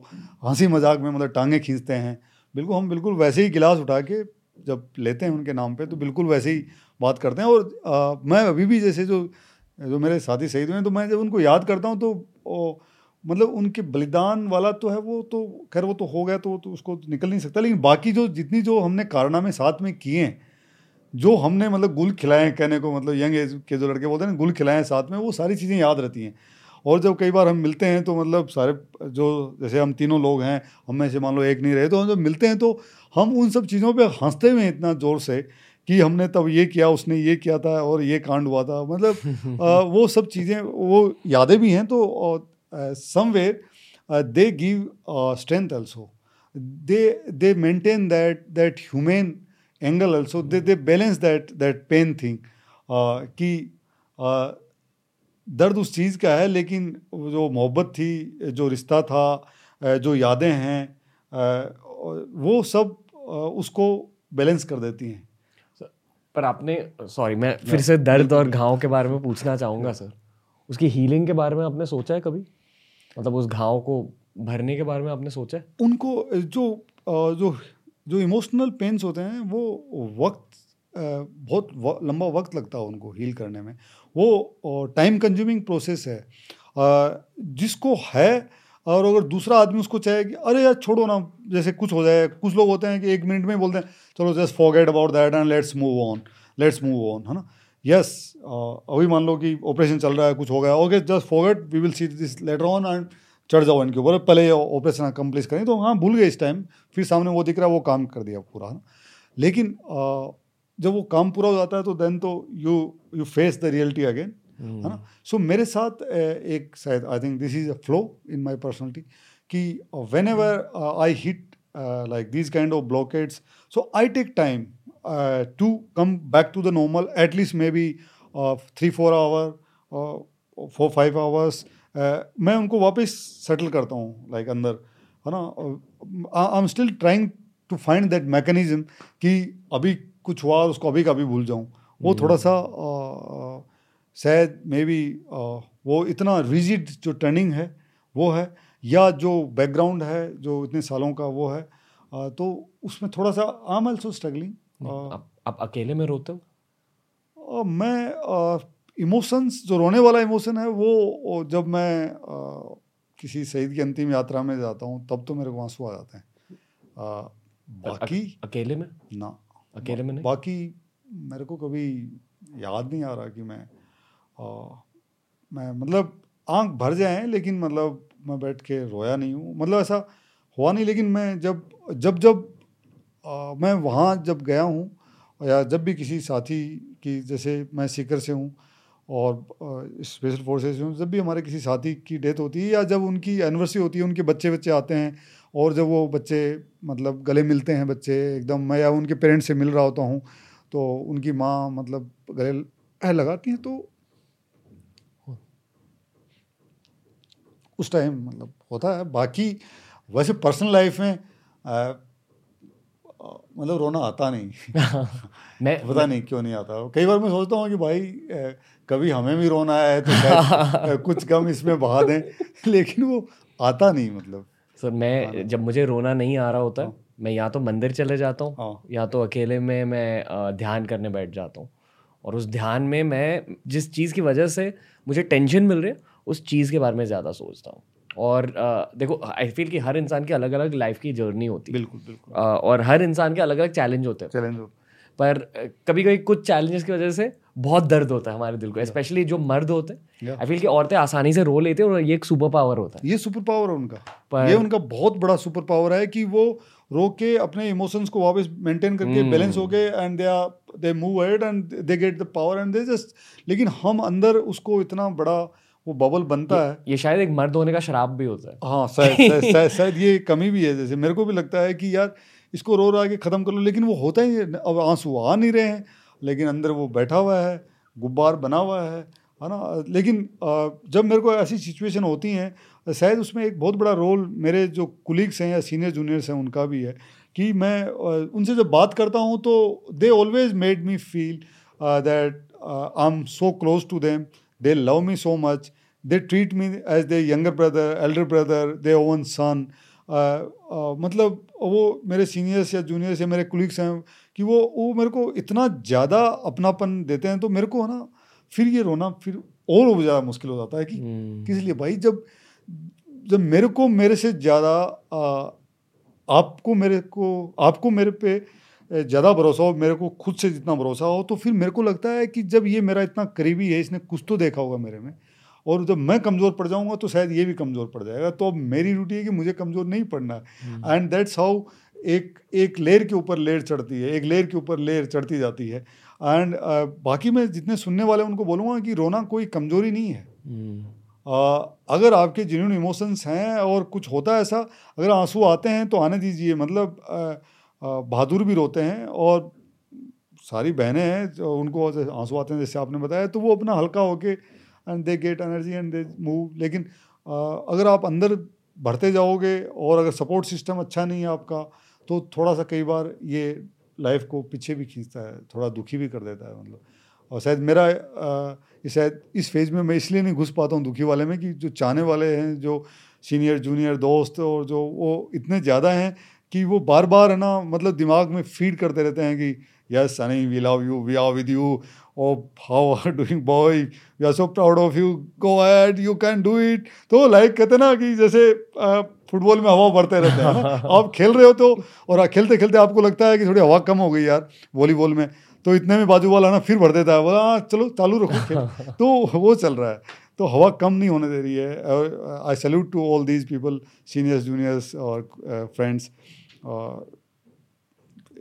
हँसी मज़ाक में मतलब टांगे खींचते हैं बिल्कुल हम बिल्कुल वैसे ही गिलास उठा के जब लेते हैं उनके नाम पे तो बिल्कुल वैसे ही बात करते हैं। और आ, मैं अभी भी जैसे जो जो मेरे साथी शहीद हुए हैं तो मैं जब उनको याद करता हूँ तो ओ, मतलब उनके बलिदान वाला तो है वो तो खैर वो तो हो गया तो, तो उसको तो निकल नहीं सकता। लेकिन बाकी जो जितनी जो हमने कारनामे साथ में किए हैं जो हमने मतलब गुल खिलाए हैं कहने को मतलब यंग एज के जो लड़के बोलते हैं गुल खिलाए हैं साथ में वो सारी चीज़ें याद रहती हैं। और जब कई बार हम मिलते हैं तो मतलब सारे जो जैसे हम तीनों लोग हैं हम में से मान लो एक नहीं रहे तो हम जब मिलते हैं तो हम उन सब चीज़ों पे हँसते हुए इतना ज़ोर से कि हमने तब ये किया उसने ये किया था और ये कांड हुआ था। मतलब *laughs* वो सब चीज़ें वो यादें भी हैं तो somewhere they give strength also they they maintain that that humane angle also they they balance that that pain thing कि uh, दर्द उस चीज़ का है लेकिन जो मोहब्बत थी जो रिश्ता था जो यादें हैं वो सब उसको बैलेंस कर देती हैं। पर आपने सॉरी मैं फिर से दर्द और घाव के बारे में पूछना चाहूँगा सर उसकी हीलिंग के बारे में आपने सोचा है कभी? मतलब उस घाव को भरने के बारे में आपने सोचा है? उनको जो जो जो इमोशनल पेन्स होते हैं, वो वक्त बहुत लंबा वक्त लगता है उनको हील करने में। वो टाइम कंज्यूमिंग प्रोसेस है। जिसको है, और अगर दूसरा आदमी उसको चाहे कि, अरे यार, छोड़ो ना, जैसे कुछ हो जाए। कुछ लोग होते हैं कि एक मिनट में बोलते हैं, चलो just forget about that and let's move on let's move on है ना? यस अभी मान लो कि ऑपरेशन चल रहा है, कुछ हो गया okay just forget we will see this later on and चढ़ जाओ इनके ऊपर। पहले ऑपरेशन कंप्लीट करें तो हाँ भूल गए इस टाइम फिर सामने वो दिख रहा है वो काम कर दिया पूरा है ना? लेकिन जब वो काम पूरा हो जाता है तो देन तो you you face the reality again है ना? So hmm. मेरे साथ एक शायद I think this is a flow in my personality कि whenever I hit like this kind of blockades so I take time to come back to the normal at least maybe three four hour four five hours मैं उनको वापस settle करता हूँ like like, अंदर है ना? I am still trying to find that mechanism कि अभी कुछ हुआ उसको अभी का भी भूल जाऊँ। वो थोड़ा सा शायद मे बी वो इतना रिजिड जो टर्निंग है वो है या जो बैकग्राउंड है जो इतने सालों का वो है आ, तो उसमें थोड़ा सा आई एम ऑल्सो स्ट्रगलिंग आप अकेले में रोते हो? मैं इमोशंस जो रोने वाला इमोशन है वो जब मैं किसी शहीद की अंतिम यात्रा में जाता हूँ तब तो मेरे को आँसू आ जाते हैं। बाकी अकेले में? ना। अकेले में नहीं? बाकी मेरे को कभी याद नहीं आ रहा कि मैं आ, मैं मतलब आँख भर जाए लेकिन मतलब मैं बैठ के रोया नहीं हूँ। मतलब ऐसा हुआ नहीं लेकिन मैं जब जब जब आ, मैं वहाँ जब गया हूँ या जब भी किसी साथी की जैसे मैं सीकर से हूँ और स्पेशल फोर्सेस से हूँ जब भी हमारे किसी साथी की डेथ होती है या जब उनकी एनिवर्सरी होती है, उनके बच्चे बच्चे आते हैं और जब वो बच्चे मतलब गले मिलते हैं बच्चे, एकदम मैं या उनके पेरेंट्स से मिल रहा होता हूँ तो उनकी माँ मतलब गले लगाती हैं तो उस टाइम मतलब होता है। बाकी वैसे पर्सनल लाइफ में मतलब रोना आता नहीं। *laughs* मैं पता नहीं क्यों नहीं आता। कई बार मैं सोचता हूँ कि भाई कभी हमें भी रोना आया है तो *laughs* कुछ कम इसमें बहा दें। *laughs* लेकिन वो आता नहीं मतलब। सर मैं जब मुझे रोना नहीं आ रहा होता हाँ। मैं या तो मंदिर चले जाता हूँ हाँ। या तो अकेले में मैं ध्यान करने बैठ जाता हूँ। और उस ध्यान में मैं जिस चीज़ की वजह से मुझे टेंशन मिल रही है उस चीज़ के बारे में ज़्यादा सोचता हूँ। और आ, देखो आई फील कि हर इंसान की अलग अलग लाइफ की जर्नी होती है। बिल्कुल बिल्कुल। और हर इंसान के अलग अलग चैलेंज होते हैं। चैलेंज होते पर कभी कभी कुछ चैलेंजेस की वजह से बहुत दर्द होता है हमारे दिल को स्पेशली जो मर्द होते हैं। आई फील कि औरतें आसानी से रो लेते हैं और ये एक सुपर पावर होता है। ये सुपर पावर है उनका। पर... ये उनका बहुत बड़ा सुपर पावर है कि वो रो के अपने इमोशंस को वापस मेंटेन करके बैलेंस हो गए and they are they move ahead and they get the power and they just लेकिन हम अंदर उसको इतना बड़ा वो बबल बनता ये, है। ये शायद एक मर्द होने का शराब भी होता है। हाँ शायद शायद *laughs* ये कमी भी है। जैसे मेरे को भी लगता है कि यार इसको रो रहा के ख़त्म कर लो लेकिन वो होता ही अब आँसू आ नहीं रहे हैं लेकिन अंदर वो बैठा हुआ है गुब्बार बना हुआ है है ना? लेकिन जब मेरे को ऐसी सिचुएशन होती हैं शायद उसमें एक बहुत बड़ा रोल मेरे जो कुलीग्स हैं या सीनियर जूनियर्स हैं उनका भी है कि मैं उनसे जब बात करता हूँ तो they always made me feel that I am so close to them they love me so much they treat me as they younger brother elder brother they own son मतलब वो मेरे सीनियर्स या जूनियर्स या मेरे colleagues हैं कि वो वो मेरे को इतना ज़्यादा अपनापन देते हैं तो मेरे को है ना फिर ये रोना फिर और ज़्यादा मुश्किल हो जाता है कि hmm. किस लिए भाई जब जब मेरे को मेरे से ज़्यादा आपको मेरे को आपको मेरे पे ज़्यादा भरोसा हो मेरे को खुद से जितना भरोसा हो तो फिर मेरे को लगता है कि जब ये मेरा इतना करीबी है इसने कुछ तो देखा होगा मेरे में और जब मैं कमज़ोर पड़ जाऊँगा तो शायद ये भी कमज़ोर पड़ जाएगा। तो अब मेरी ड्यूटी है कि मुझे कमज़ोर नहीं पड़ना। एंड दैट्स हाउ एक एक लेयर के ऊपर लेयर चढ़ती है एक लेयर के ऊपर लेयर चढ़ती जाती है। एंड uh, बाकी मैं जितने सुनने वाले उनको बोलूँगा कि रोना कोई कमज़ोरी नहीं है। uh, अगर आपके जिन्यून इमोशंस हैं और कुछ होता है ऐसा अगर आँसू आते हैं तो आने दीजिए। मतलब बहादुर भी रोते हैं और सारी बहनें हैं उनको आँसू आते हैं, जैसे आपने बताया तो वो अपना हल्का होके and they get energy and they move लेकिन अगर आप अंदर बढ़ते जाओगे और अगर सपोर्ट सिस्टम अच्छा नहीं है आपका तो थोड़ा सा कई बार ये लाइफ को पीछे भी खींचता है, थोड़ा दुखी भी कर देता है मतलब। और शायद मेरा शायद इस फ़ेज़ में मैं इसलिए नहीं घुस पाता हूँ दुखी वाले में कि जो चाहने वाले हैं, जो सीनियर जूनियर दोस्त और जो वो इतने ज़्यादा हैं कि वो बार बार है ना मतलब दिमाग में फ़ीड करते रहते हैं कि yes Sunny we love you we are with you oh how are doing boy we are so proud of you go ahead you can do it तो लाइक कहते ना कि जैसे फुटबॉल में हवा बढ़ते रहते हैं *laughs* आप खेल रहे हो तो और खेलते खेलते आपको लगता है कि थोड़ी हवा कम हो गई यार वॉलीबॉल में तो इतने में बाजू वाला ना फिर भर देता है बोला हाँ चलो चालू रखो खेल। *laughs* तो वो चल रहा है। तो हवा कम नहीं होने दे रही है I salute to all these people seniors juniors और फ्रेंड्स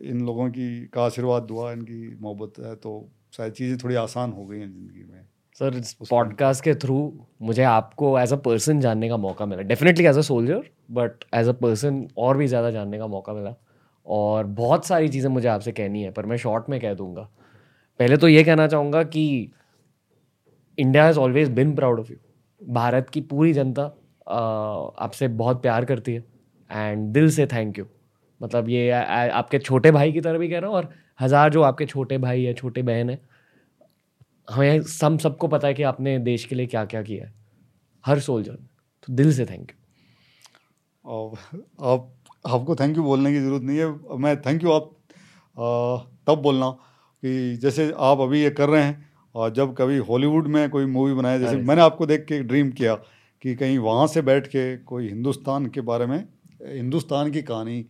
इन लोगों की का आशीर्वाद दुआ इनकी मोहब्बत है तो शायद चीज़ें थोड़ी आसान हो गई हैं ज़िंदगी में। सर इस पॉडकास्ट के थ्रू मुझे आपको एज अ पर्सन जानने का मौका मिला। Definitely as a soldier but as a person और भी ज़्यादा जानने का मौका मिला। और बहुत सारी चीज़ें मुझे आपसे कहनी है पर मैं शॉर्ट में कह दूँगा। पहले तो ये कहना चाहूँगा कि India has always been proud of you Bharat की पूरी जनता आपसे बहुत प्यार करती है। एंड दिल से थैंक यू मतलब ये आ, आ, आपके छोटे भाई की तरह भी कह रहा हूँ और हज़ार जो आपके छोटे भाई है छोटे बहन है हमें सब सबको पता है कि आपने देश के लिए क्या क्या किया है। हर सोल्जर ने तो दिल से थैंक यू आप आपको थैंक यू बोलने की ज़रूरत नहीं है। मैं थैंक यू आप आ, तब बोलना कि जैसे आप अभी ये कर रहे हैं और जब कभी हॉलीवुड में कोई मूवी बनाए जैसे मैंने आपको देख के ड्रीम किया कि कहीं वहाँ से बैठ के कोई हिंदुस्तान के बारे में हिंदुस्तान की कहानी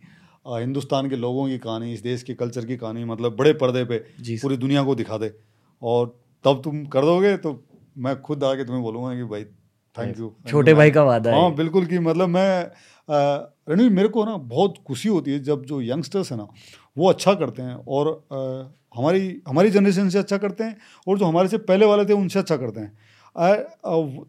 हिंदुस्तान के लोगों की कहानी इस देश के कल्चर की कहानी मतलब बड़े पर्दे पे पूरी दुनिया को दिखा दे। और तब तुम कर दोगे तो मैं खुद आके तुम्हें बोलूँगा कि भाई थैंक यू छोटे भाई का वादा हाँ। बिल्कुल कि मतलब मैं रणवीर मेरे को ना बहुत खुशी होती है जब जो यंगस्टर्स हैं ना वो अच्छा करते हैं और आ, हमारी हमारी जनरेशन से अच्छा करते हैं और जो हमारे से पहले वाले थे उनसे अच्छा करते हैं।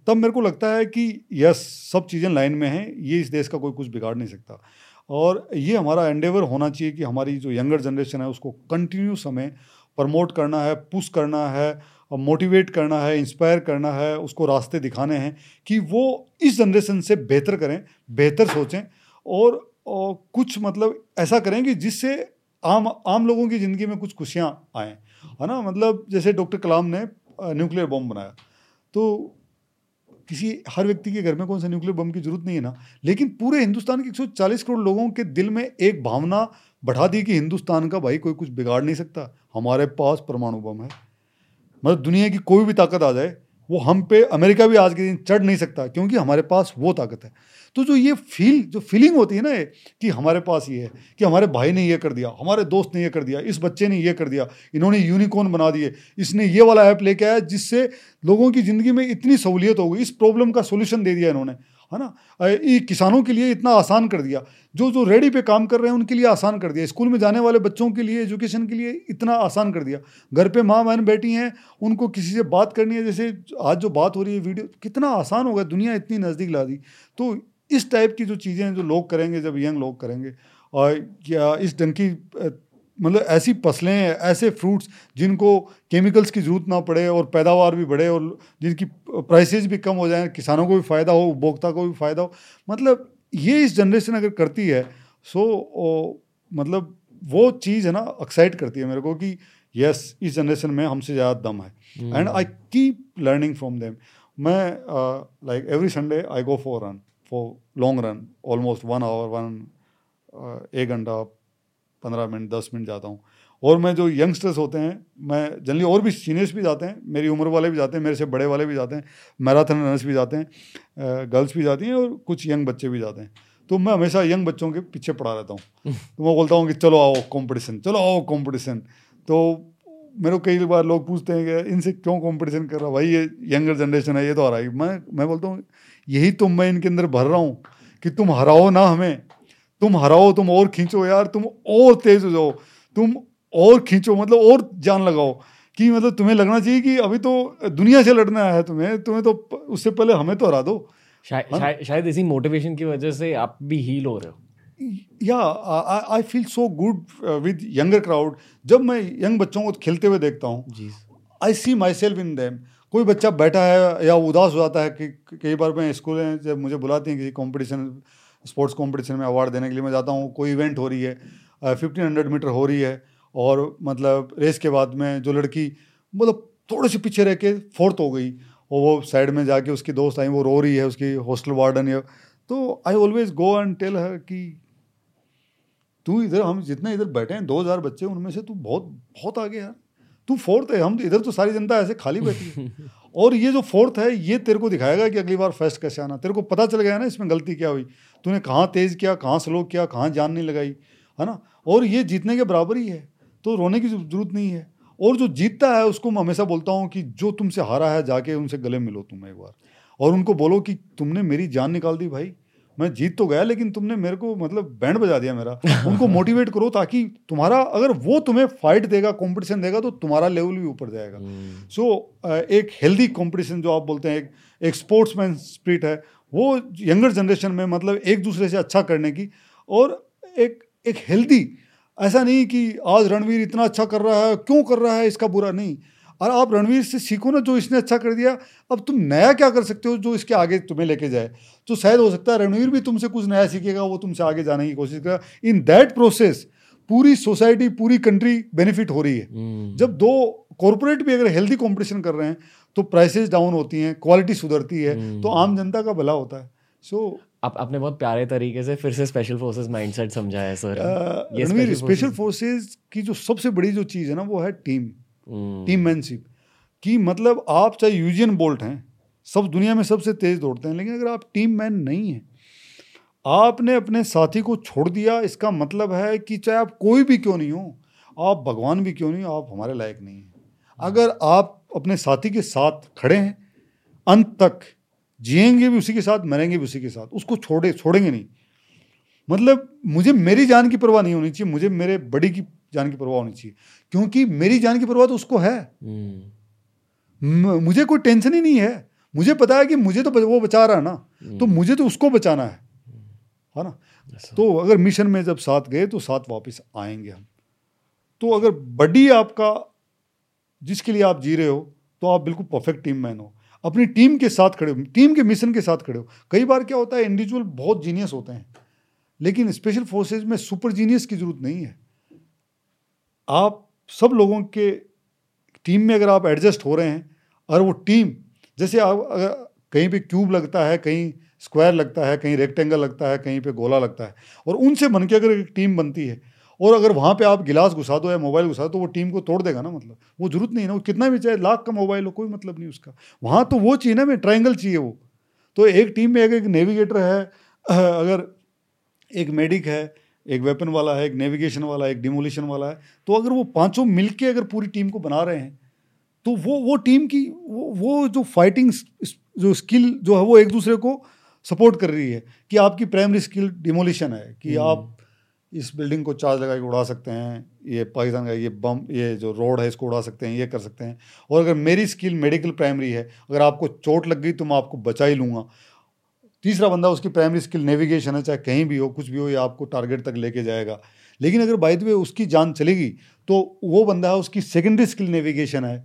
तब मेरे को लगता है कि यस सब चीज़ें लाइन में हैं ये इस देश का कोई कुछ बिगाड़ नहीं सकता। और ये हमारा एंडेवर होना चाहिए कि हमारी जो यंगर जनरेशन है उसको कंटिन्यूस हमें प्रमोट करना है पुश करना है मोटिवेट करना है इंस्पायर करना है उसको रास्ते दिखाने हैं कि वो इस जनरेशन से बेहतर करें बेहतर सोचें और, और कुछ मतलब ऐसा करें कि जिससे आम आम लोगों की ज़िंदगी में कुछ खुशियाँ आएँ। है ना? मतलब जैसे डॉक्टर कलाम ने न्यूक्लियर बम बनाया। तो किसी, हर व्यक्ति के घर में कौन सा न्यूक्लियर बम की ज़रूरत नहीं है ना। लेकिन पूरे हिंदुस्तान के 140 करोड़ लोगों के दिल में एक भावना बढ़ा दी कि हिंदुस्तान का भाई कोई कुछ बिगाड़ नहीं सकता। हमारे पास परमाणु बम है। मतलब दुनिया की कोई भी ताकत आ जाए वो हम पे अमेरिका भी आज के दिन चढ़ नहीं सकता, क्योंकि हमारे पास वो ताकत है। तो जो ये फील, जो फीलिंग होती है ना कि हमारे पास ये है, कि हमारे भाई ने ये कर दिया, हमारे दोस्त ने ये कर दिया, इस बच्चे ने ये कर दिया, इन्होंने यूनिकॉर्न बना दिए, इसने ये वाला ऐप लेके आया जिससे लोगों की ज़िंदगी में इतनी सहूलियत हो गई, इस प्रॉब्लम का सोल्यूशन दे दिया इन्होंने। है ना? ये किसानों के लिए इतना आसान कर दिया। जो जो रेडी पे काम कर रहे हैं, उनके लिए आसान कर दिया। स्कूल में जाने वाले बच्चों के लिए, एजुकेशन के लिए इतना आसान कर दिया। घर पे माँ बहन बैठी हैं, उनको किसी से बात करनी है, जैसे आज जो बात हो रही है, वीडियो, कितना आसान हो गया, दुनिया इतनी नज़दीक ला दी। तो इस टाइप की जो चीज़ें जो लोग करेंगे, जब यंग लोग करेंगे, और या इस ढंग की मतलब ऐसी फ़सलें ऐसे फ्रूट्स जिनको केमिकल्स की ज़रूरत ना पड़े और पैदावार भी बढ़े और जिनकी प्राइसेस भी कम हो जाए किसानों को भी फ़ायदा हो उपभोक्ता को भी फ़ायदा हो। मतलब ये इस जनरेशन अगर करती है सो ओ, मतलब वो चीज़ है ना एक्साइट करती है मेरे को कि यस इस जनरेशन में हमसे ज़्यादा दम है। And I keep learning from them मैं like every Sunday I go for run for long run almost one hour one एक घंटा पंद्रह मिनट दस मिनट जाता हूँ। और मैं जो यंगस्टर्स होते हैं मैं जनरली और भी सीनियर्स भी जाते हैं मेरी उम्र वाले भी जाते हैं मेरे से बड़े वाले भी जाते हैं मैराथन रनर्स भी जाते हैं गर्ल्स भी जाती हैं और कुछ यंग बच्चे भी जाते हैं। तो मैं हमेशा यंग बच्चों के पीछे पड़ा रहता हूँ। तो मैं बोलता हूँ कि चलो आओ कंपटीशन चलो आओ कंपटीशन तो मेरे को कई बार लोग पूछते हैं कि इनसे क्यों कंपटीशन कर रहा भाई ये यंगर जनरेशन है ये तो आ रहा है। मैं मैं बोलता हूँ यही तो मैं इनके अंदर भर रहा हूँ कि तुम हराओ ना हमें। तुम हराओ तुम और खींचो यार तुम और तेज हो जाओ। तुम और खींचो मतलब और जान लगाओ कि मतलब तुम्हें लगना चाहिए कि अभी तो दुनिया से लड़ना है तुम्हें तुम्हें तो उससे पहले हमें तो हरा दो। हाँ? शायद शायद इसी मोटिवेशन की वजह से आप भी हील हो रहे हो। या I feel so good with younger crowd जब मैं यंग बच्चों को खेलते हुए देखता हूँ आई सी माई सेल्फ इन दैम कोई बच्चा बैठा है या उदास हो जाता है कि कई बार मैं स्कूल में जब मुझे बुलाती हैं किसी कॉम्पिटिशन स्पोर्ट्स कॉम्पिटिशन में अवार्ड देने के लिए मैं जाता हूँ कोई इवेंट हो रही है फिफ्टीन हंड्रेड मीटर हो रही है और मतलब रेस के बाद में जो लड़की मतलब थोड़े से पीछे रह के फोर्थ हो गई और वो साइड में जाके उसकी दोस्त आई वो रो रही है उसकी हॉस्टल वार्डन या। तो I always go and tell her कि तू इधर हम जितने इधर बैठे हैं दो हज़ार बच्चे उनमें से तू बहुत बहुत आगे यार तू फोर्थ है हम तो इधर तो सारी जनता ऐसे खाली बैठी है। *laughs* और ये जो फोर्थ है ये तेरे को दिखाएगा कि अगली बार फ़र्स्ट कैसे आना। तेरे को पता चल गया ना इसमें गलती क्या हुई। तूने कहाँ तेज़ किया कहाँ स्लो किया कहाँ जान नहीं लगाई है ना? और ये जीतने के बराबर ही है तो रोने की ज़रूरत नहीं है। और जो जीतता है उसको मैं हमेशा बोलता हूँ कि जो तुमसे हारा है जाके उनसे गले मिलो तुम एक बार। और उनको बोलो कि तुमने मेरी जान निकाल दी भाई मैं जीत तो गया लेकिन तुमने मेरे को मतलब बैंड बजा दिया मेरा। *laughs* उनको मोटिवेट करो ताकि तुम्हारा अगर वो तुम्हें फाइट देगा कंपटीशन देगा तो तुम्हारा लेवल भी ऊपर जाएगा। So hmm. so, एक हेल्दी कंपटीशन जो आप बोलते हैं एक एक स्पोर्ट्समैन स्पिरिट है वो यंगर जनरेशन में मतलब एक दूसरे से अच्छा करने की और एक एक हेल्दी ऐसा नहीं कि आज रणवीर इतना अच्छा कर रहा है क्यों कर रहा है इसका बुरा नहीं। और आप रणवीर से सीखो ना जो इसने अच्छा कर दिया अब तुम नया क्या कर सकते हो जो इसके आगे तुम्हें लेके जाए? तो शायद हो सकता है रणवीर भी तुमसे कुछ नया सीखेगा वो तुमसे आगे जाने की कोशिश करेगा। इन दैट प्रोसेस पूरी सोसाइटी पूरी कंट्री बेनिफिट हो रही है। hmm. जब दो कॉरपोरेट भी अगर हेल्दी कॉम्पिटिशन कर रहे हैं तो प्राइसेस डाउन होती हैं क्वालिटी सुधरती है hmm. तो आम जनता का भला होता है। सो so, आप आपने बहुत प्यारे तरीके से फिर से स्पेशल फोर्सेस माइंडसेट समझाया है सर रणवीर स्पेशल फोर्सेस की जो सबसे बड़ी जो चीज़ है ना वो है टीम टीम मैनशिप कि मतलब आप चाहे यूजियन बोल्ट हैं सब दुनिया में सबसे तेज दौड़ते हैं लेकिन अगर आप टीम मैन नहीं हैं आपने अपने साथी को छोड़ दिया इसका मतलब है कि चाहे आप कोई भी क्यों नहीं हो आप भगवान भी क्यों नहीं हो आप हमारे लायक नहीं हैं। अगर आप अपने साथी के साथ खड़े हैं अंत तक जिएँगे भी उसी के साथ मरेंगे भी उसी के साथ उसको छोड़े छोड़ेंगे नहीं। मतलब मुझे मेरी जान की परवाह नहीं होनी चाहिए मुझे मेरे बड़ी की जान की परवाह होनी चाहिए क्योंकि मेरी जान की परवाह तो उसको है। हम्म। मुझे कोई टेंशन ही नहीं है। मुझे पता है कि मुझे तो वो बचा रहा है ना हम्म। तो मुझे तो उसको बचाना है। है ना? तो अगर मिशन में जब साथ गए तो साथ वापस आएँगे हम। तो अगर बडी आपका जिसके लिए आप जी रहे हो तो आप बिल्कुल परफेक्ट टीम मैन हो। अपनी टीम के साथ खड़े हो टीम के मिशन के साथ खड़े हो। कई बार क्या होता है इंडिविजुअल बहुत जीनियस होते हैं, लेकिन स्पेशल फोर्सेज में सुपर जीनियस की ज़रूरत नहीं है। आप सब लोगों के टीम में अगर आप एडजस्ट हो रहे हैं, और वो टीम जैसे आप, अगर कहीं पे क्यूब लगता है, कहीं स्क्वायर लगता है, कहीं रेक्टेंगल लगता है, कहीं पे गोला लगता है, और उनसे बन के अगर एक टीम बनती है और अगर वहाँ पे आप गिलास घुसा दो या मोबाइल घुसा दो तो वो टीम को तोड़ देगा ना मतलब। वो ज़रूरत नहीं है ना वो कितना भी चाहे लाख का मोबाइल हो कोई मतलब नहीं उसका। वहाँ तो वो चाहिए ना मैं ट्राइंगल चाहिए वो। तो एक टीम में अगर एक नेविगेटर है *clears throat* अगर एक मेडिक है एक वेपन वाला है एक नेविगेशन वाला है एक डिमोलिशन वाला है तो अगर वो पाँचों मिलके अगर पूरी टीम को बना रहे हैं तो वो वो टीम की वो वो जो फाइटिंग जो स्किल जो है वो एक दूसरे को सपोर्ट कर रही है कि आपकी प्राइमरी स्किल डिमोलिशन है कि हम्म। आप इस बिल्डिंग को चार्ज लगा के उड़ा सकते हैं ये पाकिस्तान का ये बम ये जो रोड है इसको उड़ा सकते हैं ये कर सकते हैं। और अगर मेरी स्किल मेडिकल प्राइमरी है अगर आपको चोट लग गई तो मैं आपको बचा ही लूँगा। तीसरा बंदा उसकी प्राइमरी स्किल नेविगेशन है चाहे कहीं भी हो कुछ भी हो ये आपको टारगेट तक लेके जाएगा। लेकिन अगर बाई द वे उसकी जान चलेगी तो वो बंदा है उसकी सेकेंडरी स्किल नेविगेशन है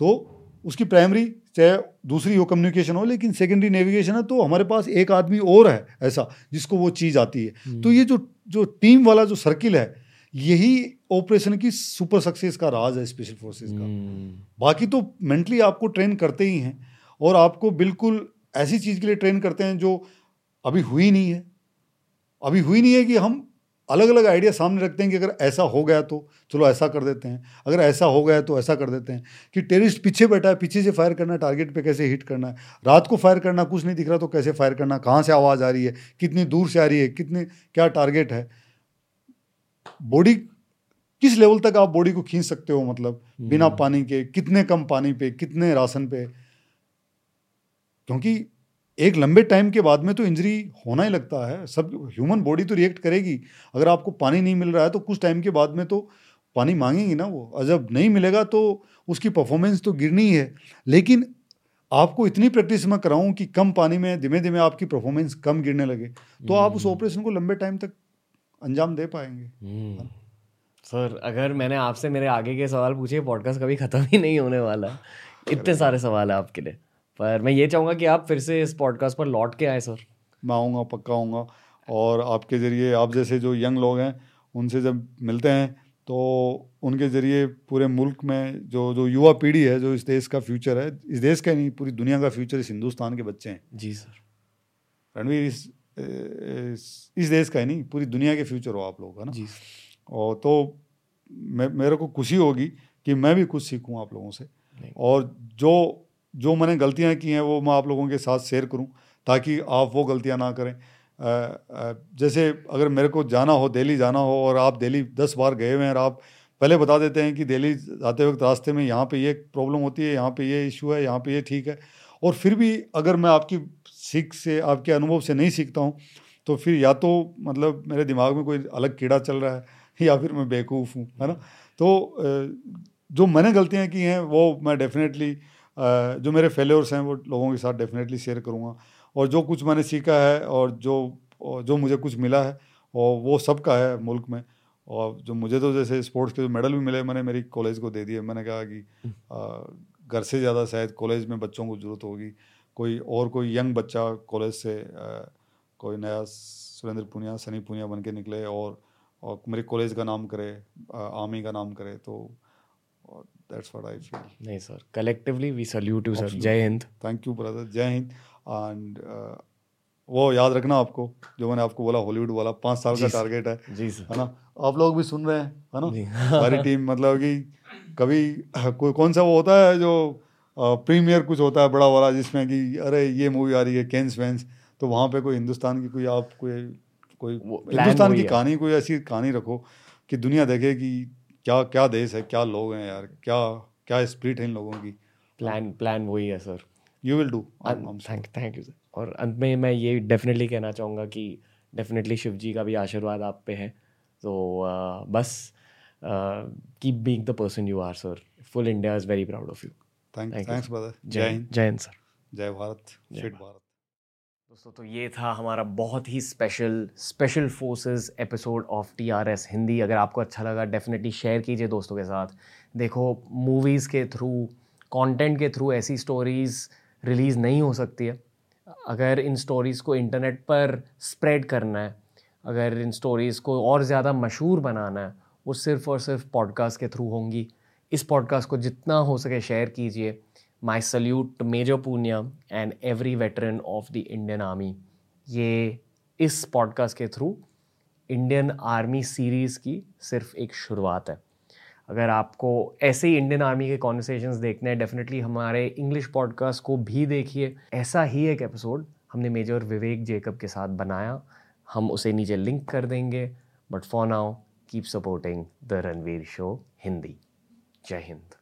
तो उसकी प्राइमरी चाहे दूसरी हो कम्युनिकेशन हो लेकिन सेकेंडरी नेविगेशन है तो हमारे पास एक आदमी और है ऐसा जिसको वो चीज़ आती है। हम्म। तो ये जो जो टीम वाला जो सर्किल है यही ऑपरेशन की सुपर सक्सेस का राज है स्पेशल फोर्सेस का। हम्म, बाकी तो मेंटली आपको ट्रेन करते ही हैं और आपको बिल्कुल ऐसी चीज़ के लिए ट्रेन करते हैं जो अभी हुई नहीं है। अभी हुई नहीं है कि हम अलग अलग आइडिया सामने रखते हैं कि अगर ऐसा हो गया तो चलो ऐसा कर देते हैं। अगर ऐसा हो गया तो ऐसा कर देते हैं कि टेररिस्ट पीछे बैठा है पीछे से फायर करना है टारगेट पे कैसे हिट करना है? रात को फायर करना कुछ नहीं दिख रहा तो कैसे फायर करना? कहाँ से आवाज़ आ रही है? कितनी दूर से आ रही है? कितने क्या टारगेट है? बॉडी किस लेवल तक आप बॉडी को खींच सकते हो मतलब? बिना हम्म। पानी के कितने कम पानी पे कितने राशन पे? क्योंकि एक लंबे टाइम के बाद में तो इंजरी होना ही लगता है। सब ह्यूमन बॉडी तो रिएक्ट करेगी। अगर आपको पानी नहीं मिल रहा है तो कुछ टाइम के बाद में तो पानी मांगेंगी ना वो। और जब नहीं मिलेगा तो उसकी परफॉर्मेंस तो गिरनी ही है। लेकिन आपको इतनी प्रैक्टिस मैं कराऊं कि कम पानी में धीमे धीमे आपकी परफॉर्मेंस कम गिरने लगे तो आप उस हम्म। ऑपरेशन को लंबे टाइम तक अंजाम दे पाएँगे। हम्म। सर अगर मैंने आपसे मेरे आगे के सवाल पूछे पॉडकास्ट कभी ख़त्म ही नहीं होने वाला। *laughs* इतने सारे सवाल है आपके लिए। पर मैं ये चाहूँगा कि आप फिर से इस पॉडकास्ट पर लौट के आए सर। मैं आऊँगा पक्का आऊँगा। और आपके ज़रिए आप जैसे जो यंग लोग हैं उनसे जब मिलते हैं तो उनके ज़रिए पूरे मुल्क में जो जो युवा पीढ़ी है जो इस देश का फ्यूचर है इस देश का ही नहीं पूरी दुनिया का फ्यूचर इस हिंदुस्तान के बच्चे हैं। जी सर। रणवीर इस इस, इस देश का ही नहीं पूरी दुनिया के फ्यूचर हो आप लोग है ना? जी और तो मैं मेरे को खुशी होगी कि मैं भी कुछ सीखूं आप लोगों से। और जो जो मैंने गलतियाँ की हैं, वो मैं आप लोगों के साथ शेयर करूँ, ताकि आप वो गलतियाँ ना करें। जैसे अगर मेरे को जाना हो, दिल्ली जाना हो, और आप दिल्ली दस बार गए हुए हैं, और आप पहले बता देते हैं कि दिल्ली जाते वक्त रास्ते में यहाँ पे ये प्रॉब्लम होती है, यहाँ पे ये इशू है, यहाँ पे ये ठीक है। और फिर भी अगर मैं आपकी सीख से, आपके अनुभव से नहीं सीखता हूँ तो फिर या तो मतलब मेरे दिमाग में कोई अलग कीड़ा चल रहा है, *laughs* या फिर मैं बेवकूफ़ हूँ, है ना? तो जो मैंने गलतियाँ की हैं, वो मैं डेफिनेटली जो मेरे फेलियर्स हैं वो लोगों के साथ डेफिनेटली शेयर करूँगा। और जो कुछ मैंने सीखा है और जो जो मुझे कुछ मिला है और वो सबका है मुल्क में। और जो मुझे तो जैसे स्पोर्ट्स के जो मेडल भी मिले मैंने मेरी कॉलेज को दे दिए। मैंने कहा कि घर से ज़्यादा शायद कॉलेज में बच्चों को ज़रूरत होगी। कोई और कोई यंग बच्चा कॉलेज से कोई नया सुरेंद्र पुनिया सनी पुनिया बन के निकले और और मेरे कॉलेज का नाम करे आर्मी का नाम करे तो दैट्स व्हाट आई फील नहीं sir collectively we salute you sir Jai Hind thank you brother जय हिंद एंड वो याद रखना आपको जो मैंने आपको बोला हॉलीवुड वाला पाँच साल का टारगेट है जी सर है ना? आप लोग भी सुन रहे हैं है ना। सारी *laughs* टीम मतलब कि कभी कोई कौन सा वो होता है जो प्रीमियर कुछ होता है बड़ा वाला जिसमें कि अरे ये मूवी आ रही है कैंस वैंस तो वहाँ पे कोई हिंदुस्तान की कोई आप कोई कोई हिंदुस्तान की कहानी कोई ऐसी कहानी रखो कि दुनिया देखे कि क्या क्या देश है क्या लोग हैं यार क्या क्या स्प्रिट है इन लोगों की? प्लान प्लान वही है sir you will do thank thank you sir और अंत में मैं ये डेफिनेटली कहना चाहूँगा कि डेफिनेटली शिव जी का भी आशीर्वाद आप पे है. तो अ, बस keep being the person you are sir full India is very proud of you thank thanks brother Jai Jai Hind जय हिंद सर जय भारत फिट भारत दोस्तों तो ये था हमारा बहुत ही special special forces episode of T R S Hindi अगर आपको अच्छा लगा डेफिनेटली शेयर कीजिए दोस्तों के साथ। देखो मूवीज़ के थ्रू कंटेंट के थ्रू ऐसी स्टोरीज़ रिलीज़ नहीं हो सकती है। अगर इन स्टोरीज़ को इंटरनेट पर स्प्रेड करना है, अगर इन स्टोरीज़ को और ज़्यादा मशहूर बनाना है, वो सिर्फ़ और सिर्फ़ पॉडकास्ट के थ्रू होंगी। इस पॉडकास्ट को जितना हो सके शेयर कीजिए। My salute major Punia and every veteran of the Indian army ये इस पॉडकास्ट के थ्रू इंडियन आर्मी सीरीज़ की सिर्फ़ एक शुरुआत है। अगर आपको ऐसे ही इंडियन आर्मी के कॉन्वर्सेशंस देखने हैं डेफिनेटली हमारे इंग्लिश पॉडकास्ट को भी देखिए। ऐसा ही एक एपिसोड हमने मेजर विवेक जेकब के साथ बनाया। हम उसे नीचे लिंक कर देंगे। But for now keep supporting the Ranveer show Hindi Jai Hind.